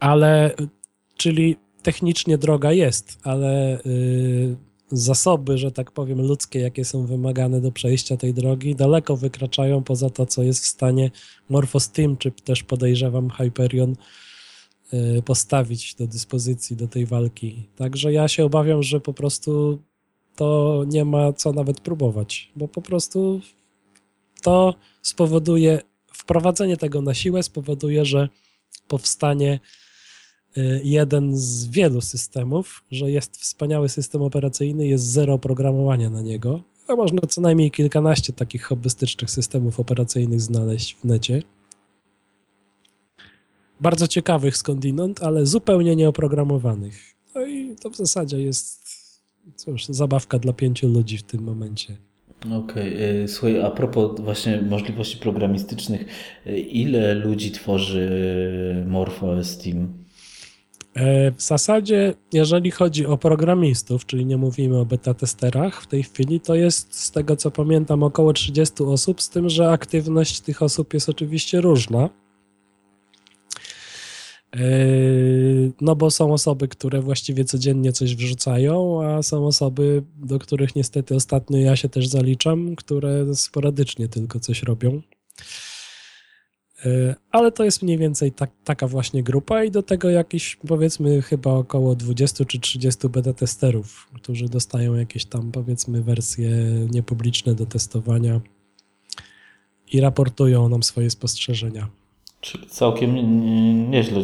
ale czyli technicznie droga jest, ale y, zasoby, że tak powiem, ludzkie, jakie są wymagane do przejścia tej drogi, daleko wykraczają poza to, co jest w stanie Morphosteam, czy też podejrzewam Hyperion y, postawić do dyspozycji do tej walki. Także ja się obawiam, że po prostu to nie ma co nawet próbować, bo po prostu to spowoduje, wprowadzenie tego na siłę spowoduje, że powstanie jeden z wielu systemów, że jest wspaniały system operacyjny, jest zero oprogramowania na niego, a można co najmniej kilkanaście takich hobbystycznych systemów operacyjnych znaleźć w necie. Bardzo ciekawych skądinąd, ale zupełnie nieoprogramowanych. No i to w zasadzie jest cóż, zabawka dla pięciu ludzi w tym momencie. Okej, okay. słuchaj, a propos właśnie możliwości programistycznych, y, ile ludzi tworzy MorphOS Team? E, w zasadzie, jeżeli chodzi o programistów, czyli nie mówimy o beta testerach w tej chwili, to jest z tego co pamiętam około 30 osób, z tym, że aktywność tych osób jest oczywiście różna. E, no bo są osoby, które właściwie codziennie coś wrzucają, a są osoby, do których niestety ostatnio ja się też zaliczam, które sporadycznie tylko coś robią. E, ale to jest mniej więcej tak, taka właśnie grupa i do tego jakieś powiedzmy chyba około 20 czy 30 beta testerów, którzy dostają jakieś tam powiedzmy wersje niepubliczne do testowania i raportują nam swoje spostrzeżenia. Czyli całkiem nieźle,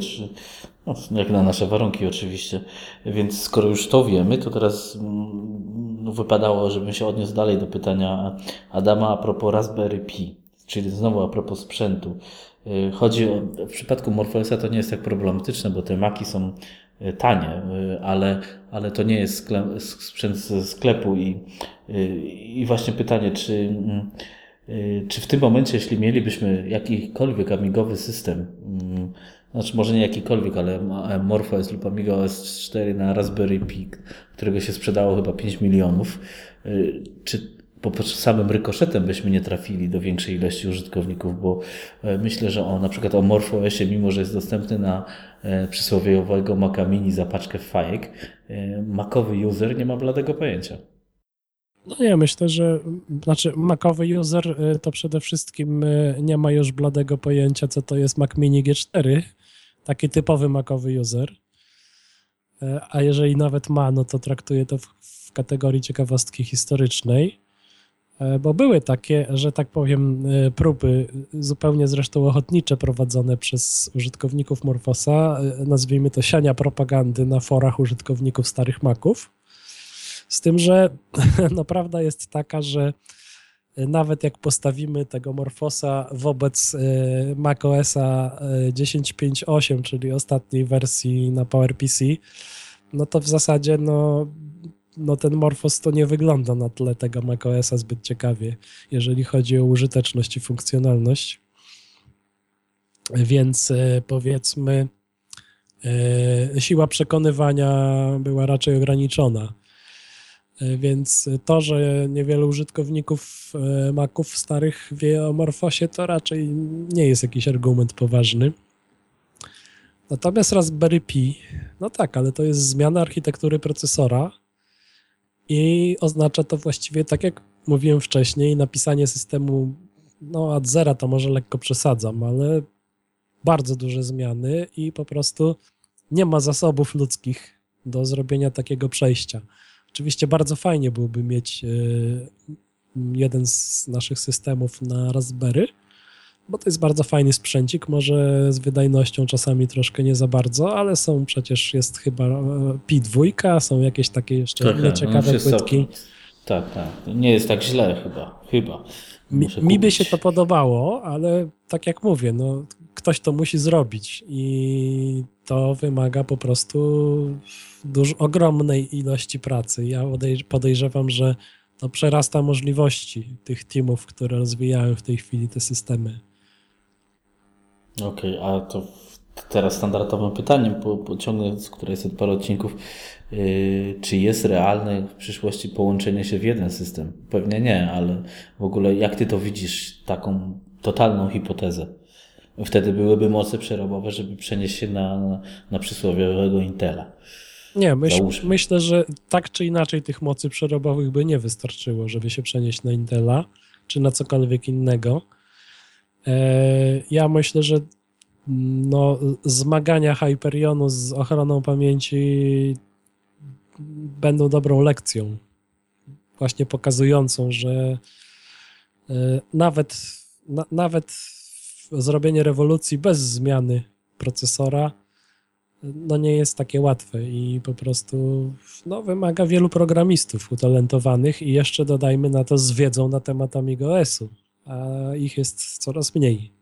no, jak na nasze warunki oczywiście. Więc skoro już to wiemy, to teraz mm, wypadało, żebym się odniósł dalej do pytania Adama a propos Raspberry Pi. Czyli znowu a propos sprzętu. Y, chodzi o, w przypadku MorphOSa to nie jest tak problematyczne, bo te maki są y, tanie, y, ale, ale to nie jest sprzęt ze sklepu i, i właśnie pytanie, czy, czy w tym momencie, jeśli mielibyśmy jakikolwiek amigowy system, znaczy może nie jakikolwiek, ale MorphOS lub Amiga OS 4 na Raspberry Pi, którego się sprzedało chyba 5 milionów, czy po samym rykoszetem byśmy nie trafili do większej ilości użytkowników, bo e, myślę, że o na przykład o MorphOSie, mimo że jest dostępny na e, przysłowiowego Maca Mini za paczkę fajek, e, makowy user nie ma bladego pojęcia. No nie, myślę, że znaczy makowy user to przede wszystkim nie ma już bladego pojęcia, co to jest Mac Mini G4, taki typowy makowy user. A jeżeli nawet ma, no to traktuje to w, w kategorii ciekawostki historycznej. E, bo były takie, że tak powiem, e, próby, zupełnie zresztą ochotnicze prowadzone przez użytkowników Morfosa, e, nazwijmy to siania propagandy na forach użytkowników starych Maców. Z tym, że [LAUGHS] no, prawda jest taka, że nawet jak postawimy tego Morfosa wobec macOSa 10.5.8, czyli ostatniej wersji na PowerPC, no to w zasadzie no, no ten Morphos to nie wygląda na tle tego macOSa zbyt ciekawie, jeżeli chodzi o użyteczność i funkcjonalność. Więc e, powiedzmy, e, siła przekonywania była raczej ograniczona. E, więc to, że niewielu użytkowników Maców starych wie o Morphosie, to raczej nie jest jakiś argument poważny. Natomiast Raspberry Pi, no tak, ale to jest zmiana architektury procesora i oznacza to właściwie, tak jak mówiłem wcześniej, napisanie systemu no od zera to może lekko przesadzam, ale bardzo duże zmiany i po prostu nie ma zasobów ludzkich do zrobienia takiego przejścia. Oczywiście bardzo fajnie byłoby mieć e, jeden z naszych systemów na Raspberry, bo to jest bardzo fajny sprzęcik, może z wydajnością czasami troszkę nie za bardzo, ale są przecież, jest chyba e, Pi 2, są jakieś takie jeszcze tak, inne tak, ciekawe płytki. Tak, tak. Nie jest tak źle chyba. chyba. Mi, mi, by się to podobało, ale tak jak mówię, no, ktoś to musi zrobić i to wymaga po prostu duż, ogromnej ilości pracy. Ja podejrzewam, że to przerasta możliwości tych teamów, które rozwijają w tej chwili te systemy. Okej, okay, a to teraz standardowym pytaniem, pociągnę, z której jest parę odcinków, yy, czy jest realne w przyszłości połączenie się w jeden system? Pewnie nie, ale w ogóle jak ty to widzisz, taką totalną hipotezę? Wtedy byłyby moce przerobowe, żeby przenieść się na, na, na przysłowiowego Intela. Nie, myśl, myślę, że tak czy inaczej tych mocy przerobowych by nie wystarczyło, żeby się przenieść na Intela, czy na cokolwiek innego. E, ja myślę, że no, zmagania Hyperionu z ochroną pamięci będą dobrą lekcją. Właśnie pokazującą, że e, nawet, na, nawet zrobienie rewolucji bez zmiany procesora no nie jest takie łatwe i po prostu no, wymaga wielu programistów utalentowanych i jeszcze dodajmy na to z wiedzą na temat AmigaOS-u a ich jest coraz mniej.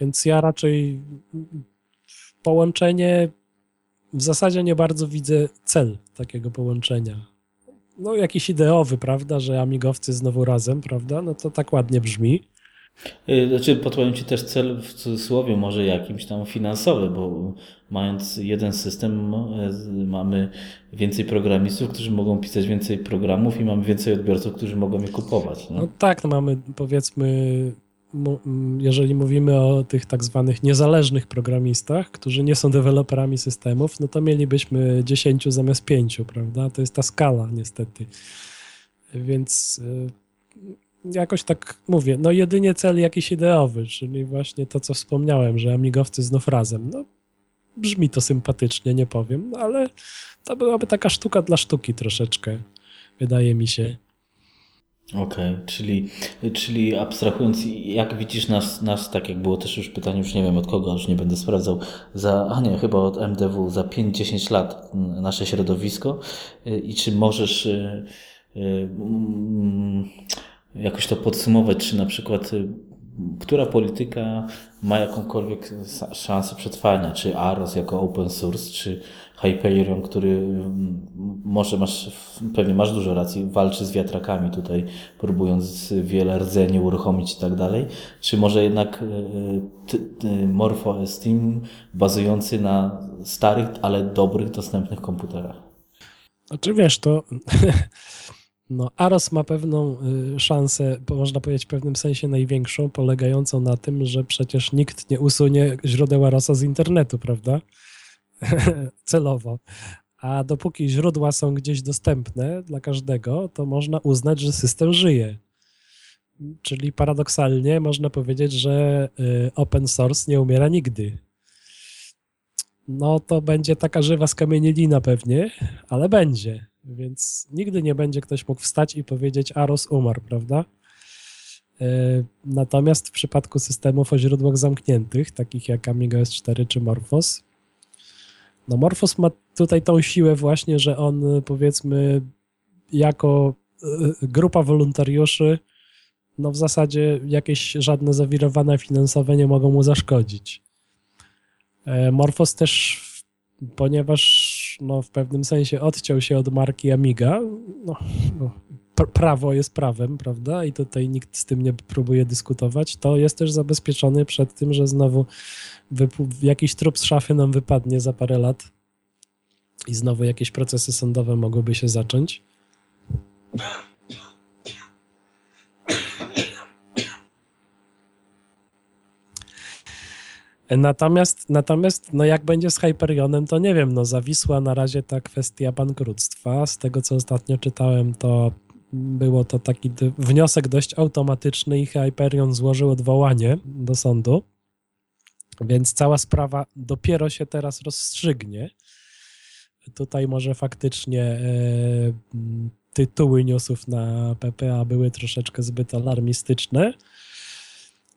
Więc ja raczej połączenie w zasadzie nie bardzo widzę cel takiego połączenia. No jakiś ideowy, prawda, że amigowcy znowu razem, prawda, no to tak ładnie brzmi. Y, znaczy, podpowiem Ci też cel w cudzysłowie, może jakimś tam finansowy, bo mając jeden system, mamy więcej programistów, którzy mogą pisać więcej programów i mamy więcej odbiorców, którzy mogą je kupować. No tak, no mamy powiedzmy, jeżeli mówimy o tych tak zwanych niezależnych programistach, którzy nie są deweloperami systemów, no to mielibyśmy 10 zamiast 5, prawda? To jest ta skala niestety. Więc y, jakoś tak mówię, no jedynie cel jakiś ideowy, czyli właśnie to, co wspomniałem, że amigowcy znów razem. No, brzmi to sympatycznie, nie powiem, ale to byłaby taka sztuka dla sztuki troszeczkę, wydaje mi się. Okej, okay, czyli, czyli abstrahując, jak widzisz nas, nas, tak jak było też już pytanie, już nie wiem od kogo, już nie będę sprawdzał, za, a nie, chyba od MDW, za 5-10 lat nasze środowisko i czy możesz y, y, mm, jakoś to podsumować, czy na przykład y, która polityka ma jakąkolwiek szansę przetrwania, czy AROS jako open source, czy Hyperion, który mm, może masz, pewnie masz dużo racji, walczy z wiatrakami tutaj, próbując wiele rdzeni uruchomić i tak dalej, czy może jednak y, y, Morpho Steam bazujący na starych, ale dobrych, dostępnych komputerach? Znaczy wiesz, to [LAUGHS] No, Aros ma pewną y, szansę, można powiedzieć w pewnym sensie największą, polegającą na tym, że przecież nikt nie usunie źródeł Arosa z internetu, prawda? [LAUGHS] Celowo. A dopóki źródła są gdzieś dostępne dla każdego, to można uznać, że system żyje. Czyli paradoksalnie można powiedzieć, że y, open source nie umiera nigdy. No to będzie taka żywa skamienilina pewnie, ale będzie. Więc nigdy nie będzie ktoś mógł wstać i powiedzieć Aros umarł, prawda? E, natomiast w przypadku systemów o źródłach zamkniętych, takich jak Amiga S4 czy Morphos, no Morphos ma tutaj tą siłę właśnie, że on powiedzmy jako e, grupa wolontariuszy, no w zasadzie jakieś żadne zawirowania finansowe nie mogą mu zaszkodzić. E, Morphos też ponieważ no, w pewnym sensie odciął się od marki Amiga. No, no, prawo jest prawem, prawda? I tutaj nikt z tym nie próbuje dyskutować. To jest też zabezpieczony przed tym, że znowu jakiś trup z szafy nam wypadnie za parę lat i znowu jakieś procesy sądowe mogłyby się zacząć. Natomiast, natomiast no jak będzie z Hyperionem, to nie wiem, no zawisła na razie ta kwestia bankructwa. Z tego, co ostatnio czytałem, to było to taki wniosek dość automatyczny i Hyperion złożył odwołanie do sądu, więc cała sprawa dopiero się teraz rozstrzygnie. Tutaj może faktycznie e, tytuły newsów na PPA były troszeczkę zbyt alarmistyczne,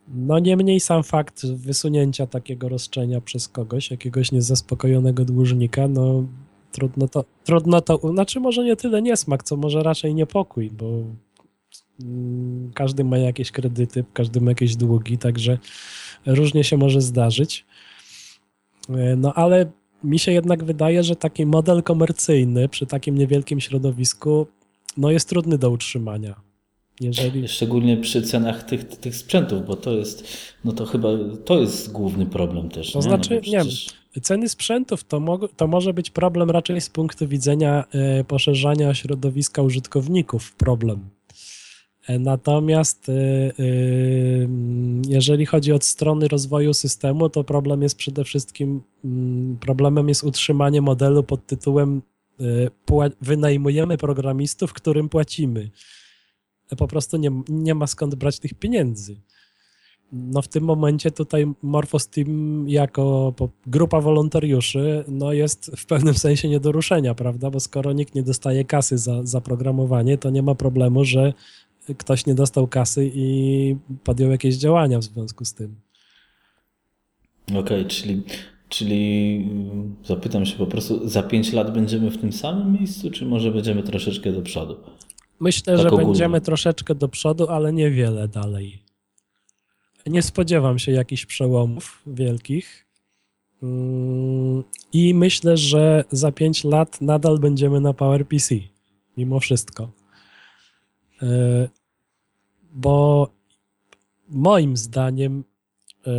no niemniej sam fakt wysunięcia takiego roszczenia przez kogoś, jakiegoś niezaspokojonego dłużnika, no trudno to, trudno to, znaczy może nie tyle niesmak, co może raczej niepokój, bo mm, każdy ma jakieś kredyty, każdy ma jakieś długi, także różnie się może zdarzyć. E, no ale mi się jednak wydaje, że taki model komercyjny przy takim niewielkim środowisku no jest trudny do utrzymania. Jeżeli... Szczególnie przy cenach tych, tych sprzętów, bo to jest, no to chyba to jest główny problem też. To nie? znaczy, no przecież... nie ceny sprzętów to, mo to może być problem raczej z punktu widzenia y, poszerzania środowiska użytkowników, problem. E, natomiast y, jeżeli chodzi od strony rozwoju systemu, to problem jest przede wszystkim, mm, problemem jest utrzymanie modelu pod tytułem wynajmujemy programistów, którym płacimy po prostu nie, nie ma skąd brać tych pieniędzy. No w tym momencie tutaj Morphos Team jako grupa wolontariuszy no jest w pewnym sensie nie do ruszenia, prawda? Bo skoro nikt nie dostaje kasy za, za programowanie, to nie ma problemu, że ktoś nie dostał kasy i podjął jakieś działania w związku z tym. Okej, okay, czyli, czyli mm, zapytam się po prostu, za pięć lat będziemy w tym samym miejscu, czy może będziemy troszeczkę do przodu? Myślę, tak że ogólnie. będziemy troszeczkę do przodu, ale niewiele dalej. Nie spodziewam się jakichś przełomów wielkich. Mm, I myślę, że za 5 lat nadal będziemy na PowerPC, mimo wszystko. E, bo moim zdaniem e,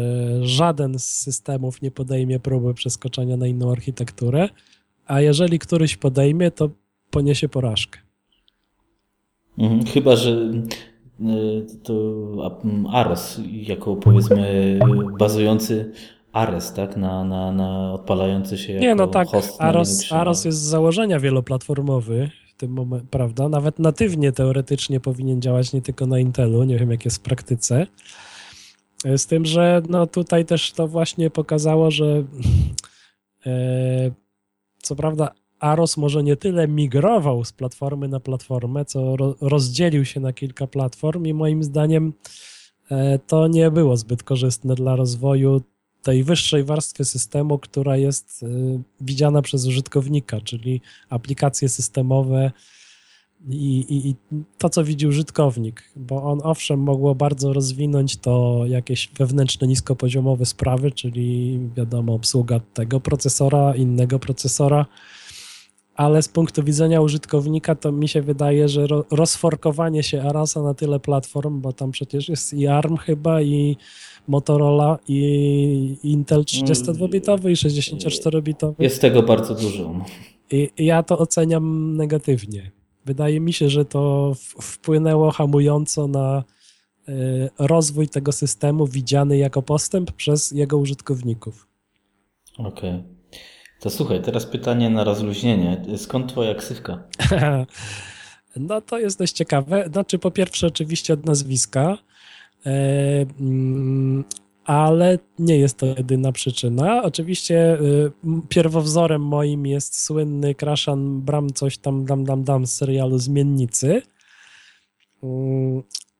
żaden z systemów nie podejmie próby przeskoczenia na inną architekturę, a jeżeli któryś podejmie, to poniesie porażkę. Mhm, chyba, że y, to Ares jako powiedzmy bazujący Ares, tak? Na, na, na odpalający się Nie, no tak, Aros, Aros jest z założenia wieloplatformowy w tym momencie, prawda? Nawet natywnie teoretycznie powinien działać nie tylko na Intelu, nie wiem jak jest w praktyce. Z tym, że no tutaj też to właśnie pokazało, że e, co prawda Aros może nie tyle migrował z platformy na platformę, co ro rozdzielił się na kilka platform i moim zdaniem e, to nie było zbyt korzystne dla rozwoju tej wyższej warstwy systemu, która jest e, widziana przez użytkownika, czyli aplikacje systemowe i, i, i, to, co widzi użytkownik, bo on owszem mogło bardzo rozwinąć to jakieś wewnętrzne, niskopoziomowe sprawy, czyli wiadomo, obsługa tego procesora, innego procesora, ale z punktu widzenia użytkownika to mi się wydaje, że rozforkowanie się Arasa na tyle platform, bo tam przecież jest i ARM chyba i Motorola i Intel 32-bitowy i 64-bitowy. Jest tego bardzo dużo. I ja to oceniam negatywnie. Wydaje mi się, że to wpłynęło hamująco na e, rozwój tego systemu widziany jako postęp przez jego użytkowników. Okej. Okay. To słuchaj, teraz pytanie na rozluźnienie. Skąd twoja ksywka? [LAUGHS] no to jest dość ciekawe. Znaczy po pierwsze oczywiście od nazwiska, e, mm, ale nie jest to jedyna przyczyna. Oczywiście e, pierwowzorem moim jest słynny Kraszan Bram coś tam dam dam dam z serialu Zmiennicy.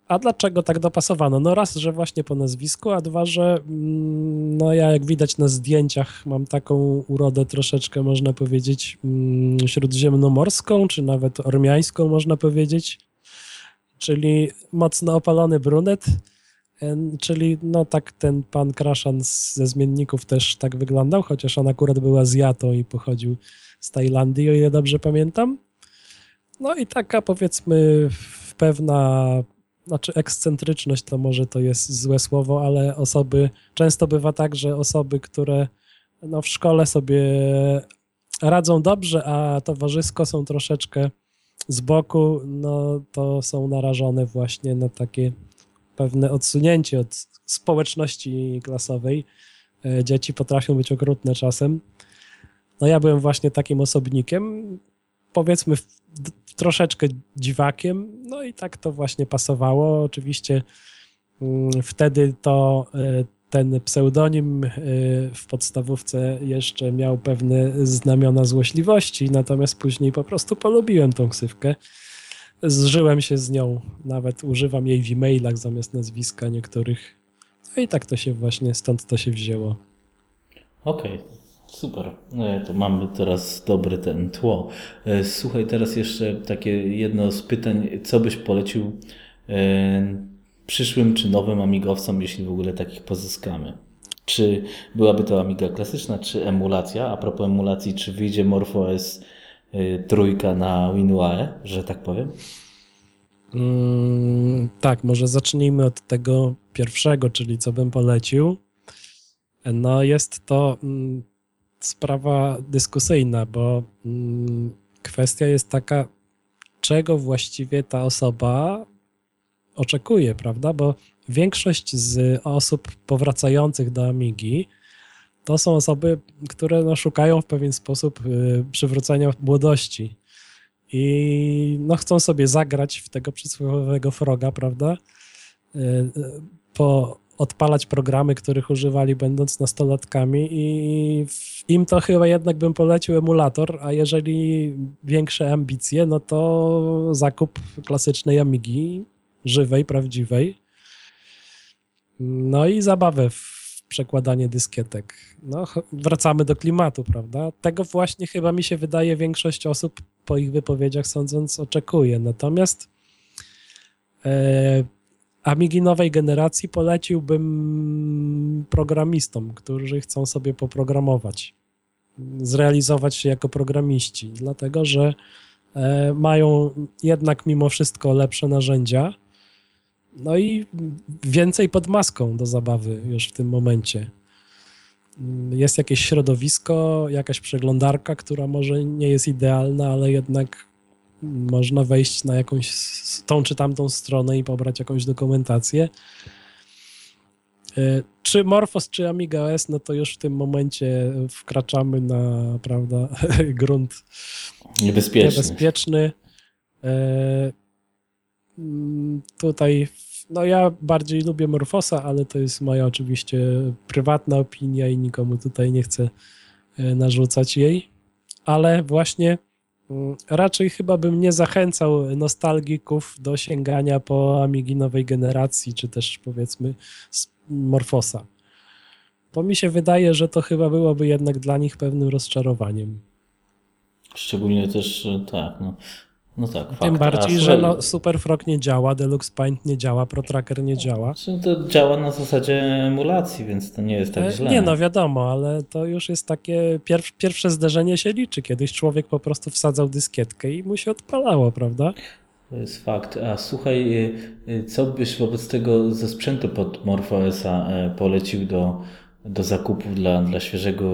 A dlaczego tak dopasowano? No raz, że właśnie po nazwisku, a dwa, że mm, no ja jak widać na zdjęciach mam taką urodę troszeczkę można powiedzieć mm, śródziemnomorską, czy nawet ormiańską można powiedzieć, czyli mocno opalony brunet, Czyli no tak ten pan Kraszan ze zmienników też tak wyglądał, chociaż on akurat był Azjatą i pochodził z Tajlandii, o ile dobrze pamiętam. No i taka powiedzmy pewna, znaczy ekscentryczność to może to jest złe słowo, ale osoby, często bywa tak, że osoby, które no w szkole sobie radzą dobrze, a towarzysko są troszeczkę z boku, no to są narażone właśnie na takie pewne odsunięcie od społeczności klasowej. E, dzieci potrafią być okrutne czasem. No ja byłem właśnie takim osobnikiem, powiedzmy troszeczkę dziwakiem, no i tak to właśnie pasowało. Oczywiście mm, wtedy to e, ten pseudonim e, w podstawówce jeszcze miał pewne znamiona złośliwości, natomiast później po prostu polubiłem tą ksywkę. Zżyłem się z nią, nawet używam jej w e-mailach zamiast nazwiska niektórych. No i tak to się właśnie, stąd to się wzięło. Okej, okay. Super, no, to mamy teraz dobry ten tło. E, słuchaj, teraz jeszcze takie jedno z pytań, co byś polecił e, przyszłym czy nowym amigowcom, jeśli w ogóle takich pozyskamy? Czy byłaby to Amiga klasyczna, czy emulacja? A propos emulacji, czy wyjdzie MorphOS trójka na WinUAE, że tak powiem? Mm, tak, może zacznijmy od tego pierwszego, czyli co bym polecił. No jest to mm, sprawa dyskusyjna, bo mm, kwestia jest taka, czego właściwie ta osoba oczekuje, prawda? Bo większość z osób powracających do Amigi to są osoby, które no, szukają w pewien sposób y, przywrócenia młodości i no, chcą sobie zagrać w tego przysłowiowego froga, prawda? Y, y, po odpalać programy, których używali będąc nastolatkami i im to chyba jednak bym polecił emulator, a jeżeli większe ambicje, no to zakup klasycznej Amigi żywej, prawdziwej. No i zabawę w przekładanie dyskietek. No, wracamy do klimatu, prawda? Tego właśnie chyba mi się wydaje większość osób po ich wypowiedziach sądząc oczekuje. Natomiast e, Amigi nowej generacji poleciłbym programistom, którzy chcą sobie poprogramować, zrealizować się jako programiści, dlatego że e, mają jednak mimo wszystko lepsze narzędzia no i więcej pod maską do zabawy już w tym momencie. Jest jakieś środowisko, jakaś przeglądarka, która może nie jest idealna, ale jednak można wejść na jakąś tą czy tamtą stronę i pobrać jakąś dokumentację. E, czy Morphos, czy Amiga OS, no to już w tym momencie wkraczamy na, prawda, [LAUGHS] grunt niebezpieczny. niebezpieczny. E, tutaj no ja bardziej lubię Morfosa, ale to jest moja oczywiście prywatna opinia i nikomu tutaj nie chcę e, narzucać jej. Ale właśnie mm, raczej chyba bym nie zachęcał nostalgików do sięgania po Amigi nowej generacji, czy też powiedzmy Morfosa. Bo mi się wydaje, że to chyba byłoby jednak dla nich pewnym rozczarowaniem. Szczególnie też, tak, no, no tak, Tym fakt. bardziej, że no, Superfrog nie działa, Deluxe Paint nie działa, ProTracker nie działa. To działa na zasadzie emulacji, więc to nie jest tak e, źle. Nie, no wiadomo, ale to już jest takie pierw, pierwsze zderzenie się liczy. Kiedyś człowiek po prostu wsadzał dyskietkę i mu się odpalało, prawda? To jest fakt. A słuchaj, y, y, co byś wobec tego ze sprzętu pod MorphOS-a e, polecił do, do zakupu dla, dla świeżego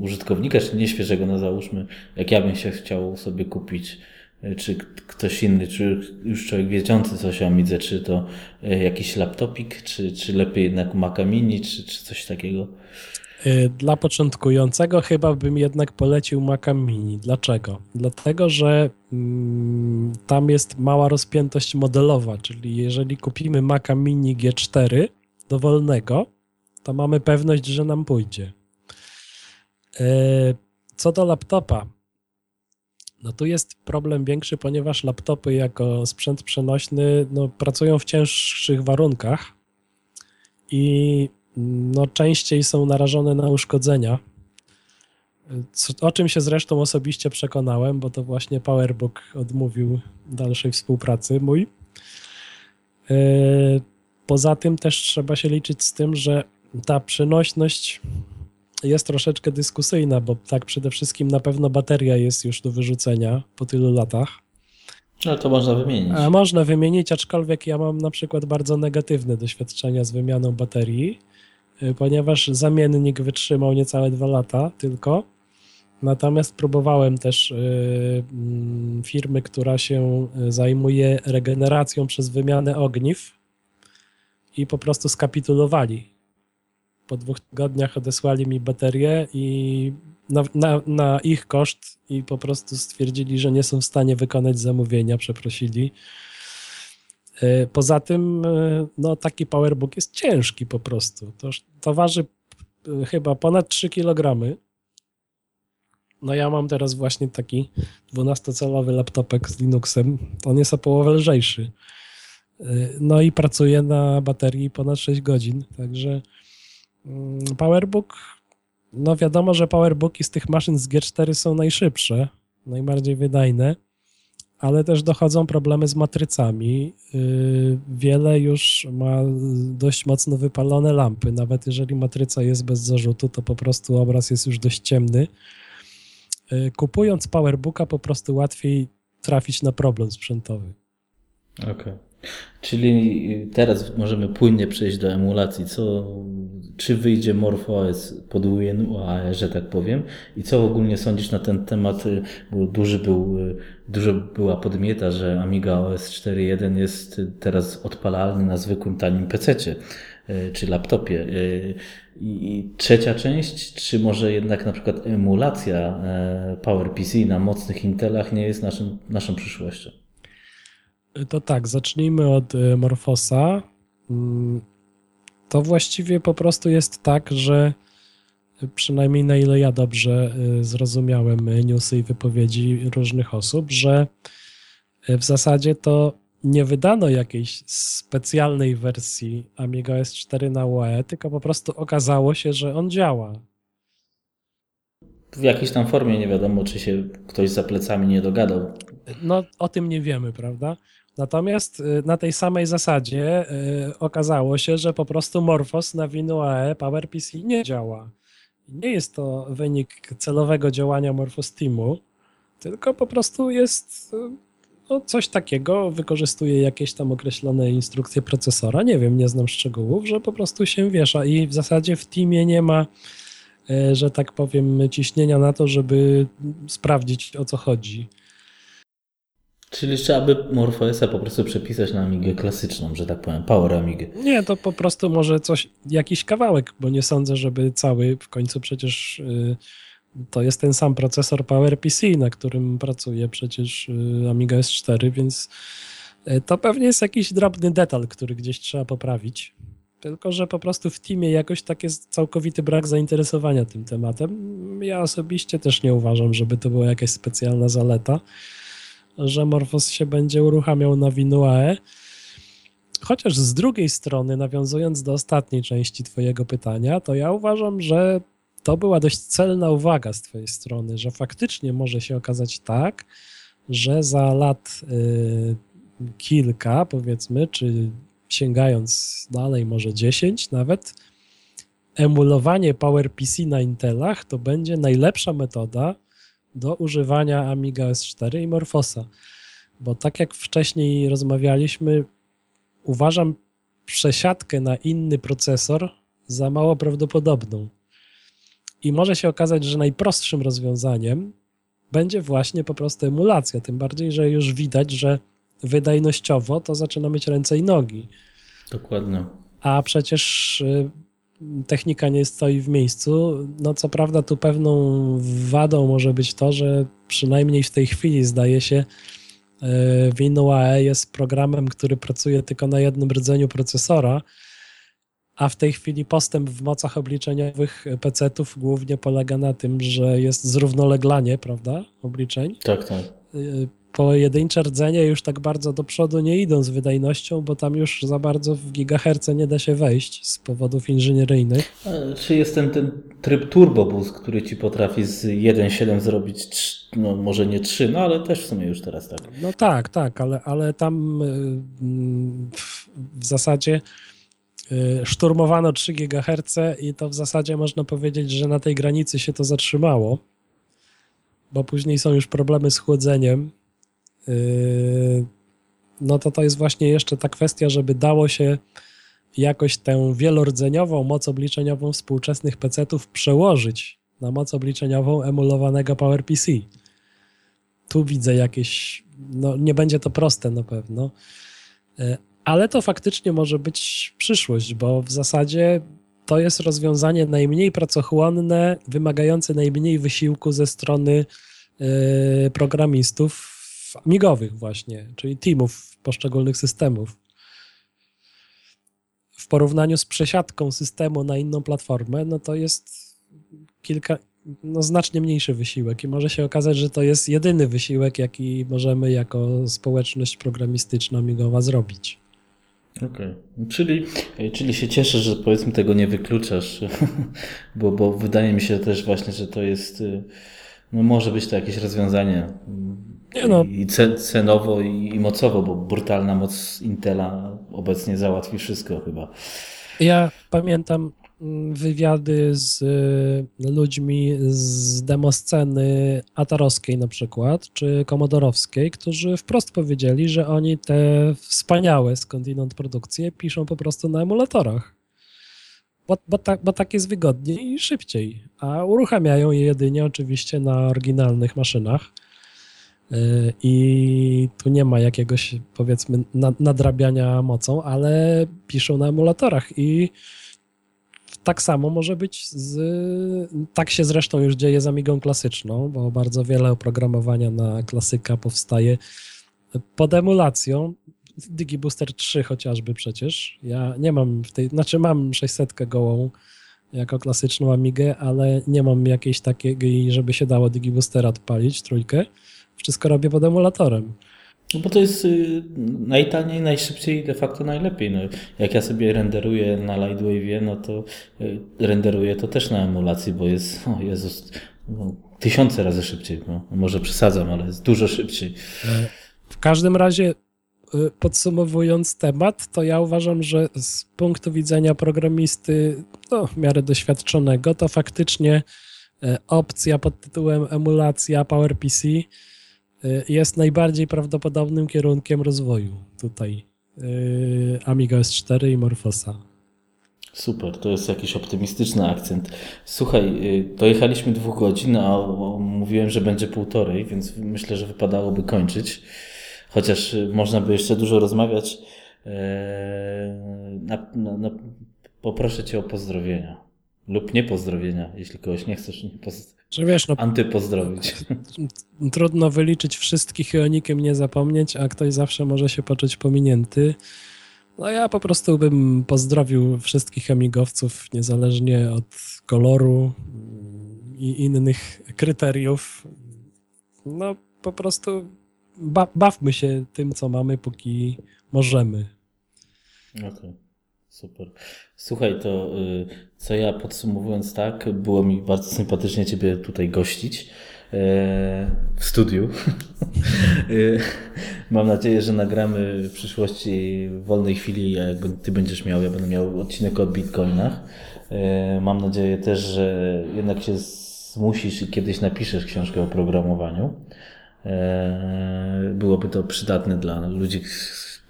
użytkownika, czy nie świeżego, no załóżmy, jak ja bym się chciał sobie kupić czy ktoś inny, czy już człowiek wiedzący coś o Amidze, czy to e, jakiś laptopik, czy, czy lepiej jednak Maca Mini, czy, czy coś takiego? E, dla początkującego chyba bym jednak polecił Maca Mini. Dlaczego? Dlatego, że mm, tam jest mała rozpiętość modelowa, czyli jeżeli kupimy Maca Mini G4 dowolnego, to mamy pewność, że nam pójdzie. Co do laptopa, no tu jest problem większy, ponieważ laptopy jako sprzęt przenośny no, pracują w cięższych warunkach i no, częściej są narażone na uszkodzenia. O czym się zresztą osobiście przekonałem, bo to właśnie PowerBook odmówił dalszej współpracy mój. E, poza tym też trzeba się liczyć z tym, że ta przenośność jest troszeczkę dyskusyjna, bo tak przede wszystkim na pewno bateria jest już do wyrzucenia po tylu latach. No to można wymienić. A można wymienić, aczkolwiek ja mam na przykład bardzo negatywne doświadczenia z wymianą baterii, y, ponieważ zamiennik wytrzymał niecałe dwa lata tylko. Natomiast próbowałem też y, mm, firmy, która się zajmuje regeneracją przez wymianę ogniw i po prostu skapitulowali. Po dwóch tygodniach odesłali mi baterię i na, na, na ich koszt i po prostu stwierdzili, że nie są w stanie wykonać zamówienia, przeprosili. Y, Poza tym, y, no taki powerbook jest ciężki po prostu. To, to waży y, chyba ponad 3 kg. No ja mam teraz właśnie taki 12-calowy laptopek z Linuxem. On jest o połowę lżejszy. No i pracuję na baterii ponad 6 godzin, także Powerbook, no wiadomo, że Powerbooki z tych maszyn z G4 są najszybsze, najbardziej wydajne, ale też dochodzą problemy z matrycami. Y, Wiele już ma dość mocno wypalone lampy. Nawet jeżeli matryca jest bez zarzutu, to po prostu obraz jest już dość ciemny. Y, Kupując Powerbooka po prostu łatwiej trafić na problem sprzętowy. Okej. Czyli teraz możemy płynnie przejść do emulacji. Co, czy wyjdzie MorphOS pod UAE, że tak powiem? I co ogólnie sądzisz na ten temat? Bo duży był, dużo była podmieta, że Amiga OS 4.1 jest teraz odpalalny na zwykłym tanim PC-cie czy laptopie. I i trzecia część, czy może jednak na przykład emulacja e, PowerPC na mocnych Intelach nie jest naszym, naszą przyszłością? To tak, zacznijmy od y, Morfosa. Mm, To właściwie po prostu jest tak, że przynajmniej na ile ja dobrze y, zrozumiałem newsy i wypowiedzi różnych osób, że y, w zasadzie to nie wydano jakiejś specjalnej wersji Amiga S4 na UE, tylko po prostu okazało się, że on działa. W jakiejś tam formie nie wiadomo, czy się ktoś za plecami nie dogadał. No, o tym nie wiemy, prawda? Natomiast y, na tej samej zasadzie y, okazało się, że po prostu Morphos na WinUAE PowerPC nie działa. Nie jest to wynik celowego działania Morphos Teamu, tylko po prostu jest y, no, coś takiego, wykorzystuje jakieś tam określone instrukcje procesora, nie wiem, nie znam szczegółów, że po prostu się wiesza i w zasadzie w Teamie nie ma, że tak powiem, ciśnienia na to, żeby sprawdzić o co chodzi. Czyli trzeba by MorphOSa po prostu przepisać na Amigę klasyczną, że tak powiem, Power Amigę. Nie, to po prostu może coś, jakiś kawałek, bo nie sądzę, żeby cały, w końcu przecież y, to jest ten sam procesor PowerPC, na którym pracuje przecież y, Amiga S4, więc y, to pewnie jest jakiś drobny detal, który gdzieś trzeba poprawić. Tylko, że po prostu w teamie jakoś tak jest całkowity brak zainteresowania tym tematem. Ja osobiście też nie uważam, żeby to była jakaś specjalna zaleta, że Morphos się będzie uruchamiał na WinUAE. Chociaż z drugiej strony, nawiązując do ostatniej części Twojego pytania, to ja uważam, że to była dość celna uwaga z Twojej strony, że faktycznie może się okazać tak, że za lat y, kilka, powiedzmy, czy sięgając dalej, może 10 nawet, emulowanie PowerPC na Intelach to będzie najlepsza metoda do używania Amiga S4 i Morphosa. Bo tak jak wcześniej rozmawialiśmy, uważam przesiadkę na inny procesor za mało prawdopodobną. I może się okazać, że najprostszym rozwiązaniem będzie właśnie po prostu emulacja. Tym bardziej, że już widać, że wydajnościowo to zaczyna mieć ręce i nogi. Dokładnie. A przecież y, technika nie stoi w miejscu. No co prawda tu pewną wadą może być to, że przynajmniej w tej chwili zdaje się y, WinUAE jest programem, który pracuje tylko na jednym rdzeniu procesora, a w tej chwili postęp w mocach obliczeniowych PC-ów głównie polega na tym, że jest zrównoleglanie, prawda, obliczeń. Tak, tak. Pojedyncze rdzenie już tak bardzo do przodu nie idą z wydajnością, bo tam już za bardzo w gigaherce nie da się wejść z powodów inżynieryjnych. Czy jest ten, ten tryb Turbo Boost, który ci potrafi z 1.7 zrobić, trz- no może nie 3, no ale też w sumie już teraz tak. No tak, tak, ale, ale tam y, w- w zasadzie y, szturmowano 3 GHz i to w zasadzie można powiedzieć, że na tej granicy się to zatrzymało, bo później są już problemy z chłodzeniem. Y, no to to jest właśnie jeszcze ta kwestia, żeby dało się jakoś tę wielordzeniową moc obliczeniową współczesnych PC-ów przełożyć na moc obliczeniową emulowanego PowerPC. Tu widzę jakieś, no nie będzie to proste na pewno, e, ale to faktycznie może być przyszłość, bo w zasadzie to jest rozwiązanie najmniej pracochłonne, wymagające najmniej wysiłku ze strony e, programistów amigowych właśnie, czyli teamów poszczególnych systemów w porównaniu z przesiadką systemu na inną platformę, no to jest kilka, no znacznie mniejszy wysiłek i może się okazać, że to jest jedyny wysiłek, jaki możemy jako społeczność programistyczna migowa zrobić. Okej, okay. czyli, czyli się cieszę, że powiedzmy tego nie wykluczasz, [LAUGHS] bo, bo wydaje mi się też właśnie, że to jest, no może być to jakieś rozwiązanie no. I cenowo i mocowo, bo brutalna moc Intela obecnie załatwi wszystko chyba. Ja pamiętam mm, wywiady z y, ludźmi z demosceny atarowskiej na przykład, czy komodorowskiej, którzy wprost powiedzieli, że oni te wspaniałe skądinąd produkcje piszą po prostu na emulatorach. Bo, bo, tak, bo tak jest wygodniej i szybciej. A uruchamiają je jedynie oczywiście na oryginalnych maszynach I tu nie ma jakiegoś, powiedzmy, nadrabiania mocą, ale piszą na emulatorach i tak samo może być z. Tak się zresztą już dzieje z Amigą klasyczną, bo bardzo wiele oprogramowania na klasyka powstaje pod emulacją. DigiBooster 3 chociażby przecież. Ja nie mam w tej. Znaczy, mam 600 gołą jako klasyczną Amigę, ale nie mam jakiejś takiej, żeby się dało DigiBoostera odpalić, trójkę wszystko robię pod emulatorem. No bo to jest y, najtaniej, najszybciej de facto najlepiej. No, jak ja sobie renderuję na Lightwave, no to y, renderuję to też na emulacji, bo jest, o Jezus, no, tysiące razy szybciej. No, może przesadzam, ale jest dużo szybciej. E, w każdym razie y, podsumowując temat, to ja uważam, że z punktu widzenia programisty no, w miarę doświadczonego, to faktycznie e, opcja pod tytułem emulacja PowerPC jest najbardziej prawdopodobnym kierunkiem rozwoju tutaj y, Amiga S4 i Morfosa. Super, to jest jakiś optymistyczny akcent. Słuchaj, y, dojechaliśmy dwóch godzin, a mówiłem, że będzie półtorej, więc myślę, że wypadałoby kończyć. Chociaż można by jeszcze dużo rozmawiać. Na, na, na, poproszę Cię o pozdrowienia. Lub nie pozdrowienia, jeśli kogoś nie chcesz nie. Że wiesz, no, antypozdrowić. [LAUGHS] Trudno wyliczyć wszystkich i o nikim nie zapomnieć, a ktoś zawsze może się poczuć pominięty. No ja po prostu bym pozdrowił wszystkich amigowców, niezależnie od koloru i innych kryteriów. No po prostu ba bawmy się tym, co mamy, póki możemy. Okej. Okay. Super. Słuchaj, to y, co ja podsumowując tak, było mi bardzo sympatycznie Ciebie tutaj gościć e, w studiu. [LAUGHS] Y, mam nadzieję, że nagramy w przyszłości w wolnej chwili, jak Ty będziesz miał, ja będę miał odcinek o bitcoinach. E, mam nadzieję też, że jednak się zmusisz i kiedyś napiszesz książkę o programowaniu. E, byłoby to przydatne dla ludzi,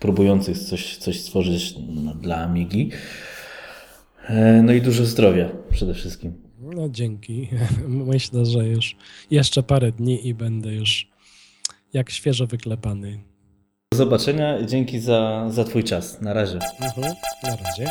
próbujących coś, coś stworzyć dla Amigi. E, no i dużo zdrowia przede wszystkim. No dzięki. [LAUGHS] Myślę, że już jeszcze parę dni i będę już jak świeżo wyklepany. Do zobaczenia. Dzięki za, za Twój czas. Na razie. Mhm, na razie.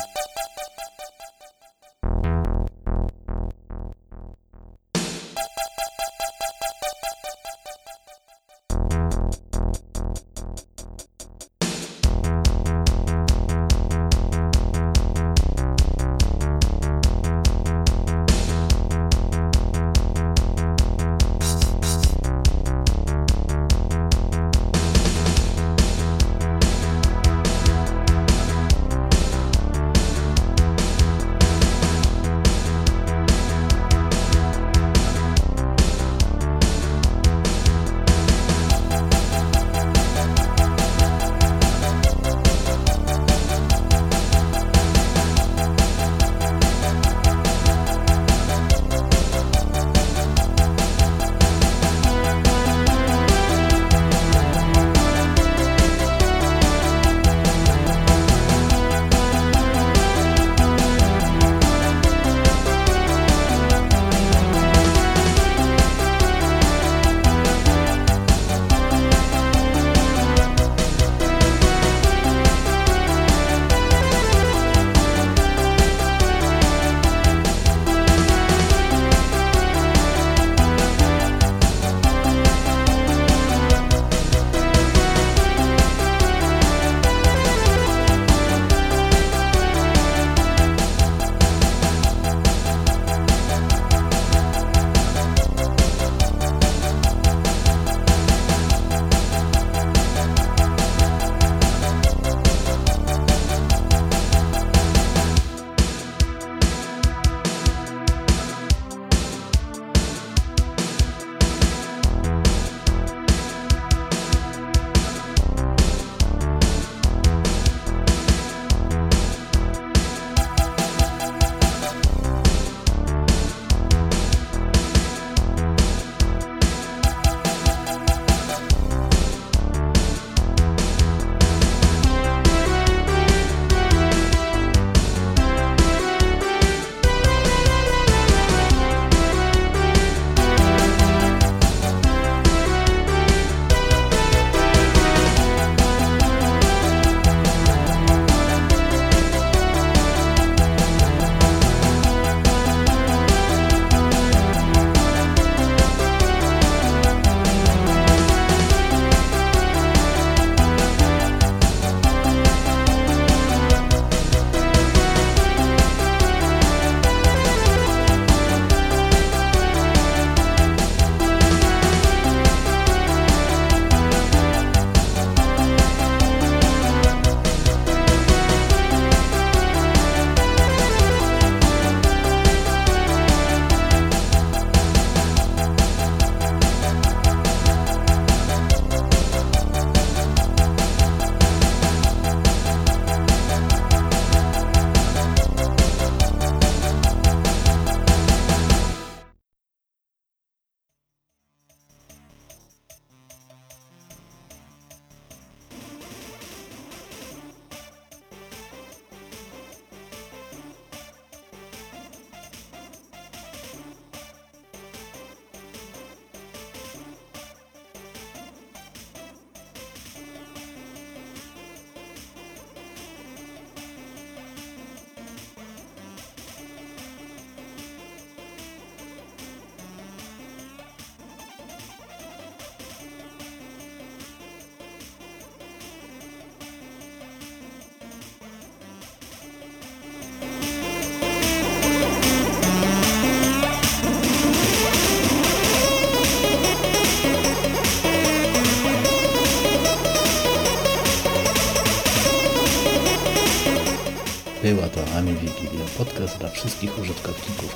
Była to Ami